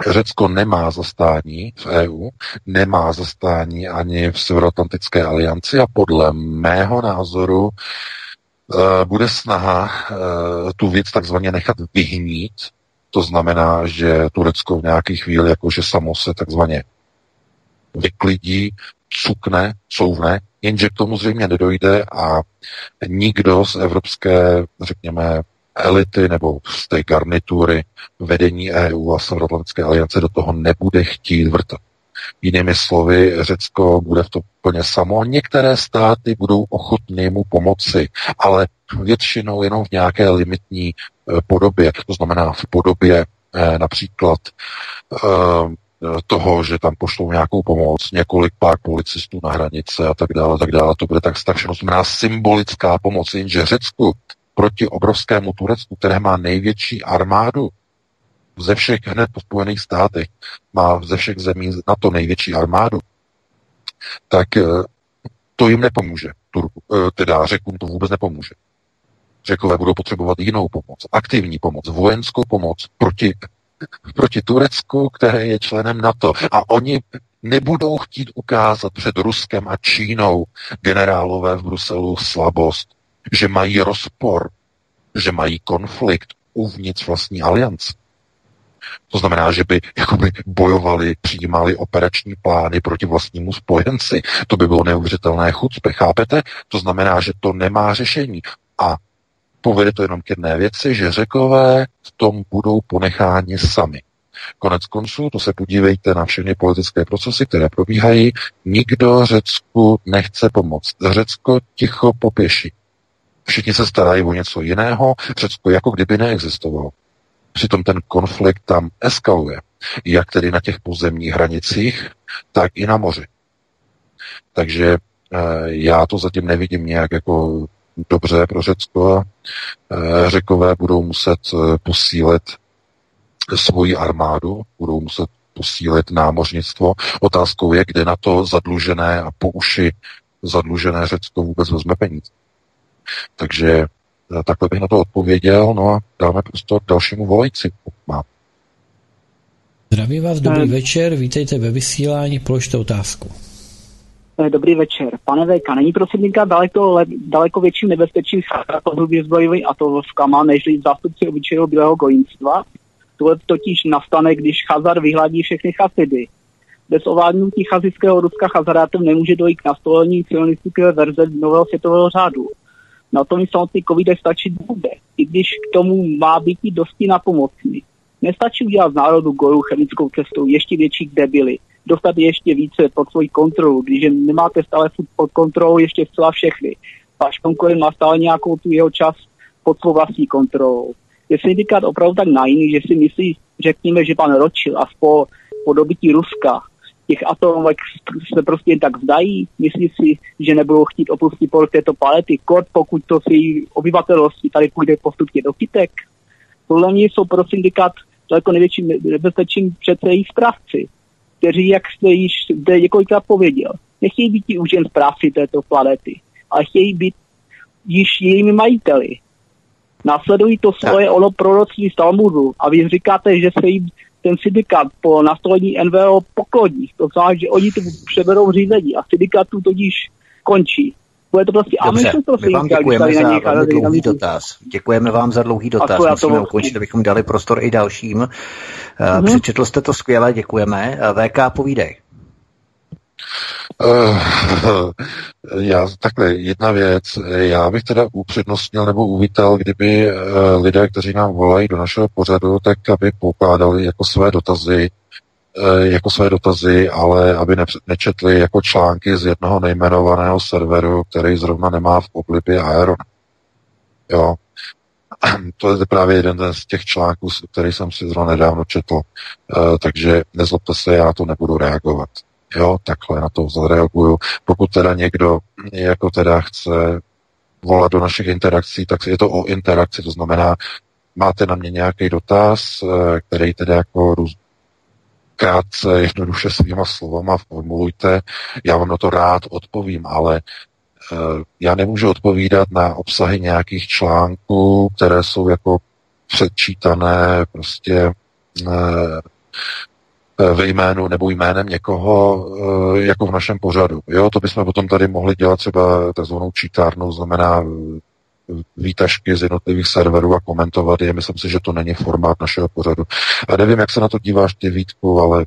Řecko nemá zastání v EU, nemá zastání ani v Severoatlantické alianci a podle mého názoru Eh, bude snaha eh, tu věc takzvaně nechat vyhnít. To znamená, že Turecko v nějaký chvíli jakože samo se takzvaně vyklidí, cukne, couvne, jenže k tomu zřejmě nedojde a nikdo z evropské, řekněme, elity nebo z té garnitury vedení EU a Severoatlantické aliance do toho nebude chtít vrtat. Jinými slovy, Řecko bude v to plně samo. Některé státy budou ochotny mu pomoci, ale většinou jenom v nějaké limitní eh, podobě. To znamená v podobě eh, například eh, toho, že tam pošlou nějakou pomoc, několik pár policistů na hranice a tak dále, tak dále. To bude tak, tak všechno znamená symbolická pomoc, jenže Řecku proti obrovskému Turecku, které má největší armádu ze všech hned po Spojených státech, má ze všech zemí na to největší armádu, tak eh, to jim nepomůže. Turku, eh, teda Řekům to vůbec nepomůže. Řekové budou potřebovat jinou pomoc, aktivní pomoc, vojenskou pomoc proti, proti Turecku, které je členem NATO. A oni nebudou chtít ukázat před Ruskem a Čínou generálové v Bruselu slabost, že mají rozpor, že mají konflikt uvnitř vlastní aliance. To znamená, že by jakoby bojovali, přijímali operační plány proti vlastnímu spojenci. To by bylo neuvěřitelné chucpe, chápete? To znamená, že to nemá řešení. A povede to jenom k jedné věci, že řekové v tom budou ponecháni sami. Konec konců, to se podívejte na všechny politické procesy, které probíhají. Nikdo Řecku nechce pomoct. Řecko ticho popěší. Všichni se starají o něco jiného. Řecko jako kdyby neexistovalo. Přitom ten konflikt tam eskaluje, jak tedy na těch pozemních hranicích, tak i na moři. Takže eh, já to zatím nevidím nějak jako dobře pro Řecko a eh, Řekové budou muset eh, posílit svoji armádu, budou muset posílit námořnictvo. Otázkou je, kde na to zadlužené a po uši zadlužené Řecko vůbec vezme peníze. Takže Eh, takhle bych na to odpověděl, no a dáme prostor dalšímu volající. Má. Zdraví vás, dobrý hmm. večer, vítejte ve vysílání, položte otázku. Eh, dobrý večer. Pane VK, není prosím daleko, daleko větším nebezpečím to hrubě zbrojový kama, než zástupci obyčejného bílého gojinstva? To totiž nastane, když Chazar vyhladí všechny chasidy. Bez ovládnutí chazického Ruska Chazarátem nemůže dojít k nastolení sionistické verze nového světového řádu na tom samotný covid stačit bude, i když k tomu má být i dosti napomocný. Nestačí udělat z národu goru chemickou cestou ještě větší debily, dostat ještě více pod svoji kontrolu, když nemáte stále pod kontrolou ještě zcela všechny. Váš konkurent má stále nějakou tu jeho čas pod svou vlastní kontrolou. Je syndikát opravdu tak naivní, že si myslí, řekněme, že pan Ročil a po, po dobytí Ruska těch atomovek se prostě jen tak vzdají, myslí si, že nebudou chtít opustit pol této palety, kort, pokud to si obyvatelnosti tady půjde postupně do kytek. Podle mě jsou pro syndikát daleko největším nebezpečím přece jejich správci, kteří, jak jste již zde několikrát pověděl, nechtějí být už jen správci této planety, ale chtějí být již jejími majiteli. Následují to svoje ono proroctví z Talmudu a vy říkáte, že se jim ten syndikát po nastolení NVO poklodí. To znamená, že oni tu přeberou řízení a syndikatu tudíž končí. Bude to prostě Dobře, to my vám děkujeme za velmi dlouhý dotaz. Děkujeme vám za dlouhý dotaz. Musíme ukončit, abychom dali prostor i dalším. Mm-hmm. Přečetl jste to skvěle, děkujeme. VK, povídej. Uh, já takhle, jedna věc, já bych teda upřednostnil nebo uvítal, kdyby uh, lidé, kteří nám volají do našeho pořadu, tak aby pokládali jako své dotazy, uh, jako své dotazy, ale aby ne, nečetli jako články z jednoho nejmenovaného serveru, který zrovna nemá v oblibě Aeron. Jo. To je právě jeden z těch článků, který jsem si zrovna nedávno četl. Takže nezlobte se, já to nebudu reagovat. Jo, takhle na to zareaguju. Pokud teda někdo jako teda chce volat do našich interakcí, tak je to o interakci, to znamená, máte na mě nějaký dotaz, eh, který teda jako krátce, jednoduše svýma slovama formulujte, já vám na to rád odpovím, ale eh, já nemůžu odpovídat na obsahy nějakých článků, které jsou jako předčítané prostě eh, ve jménu nebo jménem někoho, jako v našem pořadu. Jo, to bychom potom tady mohli dělat třeba takzvanou čítárnu, znamená výtažky z jednotlivých serverů a komentovat je. Myslím si, že to není formát našeho pořadu. A nevím, jak se na to díváš ty Vítku, ale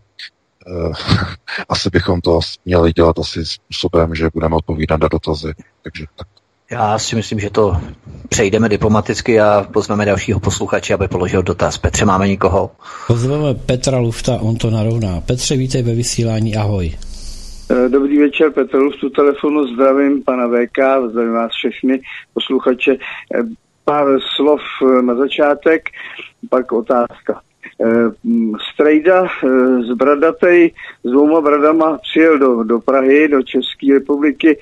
asi bychom to měli dělat asi způsobem, že budeme odpovídat na dotazy. Takže tak. Já si myslím, že to přejdeme diplomaticky a pozveme dalšího posluchače, aby položil dotaz. Petře, máme nikoho? Pozveme Petra Lufta, on to narovná. Petře, vítej ve vysílání, ahoj. Eh, dobrý večer, Petr tu telefonu, zdravím pana VK, zdravím vás všechny posluchače. Eh, pár slov eh, na začátek, pak otázka. Strejda z Bradatej s dvouma bradama přijel do, do Prahy, do České republiky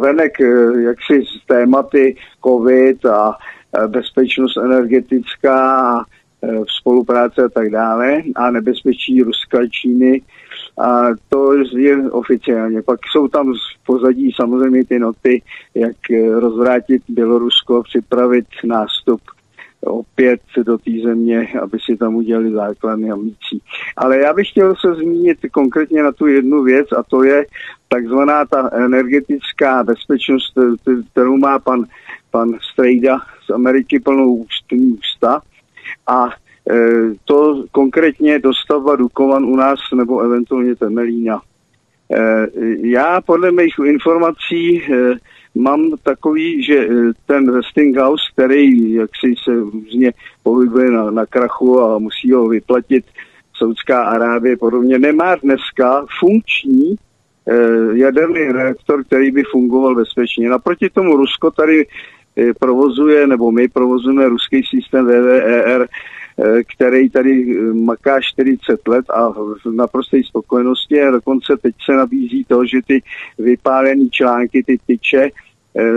venek jaksi z tématy COVID a bezpečnost energetická a spolupráce a tak dále a nebezpečí Ruska, Číny a to je oficiálně. Pak jsou tam v pozadí samozřejmě ty noty, jak eh, rozvrátit Bělorusko, připravit nástup opět do té země, aby si tam udělali základny a mící. Ale já bych chtěl se zmínit konkrétně na tu jednu věc a to je takzvaná ta energetická bezpečnost, kterou má pan, pan Strejda z Ameriky plnou ústa a Eh, to konkrétně dostavba Dukovan u nás nebo eventuálně Temelína. Eh, já podle mých informací eh, mám takový, že ten Westinghouse, který jaksi se různě pohybuje na, na krachu a musí ho vyplatit Saudská Arábie podobně, nemá dneska funkční jaderný reaktor, který by fungoval bezpečně. Naproti tomu Rusko tady provozuje, nebo my provozujeme ruský systém VVER, Eh, který tady eh, maká 40 let a v naprosté spokojenosti a dokonce teď se nabízí to, že ty vypálené články, ty tyče, eh,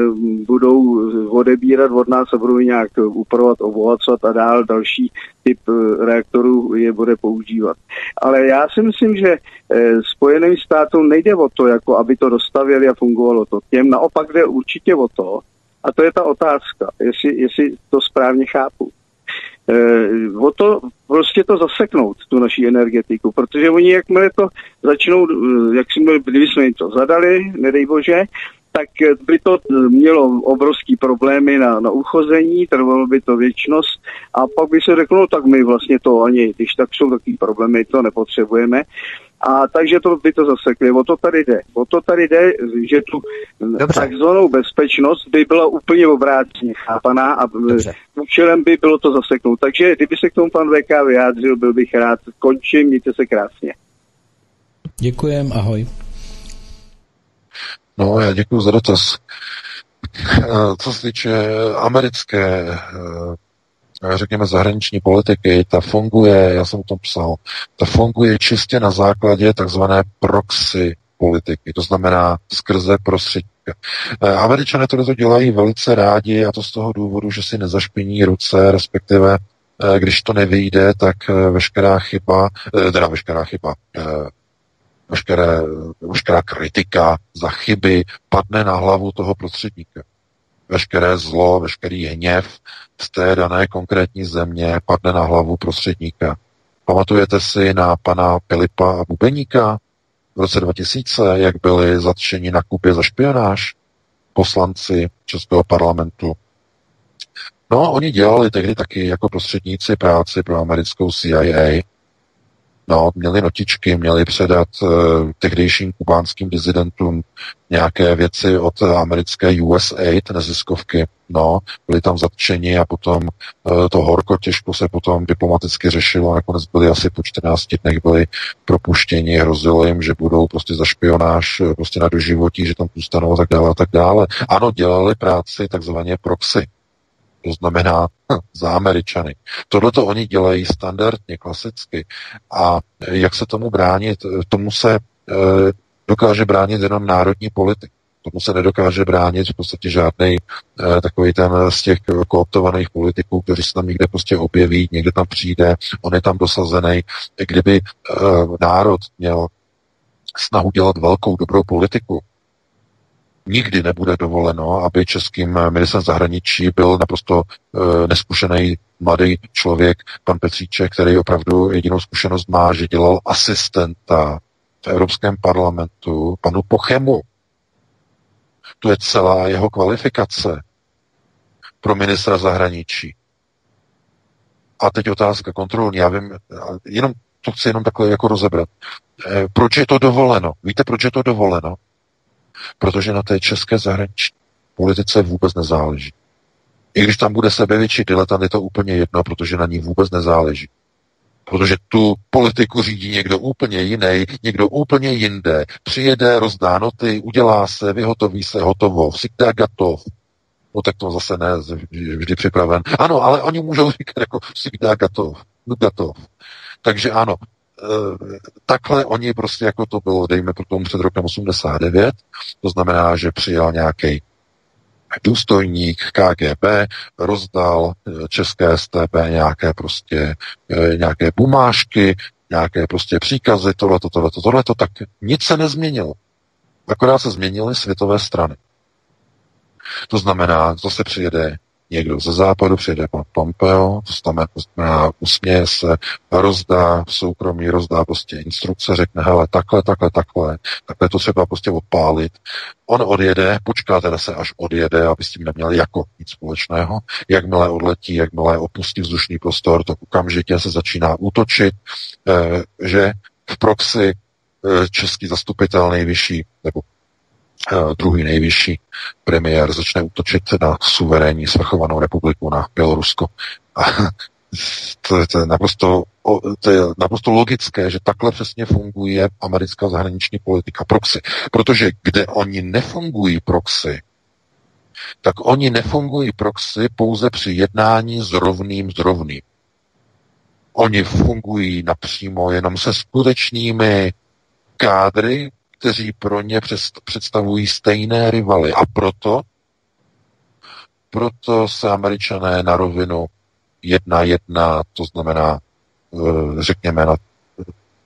budou odebírat od nás a budou nějak upravovat, obohacovat a dál další typ reaktorů je bude používat. Ale já si myslím, že Spojeným státům nejde o to, jako aby to dostavili a fungovalo to. Těm naopak jde určitě o to, a to je ta otázka, jestli, jestli to správně chápu eh, o to prostě to zaseknout, tu naší energetiku, protože oni jakmile to začnou, eh, jak jsme, kdyby jsme jim to zadali, nedej bože, tak by to mělo obrovský problémy na, na uchození, trvalo by to věčnost a pak by se řeklo, no tak my vlastně to ani, když tak jsou takový problémy, to nepotřebujeme. A takže to by to zasekli. O to tady jde. O to tady jde, že tu Dobře. takzvanou bezpečnost by byla úplně obráceně chápaná a Dobře. účelem by bylo to zaseknout. Takže kdyby se k tomu pan VK vyjádřil, byl bych rád. Končím, mějte se krásně. Děkujem, ahoj. No, já děkuji za dotaz. Eh, co se týče americké eh, řekněme, zahraniční politiky, ta funguje, já jsem o tom psal, ta funguje čistě na základě takzvané proxy politiky, to znamená skrze prostředníka. Eh, Američané to dělají velice rádi a to z toho důvodu, že si nezašpiní ruce, respektive když to nevyjde, tak veškerá chyba, teda veškerá chyba, veškeré, veškerá kritika za chyby padne na hlavu toho prostředníka veškeré zlo, veškerý hněv z té dané konkrétní země padne na hlavu prostředníka. Pamatujete si na pana Filipa a Bubeníka v roce 2000, jak byli zatčeni na kupě za špionáž poslanci Českého parlamentu? No, oni dělali tehdy taky jako prostředníci práci pro americkou CIA. No, měli notičky, měli předat uh, tehdejším kubánským dizidentům nějaké věci od americké USAID neziskovky. No, byli tam zatčeni a potom uh, to horko těžko se potom diplomaticky řešilo. Nakonec byli asi po 14 dnech byli propuštěni, hrozilo jim, že budou prostě za špionáž prostě na doživotí, že tam zůstanou a tak dále a tak dále. Ano, dělali práci takzvaně proxy. To znamená hm, za Američany. Tohle to oni dělají standardně, klasicky. A jak se tomu bránit? Tomu se e, dokáže bránit jenom národní politik. Tomu se nedokáže bránit v podstatě žádný e, takový ten z těch kooptovaných politiků, kteří se tam někde prostě objeví, někde tam přijde, on je tam dosazený. Kdyby e, národ měl snahu dělat velkou dobrou politiku, nikdy nebude dovoleno, aby českým ministrem zahraničí byl naprosto e, neskušený mladý člověk, pan Petříček, který opravdu jedinou zkušenost má, že dělal asistenta v Evropském parlamentu panu Pochemu. To je celá jeho kvalifikace pro ministra zahraničí. A teď otázka kontrolní. Já vím, jenom to chci jenom takhle jako rozebrat. E, proč je to dovoleno? Víte, proč je to dovoleno? Protože na té české zahraniční politice vůbec nezáleží. I když tam bude sebevětší diletant, je to úplně jedno, protože na ní vůbec nezáleží. Protože tu politiku řídí někdo úplně jiný, někdo úplně jinde. Přijede, rozdá noty, udělá se, vyhotoví se, hotovo, vsikdá gatov. No tak to zase ne, vždy připraven. Ano, ale oni můžou říkat jako vsikdá gatov, gatov. Takže ano, takhle oni prostě jako to bylo, dejme tomu před rokem 89, to znamená, že přijal nějaký důstojník KGB, rozdal eh, české STB nějaké prostě eh, nějaké bumášky, nějaké prostě příkazy, tohleto, tohleto, tohleto, tak nic se nezměnilo. Akorát se změnily světové strany. To znamená, zase přijede někdo ze západu, přijede pan Pompeo, to znamená, usměje se, rozdá v soukromí, rozdá prostě instrukce, řekne, hele, takhle, takhle, takhle, takhle to třeba prostě odpálit. On odjede, počká teda se, až odjede, aby s tím neměli jako nic společného. Jakmile odletí, jakmile opustí vzdušný prostor, tak okamžitě se začíná útočit, eh, že v proxy eh, český zastupitel nejvyšší, nebo Eh, druhý nejvyšší premiér začne útočit na suverénní svrchovanou republiku na Bělorusko. A to, je, to, je naprosto, to je naprosto logické, že takhle přesně funguje americká zahraniční politika proxy. Protože kde oni nefungují proxy, tak oni nefungují proxy pouze při jednání s rovným s rovným. Oni fungují napřímo jenom se skutečnými kádry, kteří pro ně představují stejné rivaly. A proto, proto se američané na rovinu jedna jedna, to znamená, eh, řekněme, na,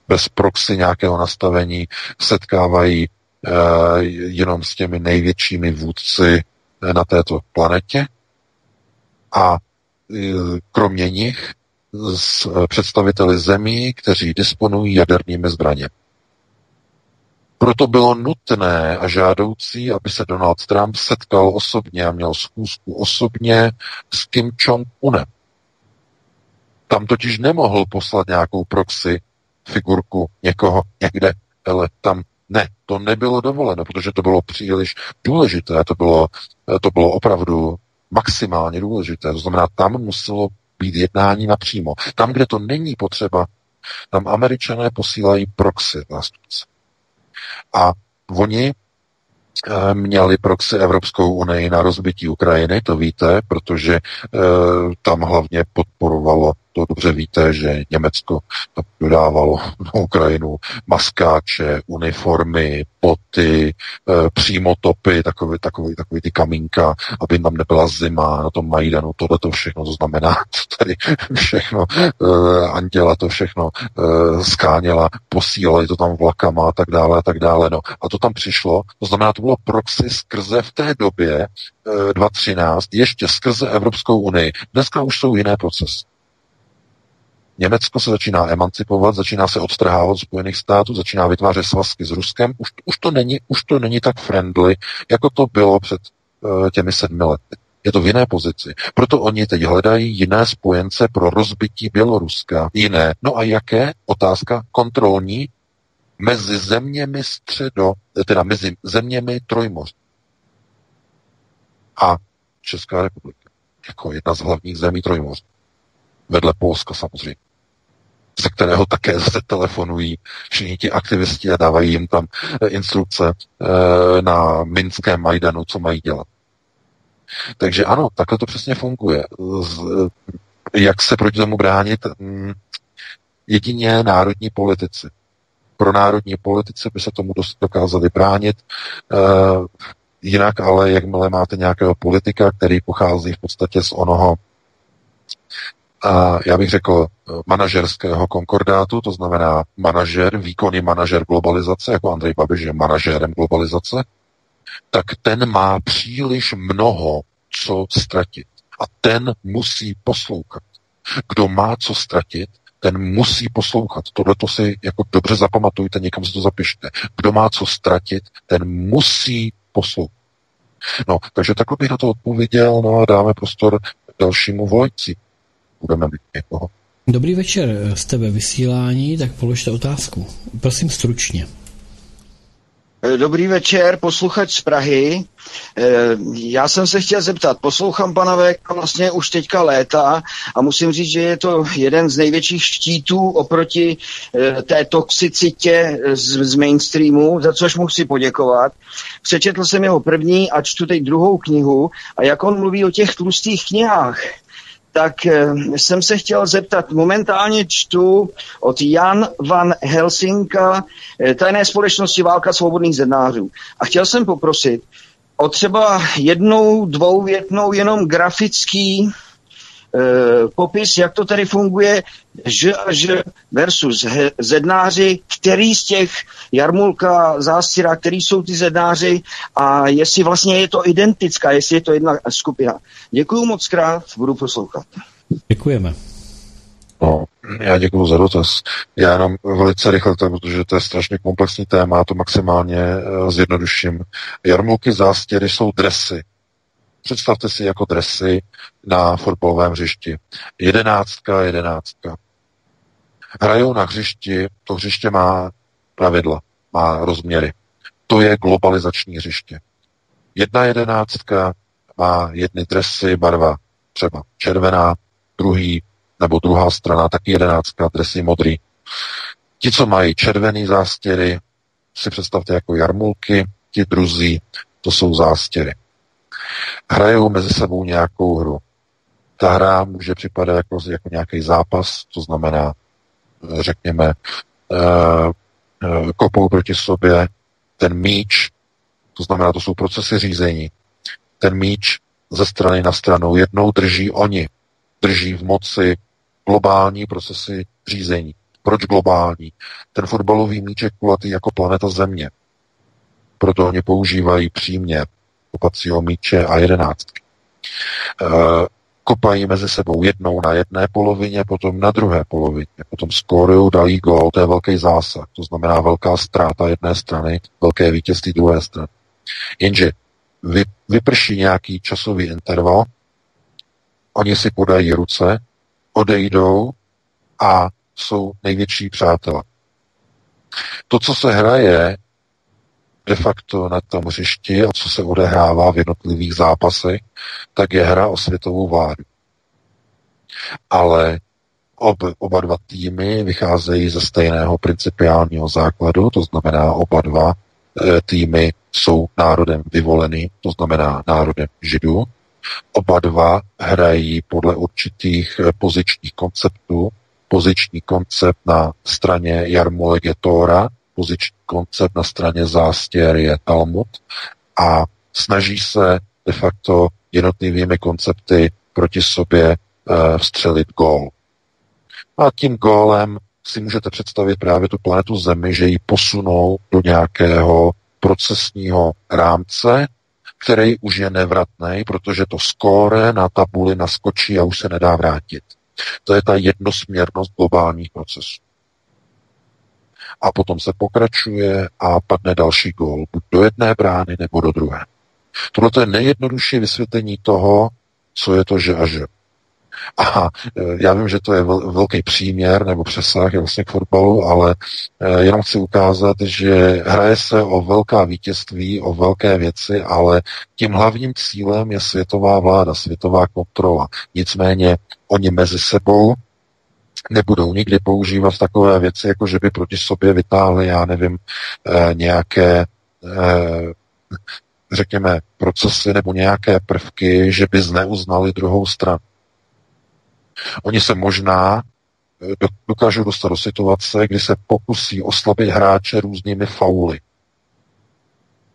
bez proxy nějakého nastavení, setkávají eh, jenom s těmi největšími vůdci na této planetě a eh, kromě nich s představiteli zemí, kteří disponují jadernými zbraněmi. Proto bylo nutné a žádoucí, aby se Donald Trump setkal osobně a měl schůzku osobně s Kim Jong-unem. Tam totiž nemohl poslat nějakou proxy figurku někoho někde, ale tam ne, to nebylo dovoleno, protože to bylo příliš důležité, to bylo, to bylo opravdu maximálně důležité. To znamená, tam muselo být jednání napřímo. Tam, kde to není potřeba, tam američané posílají proxy zástupce. A oni eh, měli proxy Evropskou unii na rozbití Ukrajiny, to víte, protože e, tam hlavně podporovalo to dobře víte, že Německo dodávalo na Ukrajinu maskáče, uniformy, poty, e, přímotopy, takový, takový, takový ty kamínka, aby tam nebyla zima na tom Majdanu, tohle to všechno, to znamená, tady všechno, e, Anděla to všechno e, skáněla, posílali to tam vlakama a tak dále a tak dále, no. A to tam přišlo, to znamená, to bylo proxy skrze v té době 2013, ještě skrze Evropskou unii. Dneska už jsou jiné procesy. Německo se začíná emancipovat, začíná se odtrhávat od Spojených států, začíná vytvářet svazky s Ruskem. Už, už, to není, už to není tak friendly, jako to bylo před uh, těmi sedmi lety. Je to v jiné pozici. Proto oni teď hledají jiné spojence pro rozbití Běloruska. Jiné. No a jaké? Otázka kontrolní mezi zeměmi středo, teda mezi zeměmi Trojmoř a Česká republika. Jako jedna z hlavních zemí Trojmoř. Vedle Polska samozřejmě ze kterého také zase telefonují všichni ti aktivisti a dávají jim tam eh, instrukce eh, na Minském Majdanu, co mají dělat. Takže ano, takhle to přesně funguje. Jak se proti tomu bránit? Mm, jedině národní politici. Pro národní politici by se tomu dokázali bránit. Eh, jinak ale, jakmile máte nějakého politika, který pochází v podstatě z onoho a já bych řekl manažerského konkordátu, to znamená manažer, výkonný manažer globalizace, jako Andrej Babiš je manažérem globalizace, tak ten má příliš mnoho co ztratit. A ten musí poslouchat. Kdo má co ztratit, ten musí poslouchat. Tohle to si jako dobře zapamatujte, někam si to zapište. Kdo má co ztratit, ten musí poslouchat. No, takže takhle bych na to odpověděl, no a dáme prostor dalšímu volající. Budeme mít někoho. Dobrý večer, jste ve vysílání, tak položte otázku. Prosím stručně. Dobrý večer, posluchač z Prahy. Eh, já jsem se chtěl zeptat, poslouchám pana Veka vlastně už teďka léta a musím říct, že je to jeden z největších štítů oproti eh, té toxicitě z, z mainstreamu, za což mu chci poděkovat. Přečetl jsem jeho první a čtu teď druhou knihu a jak on mluví o těch tlustých knihách, tak eh, jsem se chtěl zeptat, momentálně čtu od Jan van Helsinka eh, tajné společnosti Válka svobodných zednářů. A chtěl jsem poprosit o třeba jednou, dvouvětnou, jenom grafický popis, jak to tady funguje, Ž a Ž versus zednáři, který z těch Jarmulka, Zásira, který jsou ty zednáři a jestli vlastně je to identická, jestli je to jedna skupina. Děkuji moc krát, budu poslouchat. Děkujeme. No, já děkuji za dotaz. Já jenom velice rychle, protože to je strašně komplexní téma, to maximálně uh, zjednoduším. Jarmulky zástěry jsou dresy, Představte si jako dresy na fotbalovém hřišti. Jedenáctka, jedenáctka. Hrajou na hřišti, to hřiště má pravidla, má rozměry. To je globalizační hřiště. Jedna jedenáctka má jedny dresy, barva třeba červená, druhý nebo druhá strana taky jedenáctka, dresy modrý. Ti, co mají červený zástěry, si představte jako jarmulky, ti druzí, to jsou zástěry hrajou mezi sebou nějakou hru. Ta hra může připadat jako, jako nějaký zápas, to znamená, eh, řekněme, uh, uh, kopou proti sobě ten míč, to znamená, to jsou procesy řízení. Ten míč ze strany na stranu jednou drží oni, drží v moci globální procesy řízení. Proč globální? Ten fotbalový míč je kulatý jako planeta Země. Proto oni používají přímě kopacího míče a jedenáctky. E, kopají mezi sebou jednou na jedné polovině, potom na druhé polovině, potom skórují, dají gol, to je velký zásah, to znamená velká ztráta jedné strany, velké vítězství druhé strany. Jenže vy, vyprší nějaký časový interval, oni si podají ruce, odejdou a jsou největší přátelé. To, co se hraje, de facto na tom hřišti a co se odehrává v jednotlivých zápasech, tak je hra o světovou vládu. Ale ob, oba dva týmy vycházejí ze stejného principiálního základu, to znamená oba dva e, týmy jsou národem vyvolený, to znamená národem židů. Oba dva hrají podle určitých e, pozičních konceptů. Poziční koncept na straně Jarmolek je Tóra, poziční koncept na straně zástěr je Talmud a snaží se de facto jednotlivými koncepty proti sobě uh, vstřelit gól. A tím gólem si můžete představit právě tu planetu Zemi, že ji posunou do nějakého procesního rámce, který už je nevratný, protože to skóre na tabuli naskočí a už se nedá vrátit. To je ta jednosměrnost globálních procesů a potom se pokračuje a padne další gól, buď do jedné brány nebo do druhé. Tohle je nejjednodušší vysvětlení toho, co je to že a že. A e, já vím, že to je velký příměr nebo přesah je vlastně k fotbalu, ale e, jenom chci ukázat, že hraje se o velká vítězství, o velké věci, ale tím hlavním cílem je světová vláda, světová kontrola. Nicméně oni mezi sebou nebudou nikdy používat takové věci, jako že by proti sobě vytáhli, já nevím, e, nějaké řekněme, procesy nebo nějaké prvky, že by zneuznali druhou stranu. Oni se možná eh, dokážou dostat do situace, kdy se pokusí oslabit hráče různými fauly.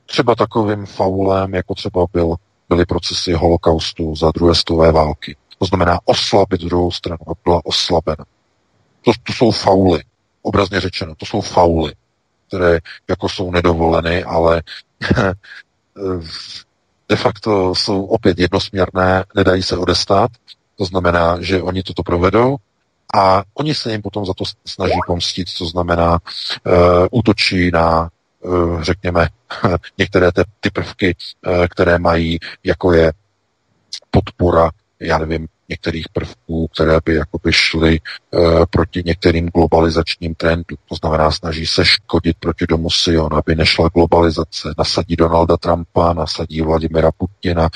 Třeba takovým faulem, jako třeba byl, byly procesy holokaustu za druhé stové války. To znamená oslabit druhou stranu a byla oslabena. To, to jsou fauly, obrazně řečeno, to jsou fauly, které jako jsou nedovoleny, ale de facto jsou opět jednosměrné, nedají se odestát, to znamená, že oni toto provedou a oni se jim potom za to snaží pomstit, to znamená, uh, útočí na, uh, řekněme, některé ty, ty prvky, uh, které mají, jako je podpora, já nevím, některých prvků, které by jakoby šly uh, proti některým globalizačním trendům. To znamená, snaží se škodit proti domu Sion, aby nešla globalizace. Nasadí Donalda Trumpa, nasadí Vladimira Putina,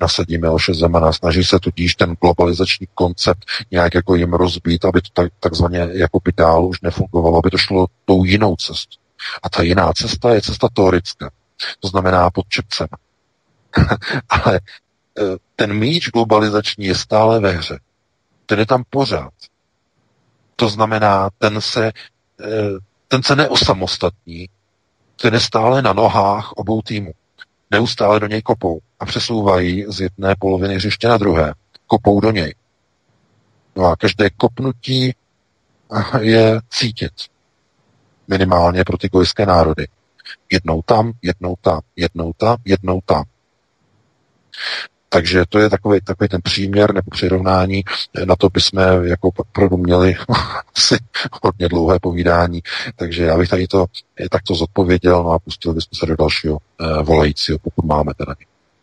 nasadí Miloše Zemana. Snaží se tudíž ten globalizační koncept nějak jako jim rozbít, aby to tak, takzvaně jako by dál už nefungovalo, aby to šlo tou jinou cestou. A ta jiná cesta je cesta teorická. To znamená pod čepcem. Ale Eh, ten míč globalizační je stále ve hře. Ten je tam pořád. To znamená, ten se, eh, ten se neosamostatní, ten je stále na nohách obou týmů. Neustále do něj kopou a přesouvají z jedné poloviny hřiště na druhé. Kopou do něj. No a každé kopnutí je cítit. Minimálně pro ty gojské národy. Jednou tam, jednou tam, jednou tam, jednou tam. Takže to je takový, takový ten příměr nebo přirovnání. Na to bychom jako opravdu měli asi hodně dlouhé povídání. Takže já bych tady to takto zodpověděl no a pustil bychom se do dalšího uh, volajícího, pokud máme teda.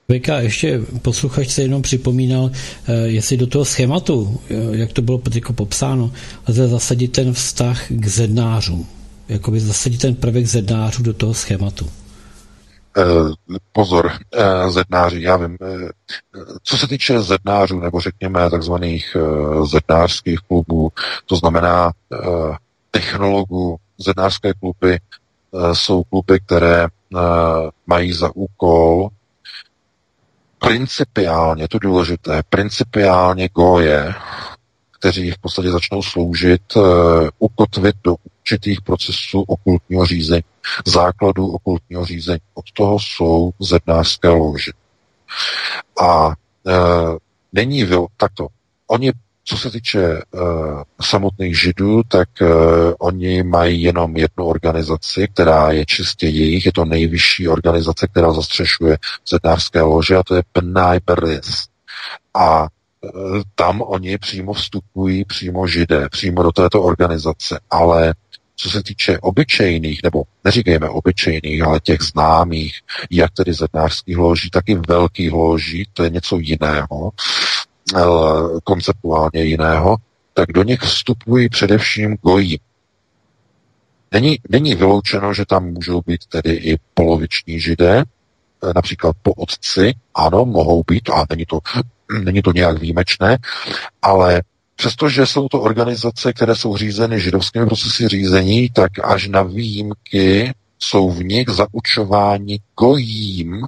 Vika, ještě posluchač se jenom připomínal, eh, jestli do toho schématu, eh, jak to bylo jako popsáno, lze zasadit ten vztah k zednářům. Jakoby zasadit ten prvek zednářů do toho schématu. Eh, pozor, eh, zednáři, já vím, eh, co se týče zednářů, nebo řekněme takzvaných zednářských klubů, to znamená technologů, zednářské kluby jsou kluby, které mají za úkol principiálně, to důležité, principiálně goje, kteří v podstatě začnou sloužit, ukotvit do určitých procesů okultního řízení, základů okultního řízení. Od toho jsou zednářské lože. A e, není vil, takto. Oni, co se týče e, samotných židů, tak e, oni mají jenom jednu organizaci, která je čistě jejich, je to nejvyšší organizace, která zastřešuje zednářské lože a to je B'nai Beris. A tam oni přímo vstupují, přímo židé, přímo do této organizace, ale co se týče obyčejných, nebo neříkejme obyčejných, ale těch známých, jak tedy zednářských loží, tak i velkých loží, to je něco jiného, eh, konceptuálně jiného, tak do nich vstupují především gojí. Není, není vyloučeno, že tam můžou být tedy i poloviční židé, eh, například po otci, ano, mohou být, a není to, není to nějak výjimečné, ale Přestože jsou to organizace, které jsou řízeny židovskými procesy řízení, tak až na výjimky jsou v nich zaučováni gojím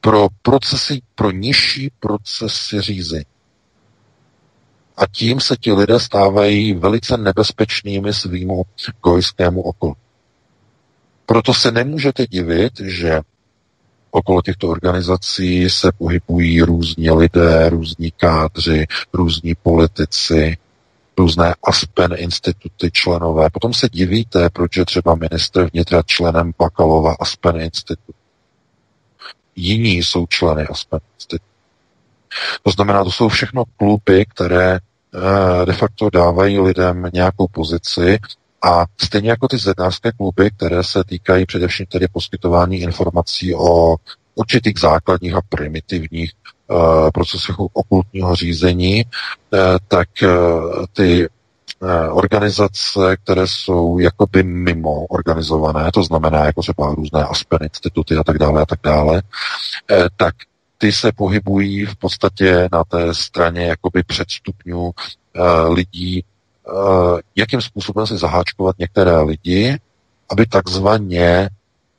pro procesy, pro nižší procesy řízení. A tím se ti lidé stávají velice nebezpečnými svýmu gojskému okolí. Proto se nemůžete divit, že okolo těchto organizací se pohybují různí lidé, různí kádři, různí politici, různé Aspen instituty členové. Potom se divíte, proč je třeba ministr vnitra členem Bakalova Aspen institutu. Jiní jsou členy Aspen institutu. To znamená, to jsou všechno kluby, které eh, de facto dávají lidem nějakou pozici a stejně jako ty zednářské kluby, které se týkají především tedy poskytování informací o určitých základních a primitivních procesech okultního řízení, tak ty organizace, které jsou jakoby mimo organizované, to znamená jako třeba různé Aspen instituty a tak dále a tak dále, tak ty se pohybují v podstatě na té straně jakoby předstupňů uh, lidí, uh, jakým způsobem si zaháčkovat některé lidi, aby takzvaně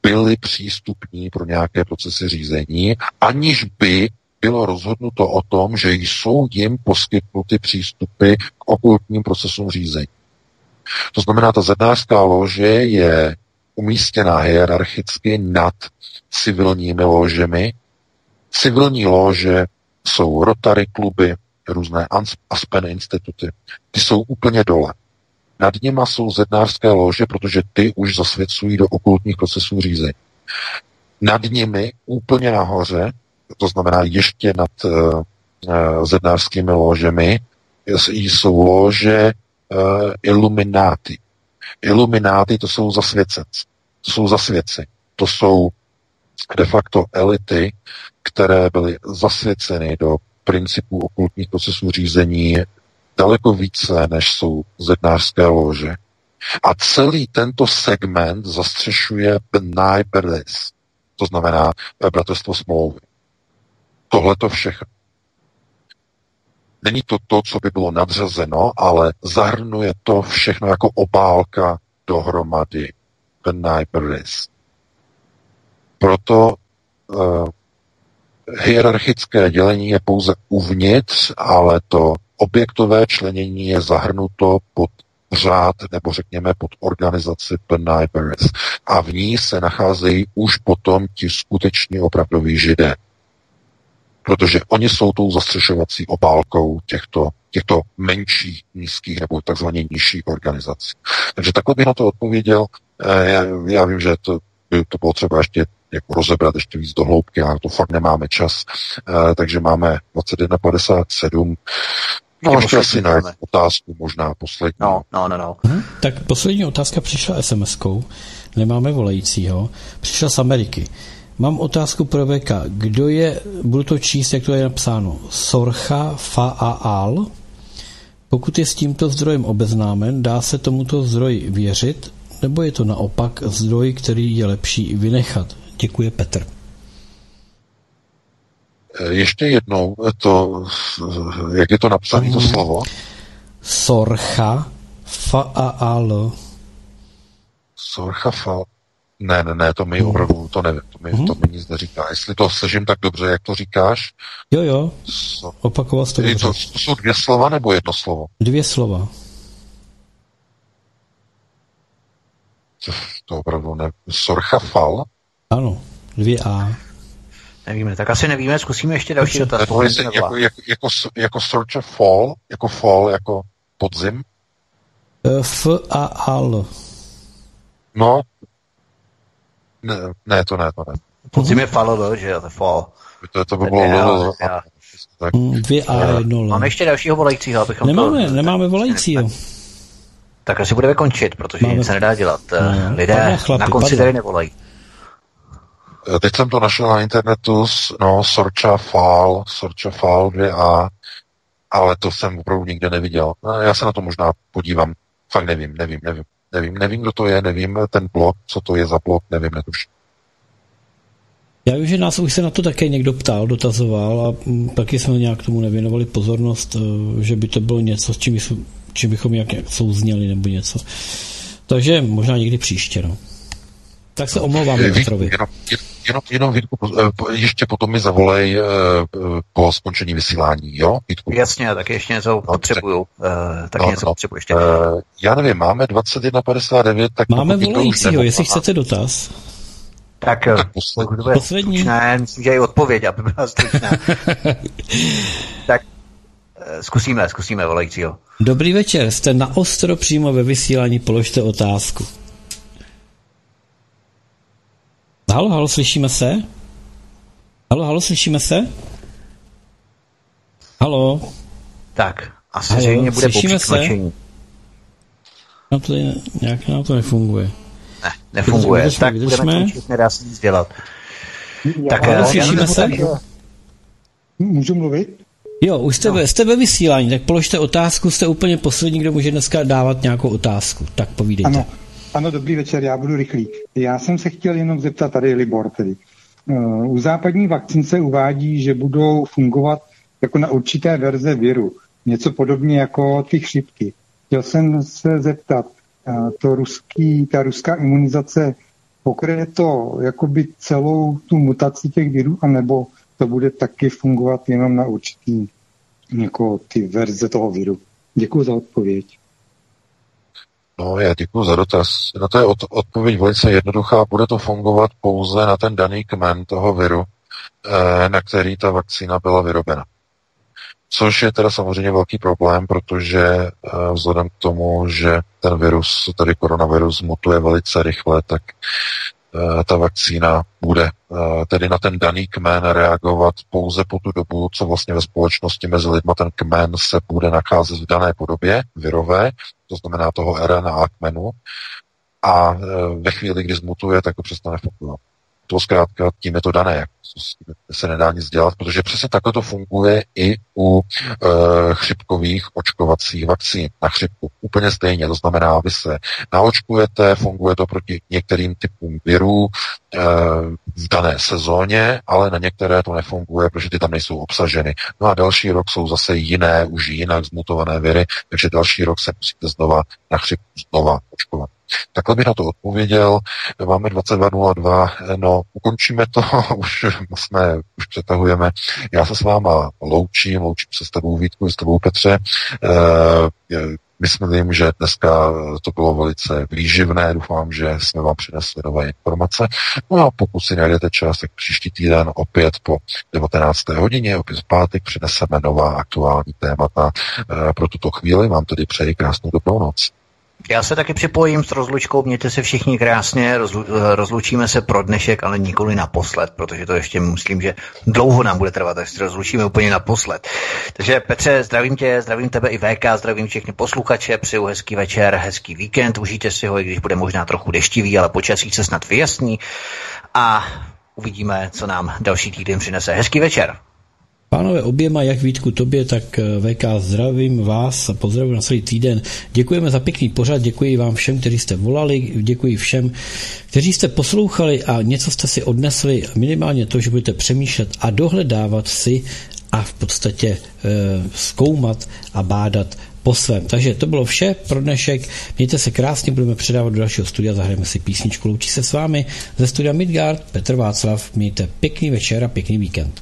byli přístupní pro nějaké procesy řízení, aniž by bylo rozhodnuto o tom, že jsou jim poskytnuty přístupy k okultním procesům řízení. To znamená, ta zednářská lože je umístěná hierarchicky nad civilními ložemi, Civilní lože jsou Rotary kluby, různé Aspen instituty. Ty jsou úplně dole. Nad nima jsou zednářské lože, protože ty už zasvěcují do okultních procesů řízení. Nad nimi úplně nahoře, to znamená ještě nad uh, zednářskými ložemi, jsou lože uh, ilumináty. Ilumináty to jsou zasvěcenci. To jsou zasvěci. To jsou de facto elity, které byly zasvěceny do principů okultních procesů řízení daleko více, než jsou zednářské lože. A celý tento segment zastřešuje B'nai to znamená eh, bratrstvo smlouvy. Tohle to všechno. Není to to, co by bylo nadřazeno, ale zahrnuje to všechno jako obálka dohromady B'nai. Proto uh, hierarchické dělení je pouze uvnitř, ale to objektové členění je zahrnuto pod řád, nebo řekněme pod organizaci B'rith. A v ní se nacházejí už potom ti skuteční opravdoví židé. Protože oni jsou tou zastřešovací obálkou těchto, těchto menších, nízkých nebo takzvaně nižších organizací. Takže takhle bych na to odpověděl. Eh, já, já vím, že to by to bylo třeba ještě jako rozebrat ještě víc do hloubky, a to fakt nemáme čas. Uh, takže máme 21.57. No, ještě asi na otázku, možná poslední. No, no, no, no. Hmm, tak poslední otázka přišla SMS-kou, nemáme volajícího, přišla z Ameriky. Mám otázku pro VK. Kdo je, budu to číst, jak to je napsáno, Sorcha Faal? Pokud je s tímto zdrojem obeznámen, dá se tomuto zdroji věřit, nebo je to naopak zdroj, který je lepší vynechat? Děkuje Petr. Eh, ještě jednou to, jak je to napsané, to mhm. slovo? Sorcha faal. Sorcha fa. Ne, ne, ne, to mi mhm. opravdu, to nevím, to mi, mm. to mi nic neříká. Jestli to slyším tak dobře, jak to říkáš. Jo, jo, so, opakoval jsi to dobře. To, to jsou dvě slova nebo jedno slovo? Dvě slova. To, to opravdu ne. Sorcha fal? Ano, dvě A. Nevíme, tak asi nevíme, zkusíme ještě další dotaz. To je jako, jako, jako, jako search of fall, jako fall, jako podzim? E, F a Al. No, ne, ne, to ne, to ne. Podzim je fall, že jo, to fall. To, to by bylo lolo. Tak. Mm, dvě A, jedno Máme ještě dalšího volajícího, abychom Nemáme, to, nemáme volajícího. Tak asi budeme končit, protože Máme... nic se nedá dělat. No, Lidé chlapi, na konci tady nevolají. Eh, teď jsem to našel na internetu, no, Sorcha Fall, Sorcha Fall 2A, ale to jsem opravdu nikde neviděl. No, já se na to možná podívám. Fakt nevím, nevím, nevím. Nevím, nevím, kdo to je, nevím ten blok, co to je za blok, nevím, netuším. Já vím, že nás už se na to také někdo ptal, dotazoval a mm, taky jsme nějak tomu nevěnovali pozornost, eh, že by to bylo něco, s čím, bychom, čím bychom nějak souzněli nebo něco. Takže možná někdy příště, no. Tak se omlouvám Petrovi. Jenom, jenom, jenom Vítku, eh, ještě potom mi zavolej eh, po skončení vysílání, jo? Vítku? Jasně, tak ještě něco no, potřebuju. Uh, tak no, něco no. potřebuji ještě. Já nevím, máme 21.59, tak Máme volajícího, jestli chcete dotaz. Tak, tak poslední. Bude poslední. Stručné, myslím, že i odpověď, aby byla stručná. tak zkusíme, zkusíme volajícího. Dobrý večer, jste na ostro přímo ve vysílání, položte otázku. Halo, halo, slyšíme se? Halo, halo, slyšíme se? Halo? Tak, asi halo, zřejmě bude slyšíme se? No to je, nějak nám to nefunguje. Ne, nefunguje. Vydržme, tak vydržme. budeme končit, nedá se nic dělat. tak já, slyšíme se? Můžu mluvit? Jo, už jste, no. jste ve vysílání, tak položte otázku, jste úplně poslední, kdo může dneska dávat nějakou otázku. Tak povídejte. Ano, ano dobrý večer, já budu rychlý. Já jsem se chtěl jenom zeptat, tady Libor tedy. U západní vakcín se uvádí, že budou fungovat jako na určité verze viru. Něco podobně jako ty chřipky. Chtěl jsem se zeptat, to ruský, ta ruská imunizace pokryje to jakoby celou tu mutaci těch virů, anebo to bude taky fungovat jenom na určitý jako ty verze toho viru. Děkuji za odpověď. No, já děkuji za dotaz. Na to je od, odpověď velice jednoduchá. Bude to fungovat pouze na ten daný kmen toho viru, eh, na který ta vakcína byla vyrobena. Což je teda samozřejmě velký problém, protože eh, vzhledem k tomu, že ten virus, tedy koronavirus, mutuje velice rychle, tak ta vakcína bude tedy na ten daný kmen reagovat pouze po tu dobu, co vlastně ve společnosti mezi lidmi ten kmen se bude nacházet v dané podobě virové, to znamená toho RNA kmenu, a e, ve chvíli, kdy zmutuje, tak to přestane fungovat. To zkrátka tím je to dané, se nedá nic dělat, protože přesně takhle to funguje i u e, chřipkových očkovacích vakcín na chřipku. Úplně stejně, to znamená, vy se naočkujete, funguje to proti některým typům virů e, v dané sezóně, ale na některé to nefunguje, protože ty tam nejsou obsaženy. No a další rok jsou zase jiné, už jinak zmutované viry, takže další rok se musíte znova na chřipku znova očkovat. Takhle bych na to odpověděl. Máme 22.02, no ukončíme to, už jsme, už přetahujeme. Já se s váma loučím, loučím se s tebou Vítku, s tebou Petře. E, Myslím, že dneska to bylo velice výživné, doufám, že jsme vám přinesli nové informace. No a pokud si najdete čas, tak příští týden opět po 19. hodině, opět v pátek, přineseme nová aktuální témata. E, pro tuto chvíli vám tedy přeji krásnou dobrou noc. Já se taky připojím s rozlučkou, mějte se všichni krásně, rozlu, rozlučíme se pro dnešek, ale nikoli naposled, protože to ještě myslím, že dlouho nám bude trvat, až se rozlučíme úplně naposled. Takže Petře, zdravím tě, zdravím tebe i VK, zdravím všechny posluchače, přeju hezký večer, hezký víkend, užijte si ho, i když bude možná trochu deštivý, ale počasí se snad vyjasní a uvidíme, co nám další týden přinese. Hezký večer. Pánové oběma, jak Vítku tobě, tak eh, VK zdravím vás a pozdravuji na celý týden. Děkujeme za pěkný pořad, děkuji vám všem, kteří jste volali, děkuji všem, kteří jste poslouchali a něco jste si odnesli, minimálně to, že budete přemýšlet a dohledávat si a v podstatě e, zkoumat a bádat po svém. Takže to bylo vše pro dnešek. Mějte se krásně, budeme předávat do dalšího studia, zahrajeme si písničku. Loučí se s vámi ze studia Midgard, Petr Václav. Mějte pěkný večer a pěkný víkend.